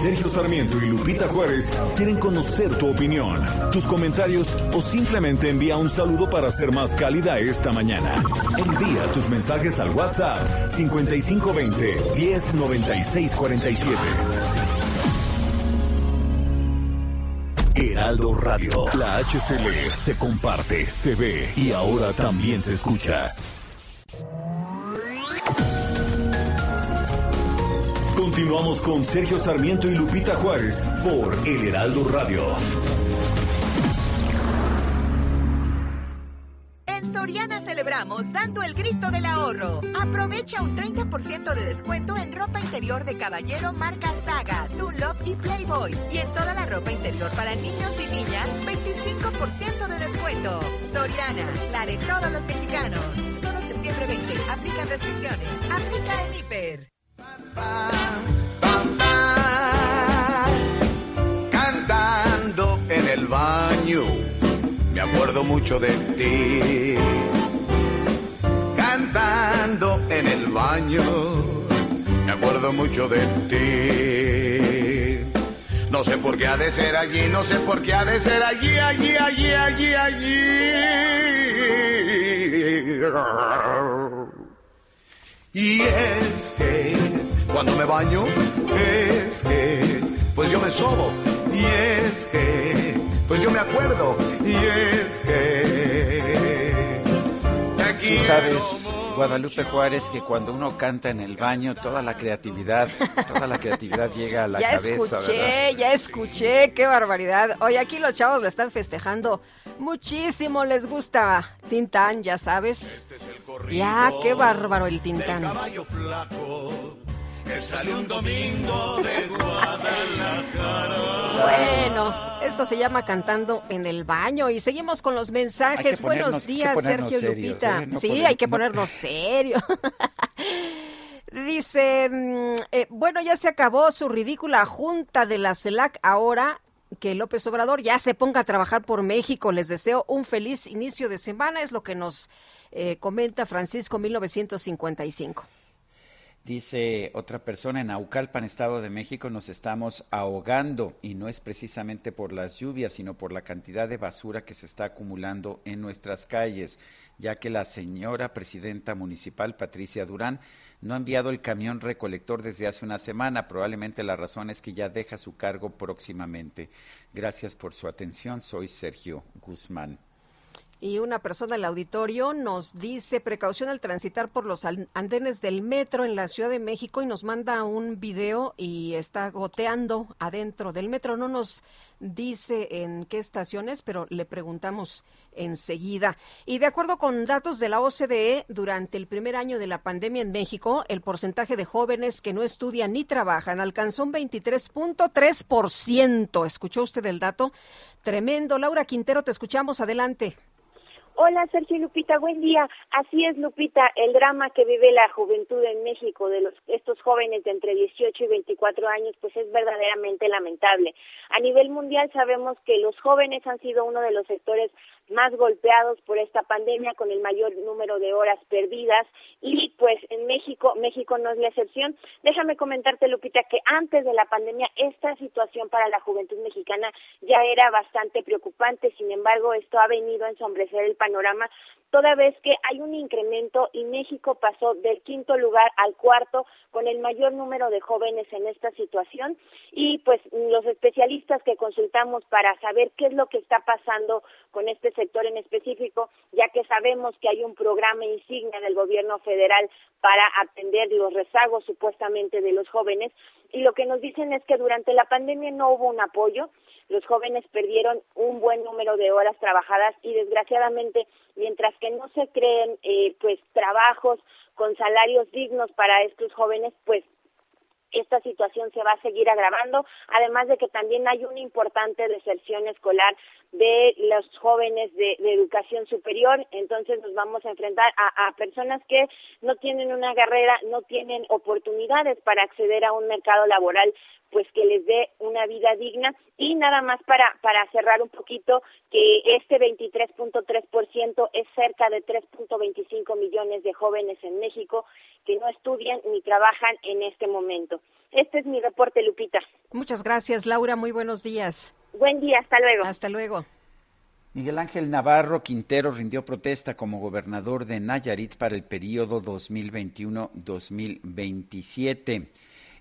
Sergio Sarmiento y Lupita Juárez quieren conocer tu opinión, tus comentarios o simplemente envía un saludo para ser más cálida esta mañana. Envía tus mensajes al WhatsApp 5520 109647. Heraldo Radio, la HCL se comparte, se ve y ahora también se escucha. Continuamos con Sergio Sarmiento y Lupita Juárez por El Heraldo Radio. En Soriana celebramos dando el grito del ahorro. Aprovecha un 30% de descuento en ropa interior de caballero marca Saga, Dunlop y Playboy. Y en toda la ropa interior para niños y niñas, 25% de descuento. Soriana, la de todos los mexicanos. Solo septiembre 20. Aplica restricciones. Aplica en Hiper. Cantando en el baño, me acuerdo mucho de ti. Cantando en el baño, me acuerdo mucho de ti. No sé por qué ha de ser allí, no sé por qué ha de ser allí, allí, allí, allí, allí. Y es que cuando me baño, es que pues yo me sobo. Y es que pues yo me acuerdo. Y es que Tú sabes, Guadalupe Juárez, que cuando uno canta en el baño, toda la creatividad, toda la creatividad llega a la ya cabeza, escuché, ¿verdad? ya escuché, qué barbaridad. Oye, aquí los chavos la están festejando muchísimo, les gusta Tintán, ya sabes. Ya, qué bárbaro el Tintán. caballo flaco que sale un domingo de Guadalajara. Bueno, esto se llama cantando en el baño y seguimos con los mensajes. Buenos días, Sergio serios, Lupita. ¿eh? No sí, hay que no- ponernos serio. Dice, mm, eh, bueno, ya se acabó su ridícula junta de la CELAC. Ahora que López Obrador ya se ponga a trabajar por México. Les deseo un feliz inicio de semana, es lo que nos eh, comenta Francisco 1955. Dice otra persona, en Naucalpan, Estado de México, nos estamos ahogando y no es precisamente por las lluvias, sino por la cantidad de basura que se está acumulando en nuestras calles, ya que la señora presidenta municipal, Patricia Durán, no ha enviado el camión recolector desde hace una semana. Probablemente la razón es que ya deja su cargo próximamente. Gracias por su atención. Soy Sergio Guzmán. Y una persona del auditorio nos dice precaución al transitar por los andenes del metro en la Ciudad de México y nos manda un video y está goteando adentro del metro. No nos dice en qué estaciones, pero le preguntamos enseguida. Y de acuerdo con datos de la OCDE, durante el primer año de la pandemia en México, el porcentaje de jóvenes que no estudian ni trabajan alcanzó un 23.3%. ¿Escuchó usted el dato? Tremendo. Laura Quintero, te escuchamos. Adelante. Hola Sergio Lupita, buen día. Así es Lupita, el drama que vive la juventud en México de los estos jóvenes de entre 18 y 24 años pues es verdaderamente lamentable. A nivel mundial sabemos que los jóvenes han sido uno de los sectores más golpeados por esta pandemia con el mayor número de horas perdidas. Y pues en México, México no es la excepción. Déjame comentarte Lupita que antes de la pandemia esta situación para la juventud mexicana ya era bastante preocupante, sin embargo esto ha venido a ensombrecer el panorama. Toda vez que hay un incremento y México pasó del quinto lugar al cuarto con el mayor número de jóvenes en esta situación. Y pues los especialistas que consultamos para saber qué es lo que está pasando con este sector en específico, ya que sabemos que hay un programa insignia del gobierno federal para atender los rezagos supuestamente de los jóvenes. Y lo que nos dicen es que durante la pandemia no hubo un apoyo, los jóvenes perdieron un buen número de horas trabajadas y desgraciadamente mientras que no se creen eh, pues trabajos con salarios dignos para estos jóvenes pues esta situación se va a seguir agravando, además de que también hay una importante deserción escolar de los jóvenes de, de educación superior, entonces nos vamos a enfrentar a, a, personas que no tienen una carrera, no tienen oportunidades para acceder a un mercado laboral pues que les dé una vida digna y nada más para para cerrar un poquito que este 23.3% es cerca de 3.25 millones de jóvenes en México que no estudian ni trabajan en este momento. Este es mi reporte, Lupita. Muchas gracias, Laura. Muy buenos días. Buen día, hasta luego. Hasta luego. Miguel Ángel Navarro Quintero rindió protesta como gobernador de Nayarit para el periodo 2021-2027.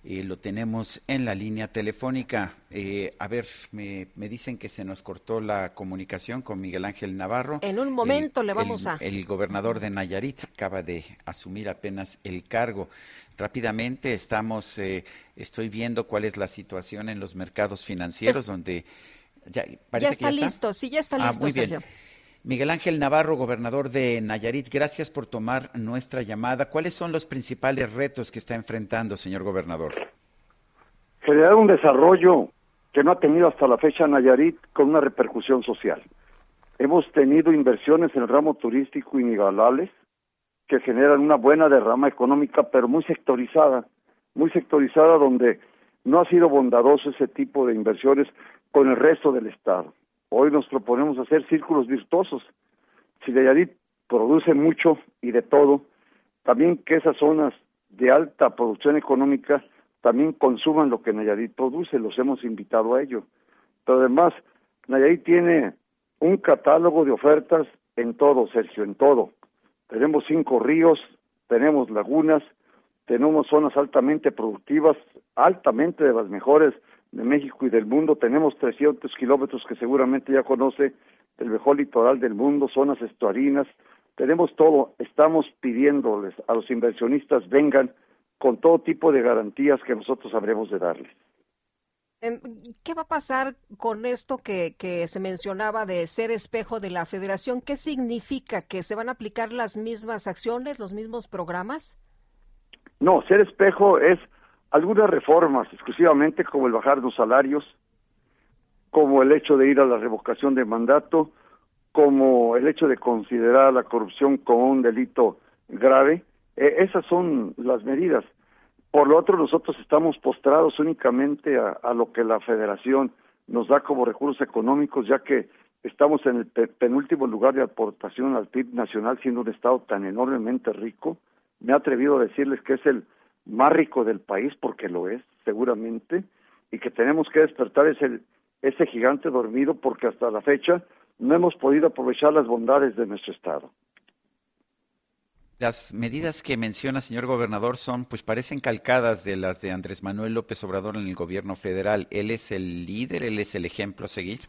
Eh, lo tenemos en la línea telefónica. Eh, a ver, me, me, dicen que se nos cortó la comunicación con Miguel Ángel Navarro. En un momento el, le vamos el, a. El gobernador de Nayarit acaba de asumir apenas el cargo. Rápidamente estamos, eh, estoy viendo cuál es la situación en los mercados financieros, es, donde ya, ya, está ya, está listo, sí, ya está ah, listo. Muy bien. Sergio. Miguel Ángel Navarro, gobernador de Nayarit, gracias por tomar nuestra llamada. ¿Cuáles son los principales retos que está enfrentando, señor gobernador? Generar un desarrollo que no ha tenido hasta la fecha Nayarit con una repercusión social. Hemos tenido inversiones en el ramo turístico inigualables que generan una buena derrama económica, pero muy sectorizada, muy sectorizada donde no ha sido bondadoso ese tipo de inversiones con el resto del Estado. Hoy nos proponemos hacer círculos virtuosos. Si Nayarit produce mucho y de todo, también que esas zonas de alta producción económica también consuman lo que Nayarit produce, los hemos invitado a ello. Pero además, Nayarit tiene un catálogo de ofertas en todo, Sergio, en todo. Tenemos cinco ríos, tenemos lagunas, tenemos zonas altamente productivas, altamente de las mejores de México y del mundo, tenemos 300 kilómetros que seguramente ya conoce el mejor litoral del mundo, zonas estuarinas, tenemos todo, estamos pidiéndoles a los inversionistas vengan con todo tipo de garantías que nosotros habremos de darles. Em, ¿Qué va a pasar con esto que, que, se mencionaba de ser espejo de la federación? ¿Qué significa? ¿Que se van a aplicar las mismas acciones, los mismos programas? No, ser espejo es algunas reformas exclusivamente como el bajar los salarios, como el hecho de ir a la revocación de mandato, como el hecho de considerar la corrupción como un delito grave. Eh, esas son las medidas. Por lo otro, nosotros estamos postrados únicamente a, lo que la federación nos da como recursos económicos, ya que estamos en el penúltimo lugar de aportación al PIB nacional, siendo un Estado tan enormemente rico. Me he atrevido a decirles que es el más rico del país, porque lo es, seguramente, y que tenemos que despertar ese, ese gigante dormido, porque hasta la fecha no hemos podido aprovechar las bondades de nuestro Estado. Las medidas que menciona, señor gobernador, son, pues parecen calcadas de las de Andrés Manuel López Obrador en el gobierno federal. ¿Él es el líder? ¿Él es el ejemplo a seguir?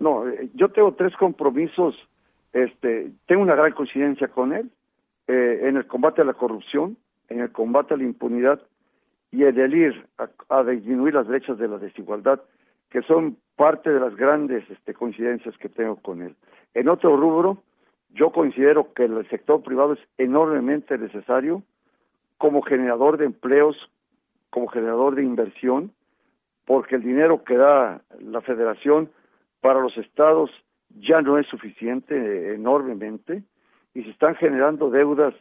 No, eh, yo tengo tres compromisos. Este, tengo una gran coincidencia con él eh, en el combate a la corrupción, en el combate a la impunidad y el ir a, disminuir las brechas de la desigualdad, que son parte de las grandes este, coincidencias que tengo con él. En otro rubro, yo considero que el sector privado es enormemente necesario como generador de empleos, como generador de inversión, porque el dinero que da la federación para los estados ya no es suficiente enormemente y se están generando deudas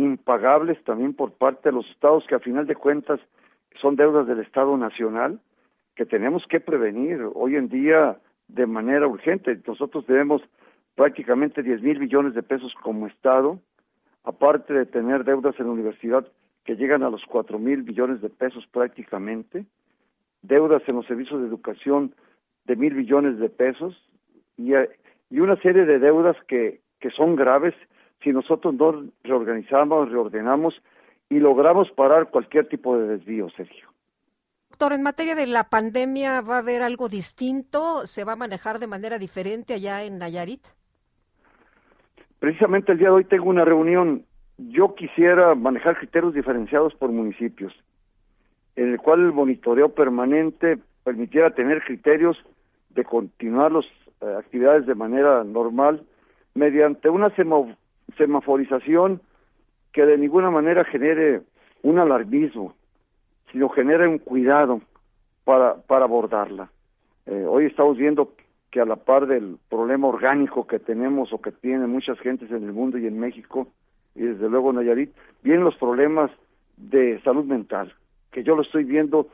impagables también por parte de los estados que a final de cuentas son deudas del Estado Nacional que tenemos que prevenir hoy en día de manera urgente. Nosotros debemos prácticamente 10 mil millones de pesos como Estado, aparte de tener deudas en la universidad que llegan a los 4 mil millones de pesos prácticamente, deudas en los servicios de educación de mil millones de pesos y, y una serie de deudas que, que son graves si nosotros no reorganizamos, reordenamos y logramos parar cualquier tipo de desvío, Sergio. Doctor, en materia de la pandemia, ¿va a haber algo distinto? ¿Se va a manejar de manera diferente allá en Nayarit? Precisamente el día de hoy tengo una reunión. Yo quisiera manejar criterios diferenciados por municipios, en el cual el monitoreo permanente permitiera tener criterios de continuar las eh, actividades de manera normal mediante una semaforización que de ninguna manera genere un alarmismo, sino genere un cuidado para, para abordarla. Eh, hoy estamos viendo que a la par del problema orgánico que tenemos o que tienen muchas gentes en el mundo y en México, y desde luego Nayarit, vienen los problemas de salud mental, que yo lo estoy viendo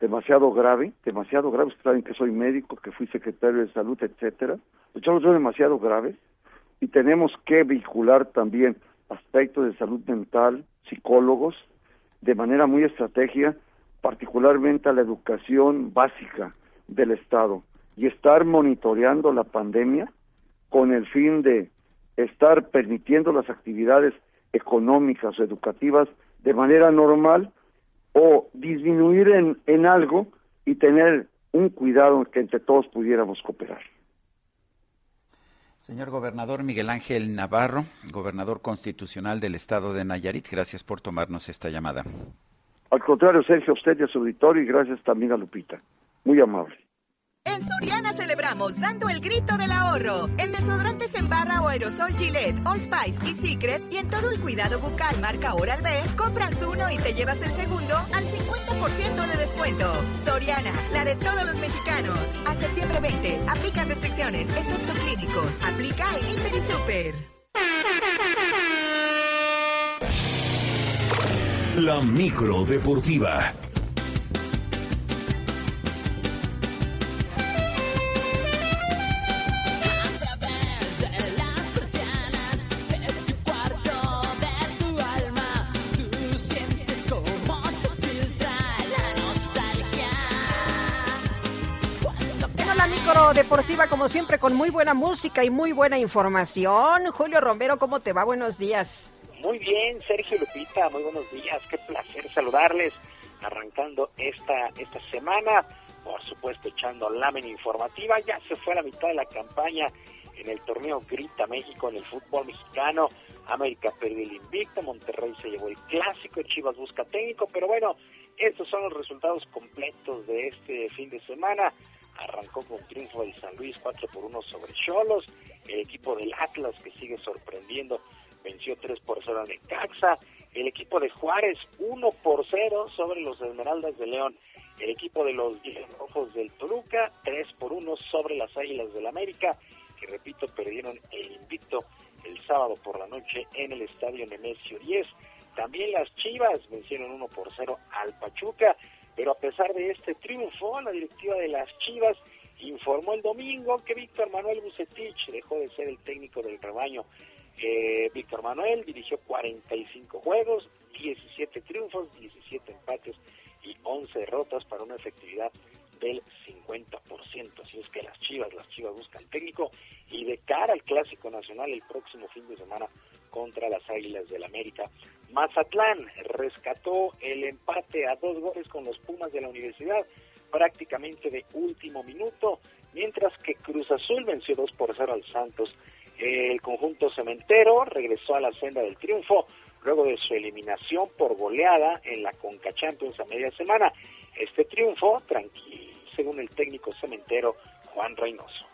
demasiado grave, demasiado grave, ustedes saben que soy médico, que fui secretario de salud, etcétera, yo los veo demasiado graves y tenemos que vincular también aspectos de salud mental, psicólogos, de manera muy estratégica, particularmente a la educación básica del Estado y estar monitoreando la pandemia con el fin de estar permitiendo las actividades económicas o educativas de manera normal o disminuir en, en algo y tener un cuidado que entre todos pudiéramos cooperar. Señor gobernador Miguel Ángel Navarro, gobernador constitucional del estado de Nayarit, gracias por tomarnos esta llamada. Al contrario, Sergio, usted y a su auditorio y gracias también a Lupita. Muy amable. En Soriana celebramos dando el grito del ahorro. En desodorantes en barra o aerosol Gillette, All Spice y Secret y en todo el cuidado bucal marca Oral B, compras uno y te llevas el segundo al 50% de descuento. Soriana, la de todos los mexicanos. A septiembre 20, aplica restricciones, excepto clínicos. Aplica en Hiper y Super. La micro deportiva. Deportiva, como siempre, con muy buena música y muy buena información. Julio Romero, ¿cómo te va? Buenos días. Muy bien, Sergio Lupita, muy buenos días, qué placer saludarles, arrancando esta, esta semana, por supuesto echando lámina informativa, ya se fue a la mitad de la campaña en el torneo Grita México en el fútbol mexicano, América perdió el invicto, Monterrey se llevó el clásico, Chivas busca técnico, pero bueno, estos son los resultados completos de este fin de semana. Arrancó con triunfo del San Luis 4 por 1 sobre Cholos. El equipo del Atlas, que sigue sorprendiendo, venció 3 por 0 a Necaxa. El equipo de Juárez 1 por 0 sobre los Esmeraldas de León. El equipo de los Rojos del Toluca 3 por 1 sobre las Águilas del América, que repito, perdieron el invicto el sábado por la noche en el estadio Nemesio 10. También las Chivas vencieron 1 por 0 al Pachuca, pero a pesar de este triunfo, la directiva de las Chivas informó el domingo que Víctor Manuel Bucetich dejó de ser el técnico del rebaño. Eh, Víctor Manuel dirigió 45 juegos, 17 triunfos, 17 empates y 11 derrotas para una efectividad del 50%. Así es que las Chivas, las Chivas buscan técnico y de cara al Clásico Nacional el próximo fin de semana contra las Águilas del América. Mazatlán rescató el empate a dos goles con los Pumas de la Universidad prácticamente de último minuto, mientras que Cruz Azul venció 2 por 0 al Santos. El conjunto cementero regresó a la senda del triunfo luego de su eliminación por goleada en la Conca Champions a media semana. Este triunfo, tranquilo, según el técnico cementero Juan Reynoso.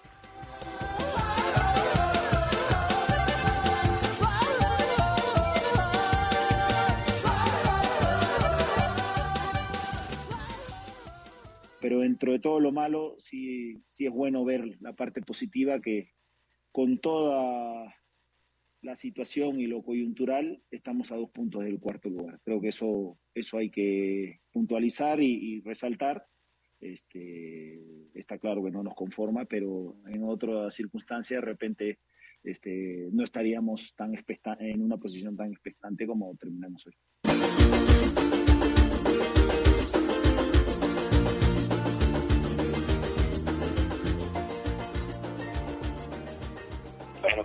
Pero dentro de todo lo malo sí, sí es bueno ver la parte positiva que con toda la situación y lo coyuntural estamos a dos puntos del cuarto lugar. Creo que eso, eso hay que puntualizar y, resaltar. Este, está claro que no nos conforma, pero en otras circunstancias de repente este, no estaríamos tan en una posición tan expectante como terminamos hoy.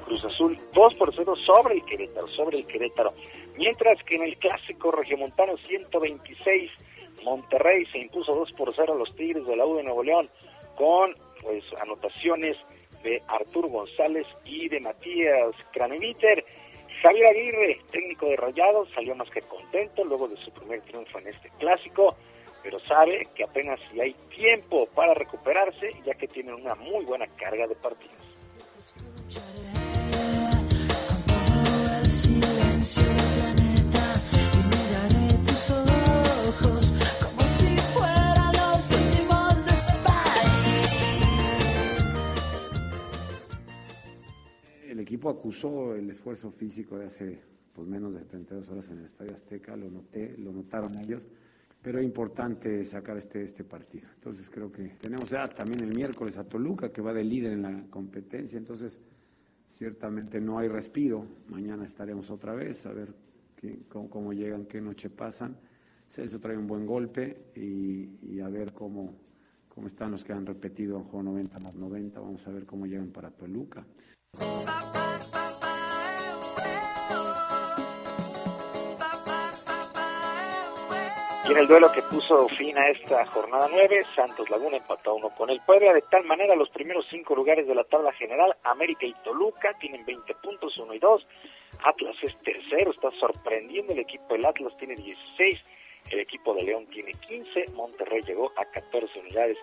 Cruz Azul 2 por 0 sobre el Querétaro, sobre el Querétaro. Mientras que en el clásico regiomontano 126, Monterrey se impuso 2 por 0 a los Tigres de la U de Nuevo León con pues anotaciones de Artur González y de Matías Craneviter. Javier Aguirre, técnico de Rayados, salió más que contento luego de su primer triunfo en este clásico, pero sabe que apenas si hay tiempo para recuperarse, ya que tienen una muy buena carga de partidos. El equipo acusó el esfuerzo físico de hace pues, menos de 72 horas en el Estadio Azteca, lo noté, lo notaron ellos, pero es importante sacar este, este partido. Entonces creo que tenemos ya también el miércoles a Toluca, que va de líder en la competencia, entonces Ciertamente no hay respiro. Mañana estaremos otra vez a ver cómo, llegan, qué noche pasan. Celso trae un buen golpe y, a ver cómo, cómo están los que han repetido en juego 90 más 90. Vamos a ver cómo llegan para Toluca. En el duelo que puso fin a esta jornada 9, Santos Laguna empató uno con el Puebla. De tal manera, los primeros cinco lugares de la tabla general, América y Toluca, tienen 20 puntos, 1 y 2. Atlas es tercero, está sorprendiendo el equipo del Atlas, tiene 16. El equipo de León tiene 15. Monterrey llegó a 14 unidades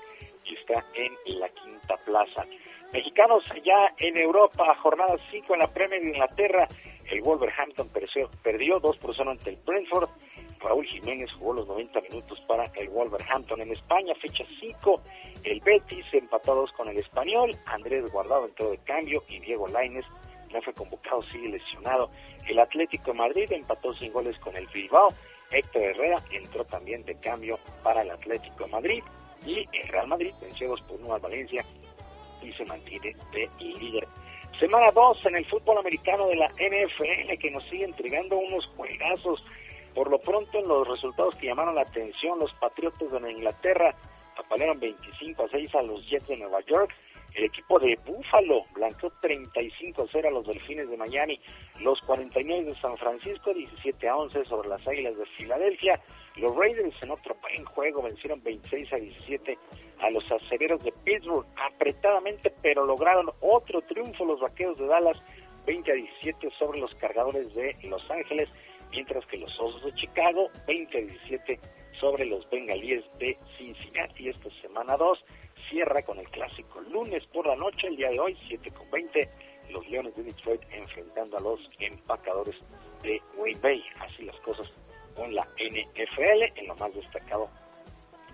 y está en la quinta plaza. Mexicanos allá en Europa, jornada 5 en la Premier de Inglaterra. El Wolverhampton perdió, perdió 2 por 0 ante el Brentford. Raúl Jiménez jugó los 90 minutos para el Wolverhampton. En España, fecha 5, el Betis empató a 2 con el Español. Andrés Guardado entró de cambio y Diego Laines no fue convocado, sigue lesionado. El Atlético de Madrid empató sin goles con el Bilbao. Héctor Herrera entró también de cambio para el Atlético de Madrid. Y el Real Madrid venció 2 por 1 al Valencia y se mantiene de líder. Semana 2 en el fútbol americano de la NFL que nos sigue entregando unos juegazos. Por lo pronto, en los resultados que llamaron la atención, los Patriotas de Inglaterra apalearon 25 a 6 a los Jets de Nueva York. El equipo de Buffalo blanqueó 35-0 a los Delfines de Miami. Los 49 de San Francisco 17 a 11 sobre las Águilas de Filadelfia. Los Raiders en otro buen juego vencieron 26 a 17 a los acereros de Pittsburgh apretadamente, pero lograron otro triunfo los vaqueros de Dallas 20 a 17 sobre los cargadores de Los Ángeles, mientras que los Osos de Chicago 20 a 17 sobre los bengalíes de Cincinnati. Esta semana 2 cierra con el clásico lunes por la noche, el día de hoy, 7 con 20, los Leones de Detroit enfrentando a los empacadores de Green Bay. Así las cosas con la NFL en lo más destacado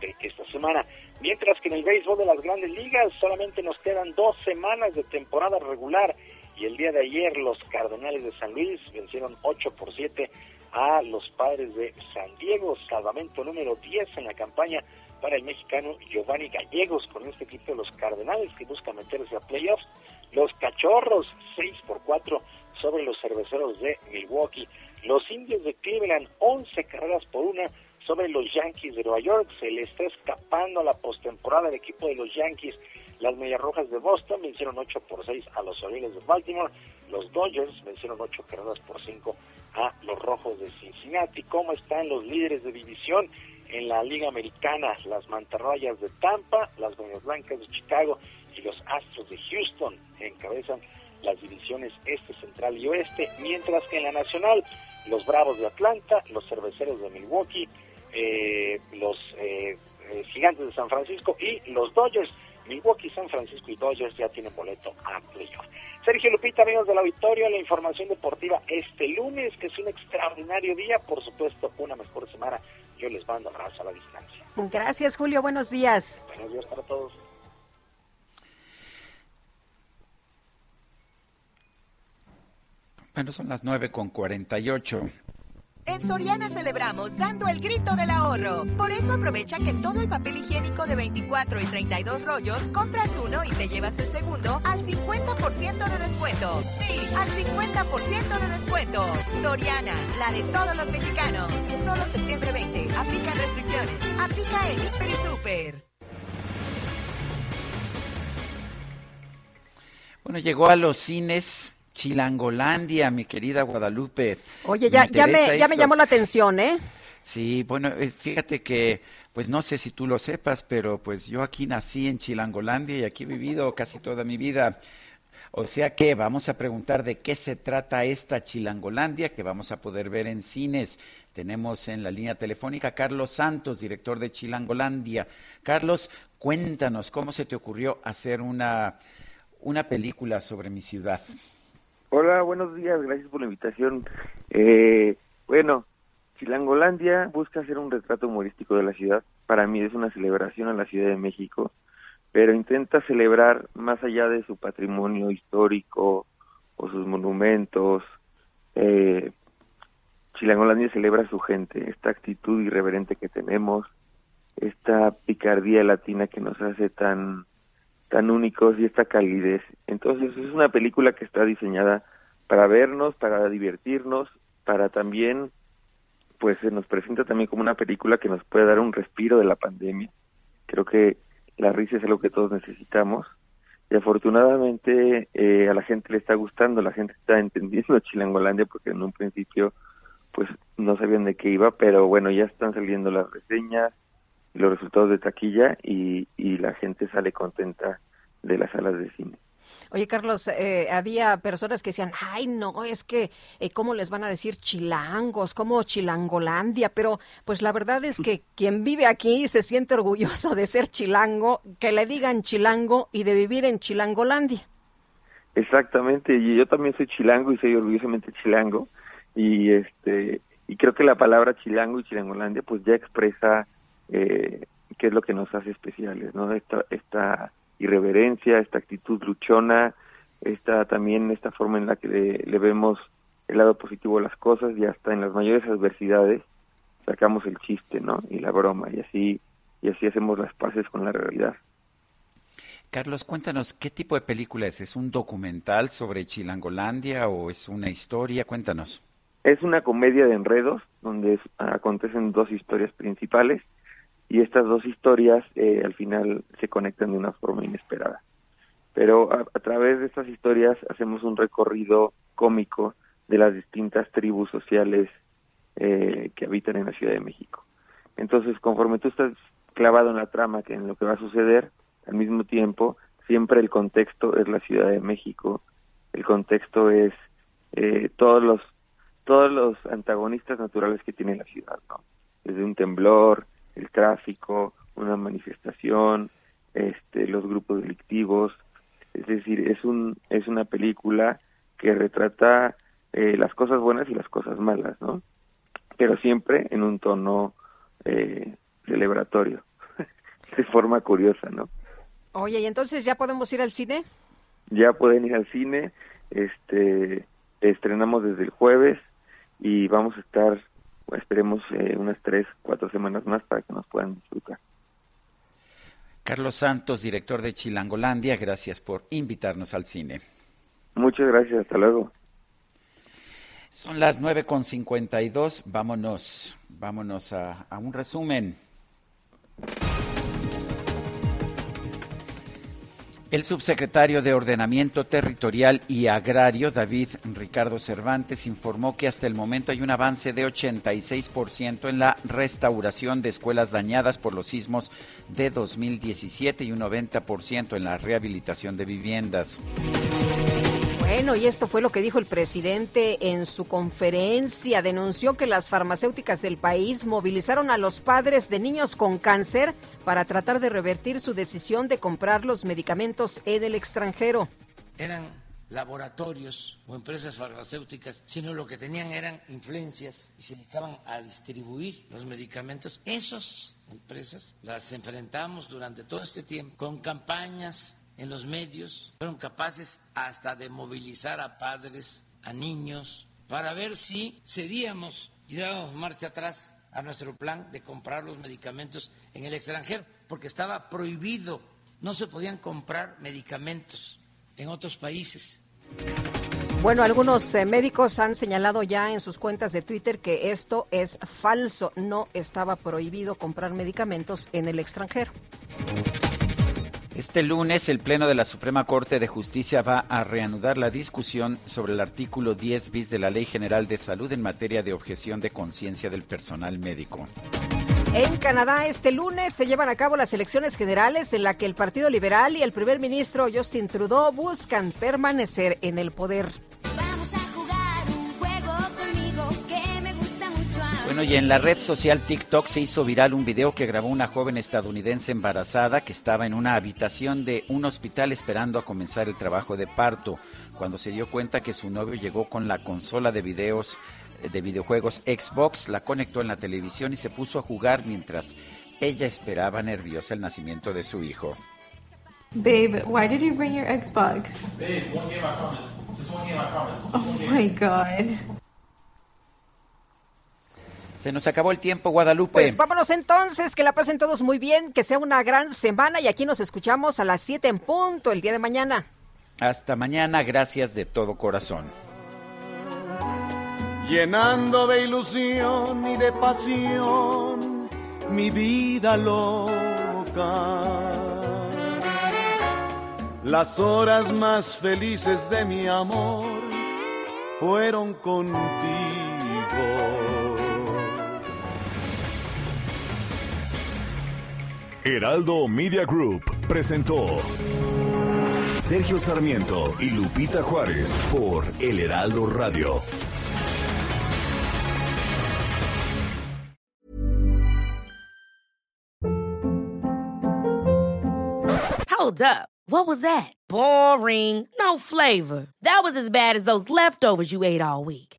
de esta semana. Mientras que en el béisbol de las grandes ligas solamente nos quedan dos semanas de temporada regular y el día de ayer los Cardenales de San Luis vencieron 8 por 7 a los padres de San Diego, salvamento número 10 en la campaña para el mexicano Giovanni Gallegos con este equipo de los Cardenales que busca meterse a playoffs. Los Cachorros 6 por 4 sobre los cerveceros de Milwaukee. Los Indios de Cleveland 11 carreras por una sobre los Yankees de Nueva York. Se le está escapando a la postemporada el equipo de los Yankees. Las Medias Rojas de Boston vencieron 8 por 6 a los Orioles de Baltimore. Los Dodgers vencieron 8 carreras por 5 a los Rojos de Cincinnati. ¿Cómo están los líderes de división en la Liga Americana? Las Mantarrayas de Tampa, las Medias Blancas de Chicago y los Astros de Houston encabezan las divisiones este, central y oeste, mientras que en la nacional los Bravos de Atlanta, los Cerveceros de Milwaukee, eh, los eh, eh, Gigantes de San Francisco y los Dodgers. Milwaukee, San Francisco y Dodgers ya tienen boleto a playoff. Sergio Lupita, amigos del auditorio, la información deportiva este lunes, que es un extraordinario día, por supuesto, una mejor semana. Yo les mando abrazo a la distancia. Gracias, Julio. Buenos días. Buenos días para todos. Bueno, son las nueve con cuarenta y ocho. En Soriana celebramos dando el grito del ahorro. Por eso aprovecha que todo el papel higiénico de 24 y 32 rollos compras uno y te llevas el segundo al 50% de descuento. Sí, al 50% de descuento. Soriana, la de todos los mexicanos. Solo septiembre 20. Aplica restricciones. Aplica el Hiper y Super. Bueno, llegó a los cines Chilangolandia, mi querida Guadalupe. Oye, ya, ya, me, ya me llamó la atención, ¿eh? Sí, bueno, eh, fíjate que, pues no sé si tú lo sepas, pero pues yo aquí nací en Chilangolandia y aquí he vivido casi toda mi vida. O sea que vamos a preguntar de qué se trata esta Chilangolandia que vamos a poder ver en cines. Tenemos en la línea telefónica a Carlos Santos, director de Chilangolandia. Carlos, cuéntanos cómo se te ocurrió hacer una, una película sobre mi ciudad. Hola, buenos días, gracias por la invitación. Eh, bueno, Chilangolandia busca hacer un retrato humorístico de la ciudad. Para mí es una celebración a la Ciudad de México, pero intenta celebrar más allá de su patrimonio histórico o sus monumentos. Eh, Chilangolandia celebra a su gente, esta actitud irreverente que tenemos, esta picardía latina que nos hace tan tan únicos y esta calidez. Entonces es una película que está diseñada para vernos, para divertirnos, para también, pues se nos presenta también como una película que nos puede dar un respiro de la pandemia. Creo que la risa es algo que todos necesitamos y afortunadamente eh, a la gente le está gustando, la gente está entendiendo Chilangolandia porque en un principio pues no sabían de qué iba, pero bueno, ya están saliendo las reseñas, los resultados de taquilla y, y la gente sale contenta de las salas de cine. Oye, Carlos, eh, había personas que decían, ay, no, es que, eh, ¿cómo les van a decir chilangos? ¿Cómo chilangolandia? Pero, pues la verdad es que quien vive aquí se siente orgulloso de ser chilango, que le digan chilango y de vivir en chilangolandia. Exactamente, y yo también soy chilango y soy orgullosamente chilango. Y, este, y creo que la palabra chilango y chilangolandia, pues ya expresa eh, qué es lo que nos hace especiales, ¿no? Esta, esta irreverencia, esta actitud luchona, esta también esta forma en la que le, vemos el lado positivo a las cosas y hasta en las mayores adversidades sacamos el chiste, ¿no? Y la broma y así y así hacemos las paces con la realidad. Carlos, cuéntanos qué tipo de película es. ¿Es un documental sobre Chilangolandia o es una historia? Cuéntanos. Es una comedia de enredos donde acontecen dos historias principales y estas dos historias eh, al final se conectan de una forma inesperada. pero a, través de estas historias hacemos un recorrido cómico de las distintas tribus sociales eh, que habitan en la Ciudad de México. Entonces, conforme tú estás clavado en la trama, que en lo que va a suceder, al mismo tiempo, siempre el contexto es la Ciudad de México, el contexto es eh, todos los todos los antagonistas naturales que tiene la ciudad, ¿no? Desde un temblor, el tráfico, una manifestación, este, los grupos delictivos, es decir, es un es una película que retrata eh, las cosas buenas y las cosas malas, ¿no? Pero siempre en un tono eh, celebratorio, de forma curiosa, ¿no? Oye, ¿y entonces ya podemos ir al cine? Ya pueden ir al cine, este, estrenamos desde el jueves y vamos a estar, esperemos, eh, unas tres, cuatro semanas más para que nos puedan disfrutar. Carlos Santos, director de Chilangolandia, gracias por invitarnos al cine. Muchas gracias, hasta luego. Son las 9.52, vámonos, vámonos a, a un resumen. El subsecretario de Ordenamiento Territorial y Agrario, David Ricardo Cervantes, informó que hasta el momento hay un avance de 86% en la restauración de escuelas dañadas por los sismos de 2017 y un 90% en la rehabilitación de viviendas. Bueno, y esto fue lo que dijo el presidente en su conferencia. Denunció que las farmacéuticas del país movilizaron a los padres de niños con cáncer para tratar de revertir su decisión de comprar los medicamentos en el extranjero. Eran laboratorios o empresas farmacéuticas, sino lo que tenían eran influencias y se dedicaban a distribuir los medicamentos. Esas empresas las enfrentamos durante todo este tiempo con campañas en los medios, fueron capaces hasta de movilizar a padres, a niños, para ver si cedíamos y dábamos marcha atrás a nuestro plan de comprar los medicamentos en el extranjero, porque estaba prohibido, no se podían comprar medicamentos en otros países. Bueno, algunos eh, médicos han señalado ya en sus cuentas de Twitter que esto es falso, no estaba prohibido comprar medicamentos en el extranjero. Este lunes el Pleno de la Suprema Corte de Justicia va a reanudar la discusión sobre el artículo 10 bis de la Ley General de Salud en materia de objeción de conciencia del personal médico. En Canadá este lunes se llevan a cabo las elecciones generales en la que el Partido Liberal y el primer ministro Justin Trudeau buscan permanecer en el poder. Bueno, y en la red social TikTok se hizo viral un video que grabó una joven estadounidense embarazada que estaba en una habitación de un hospital esperando a comenzar el trabajo de parto, cuando se dio cuenta que su novio llegó con la consola de videos eh, de videojuegos Xbox, la conectó en la televisión y se puso a jugar mientras ella esperaba nerviosa el nacimiento de su hijo. Babe, why did you bring your Xbox? Babe, one game I promise. Just one game I promise. oh my god. Se nos acabó el tiempo, Guadalupe. Pues vámonos entonces, que la pasen todos muy bien, que sea una gran semana y aquí nos escuchamos a las 7 en punto el día de mañana. Hasta mañana, gracias de todo corazón. Llenando de ilusión y de pasión mi vida loca. Las horas más felices de mi amor fueron contigo. Heraldo Media Group presentó Sergio Sarmiento y Lupita Juárez por El Heraldo Radio. Hold up. What was that? Boring. No flavor. That was as bad as those leftovers you ate all week.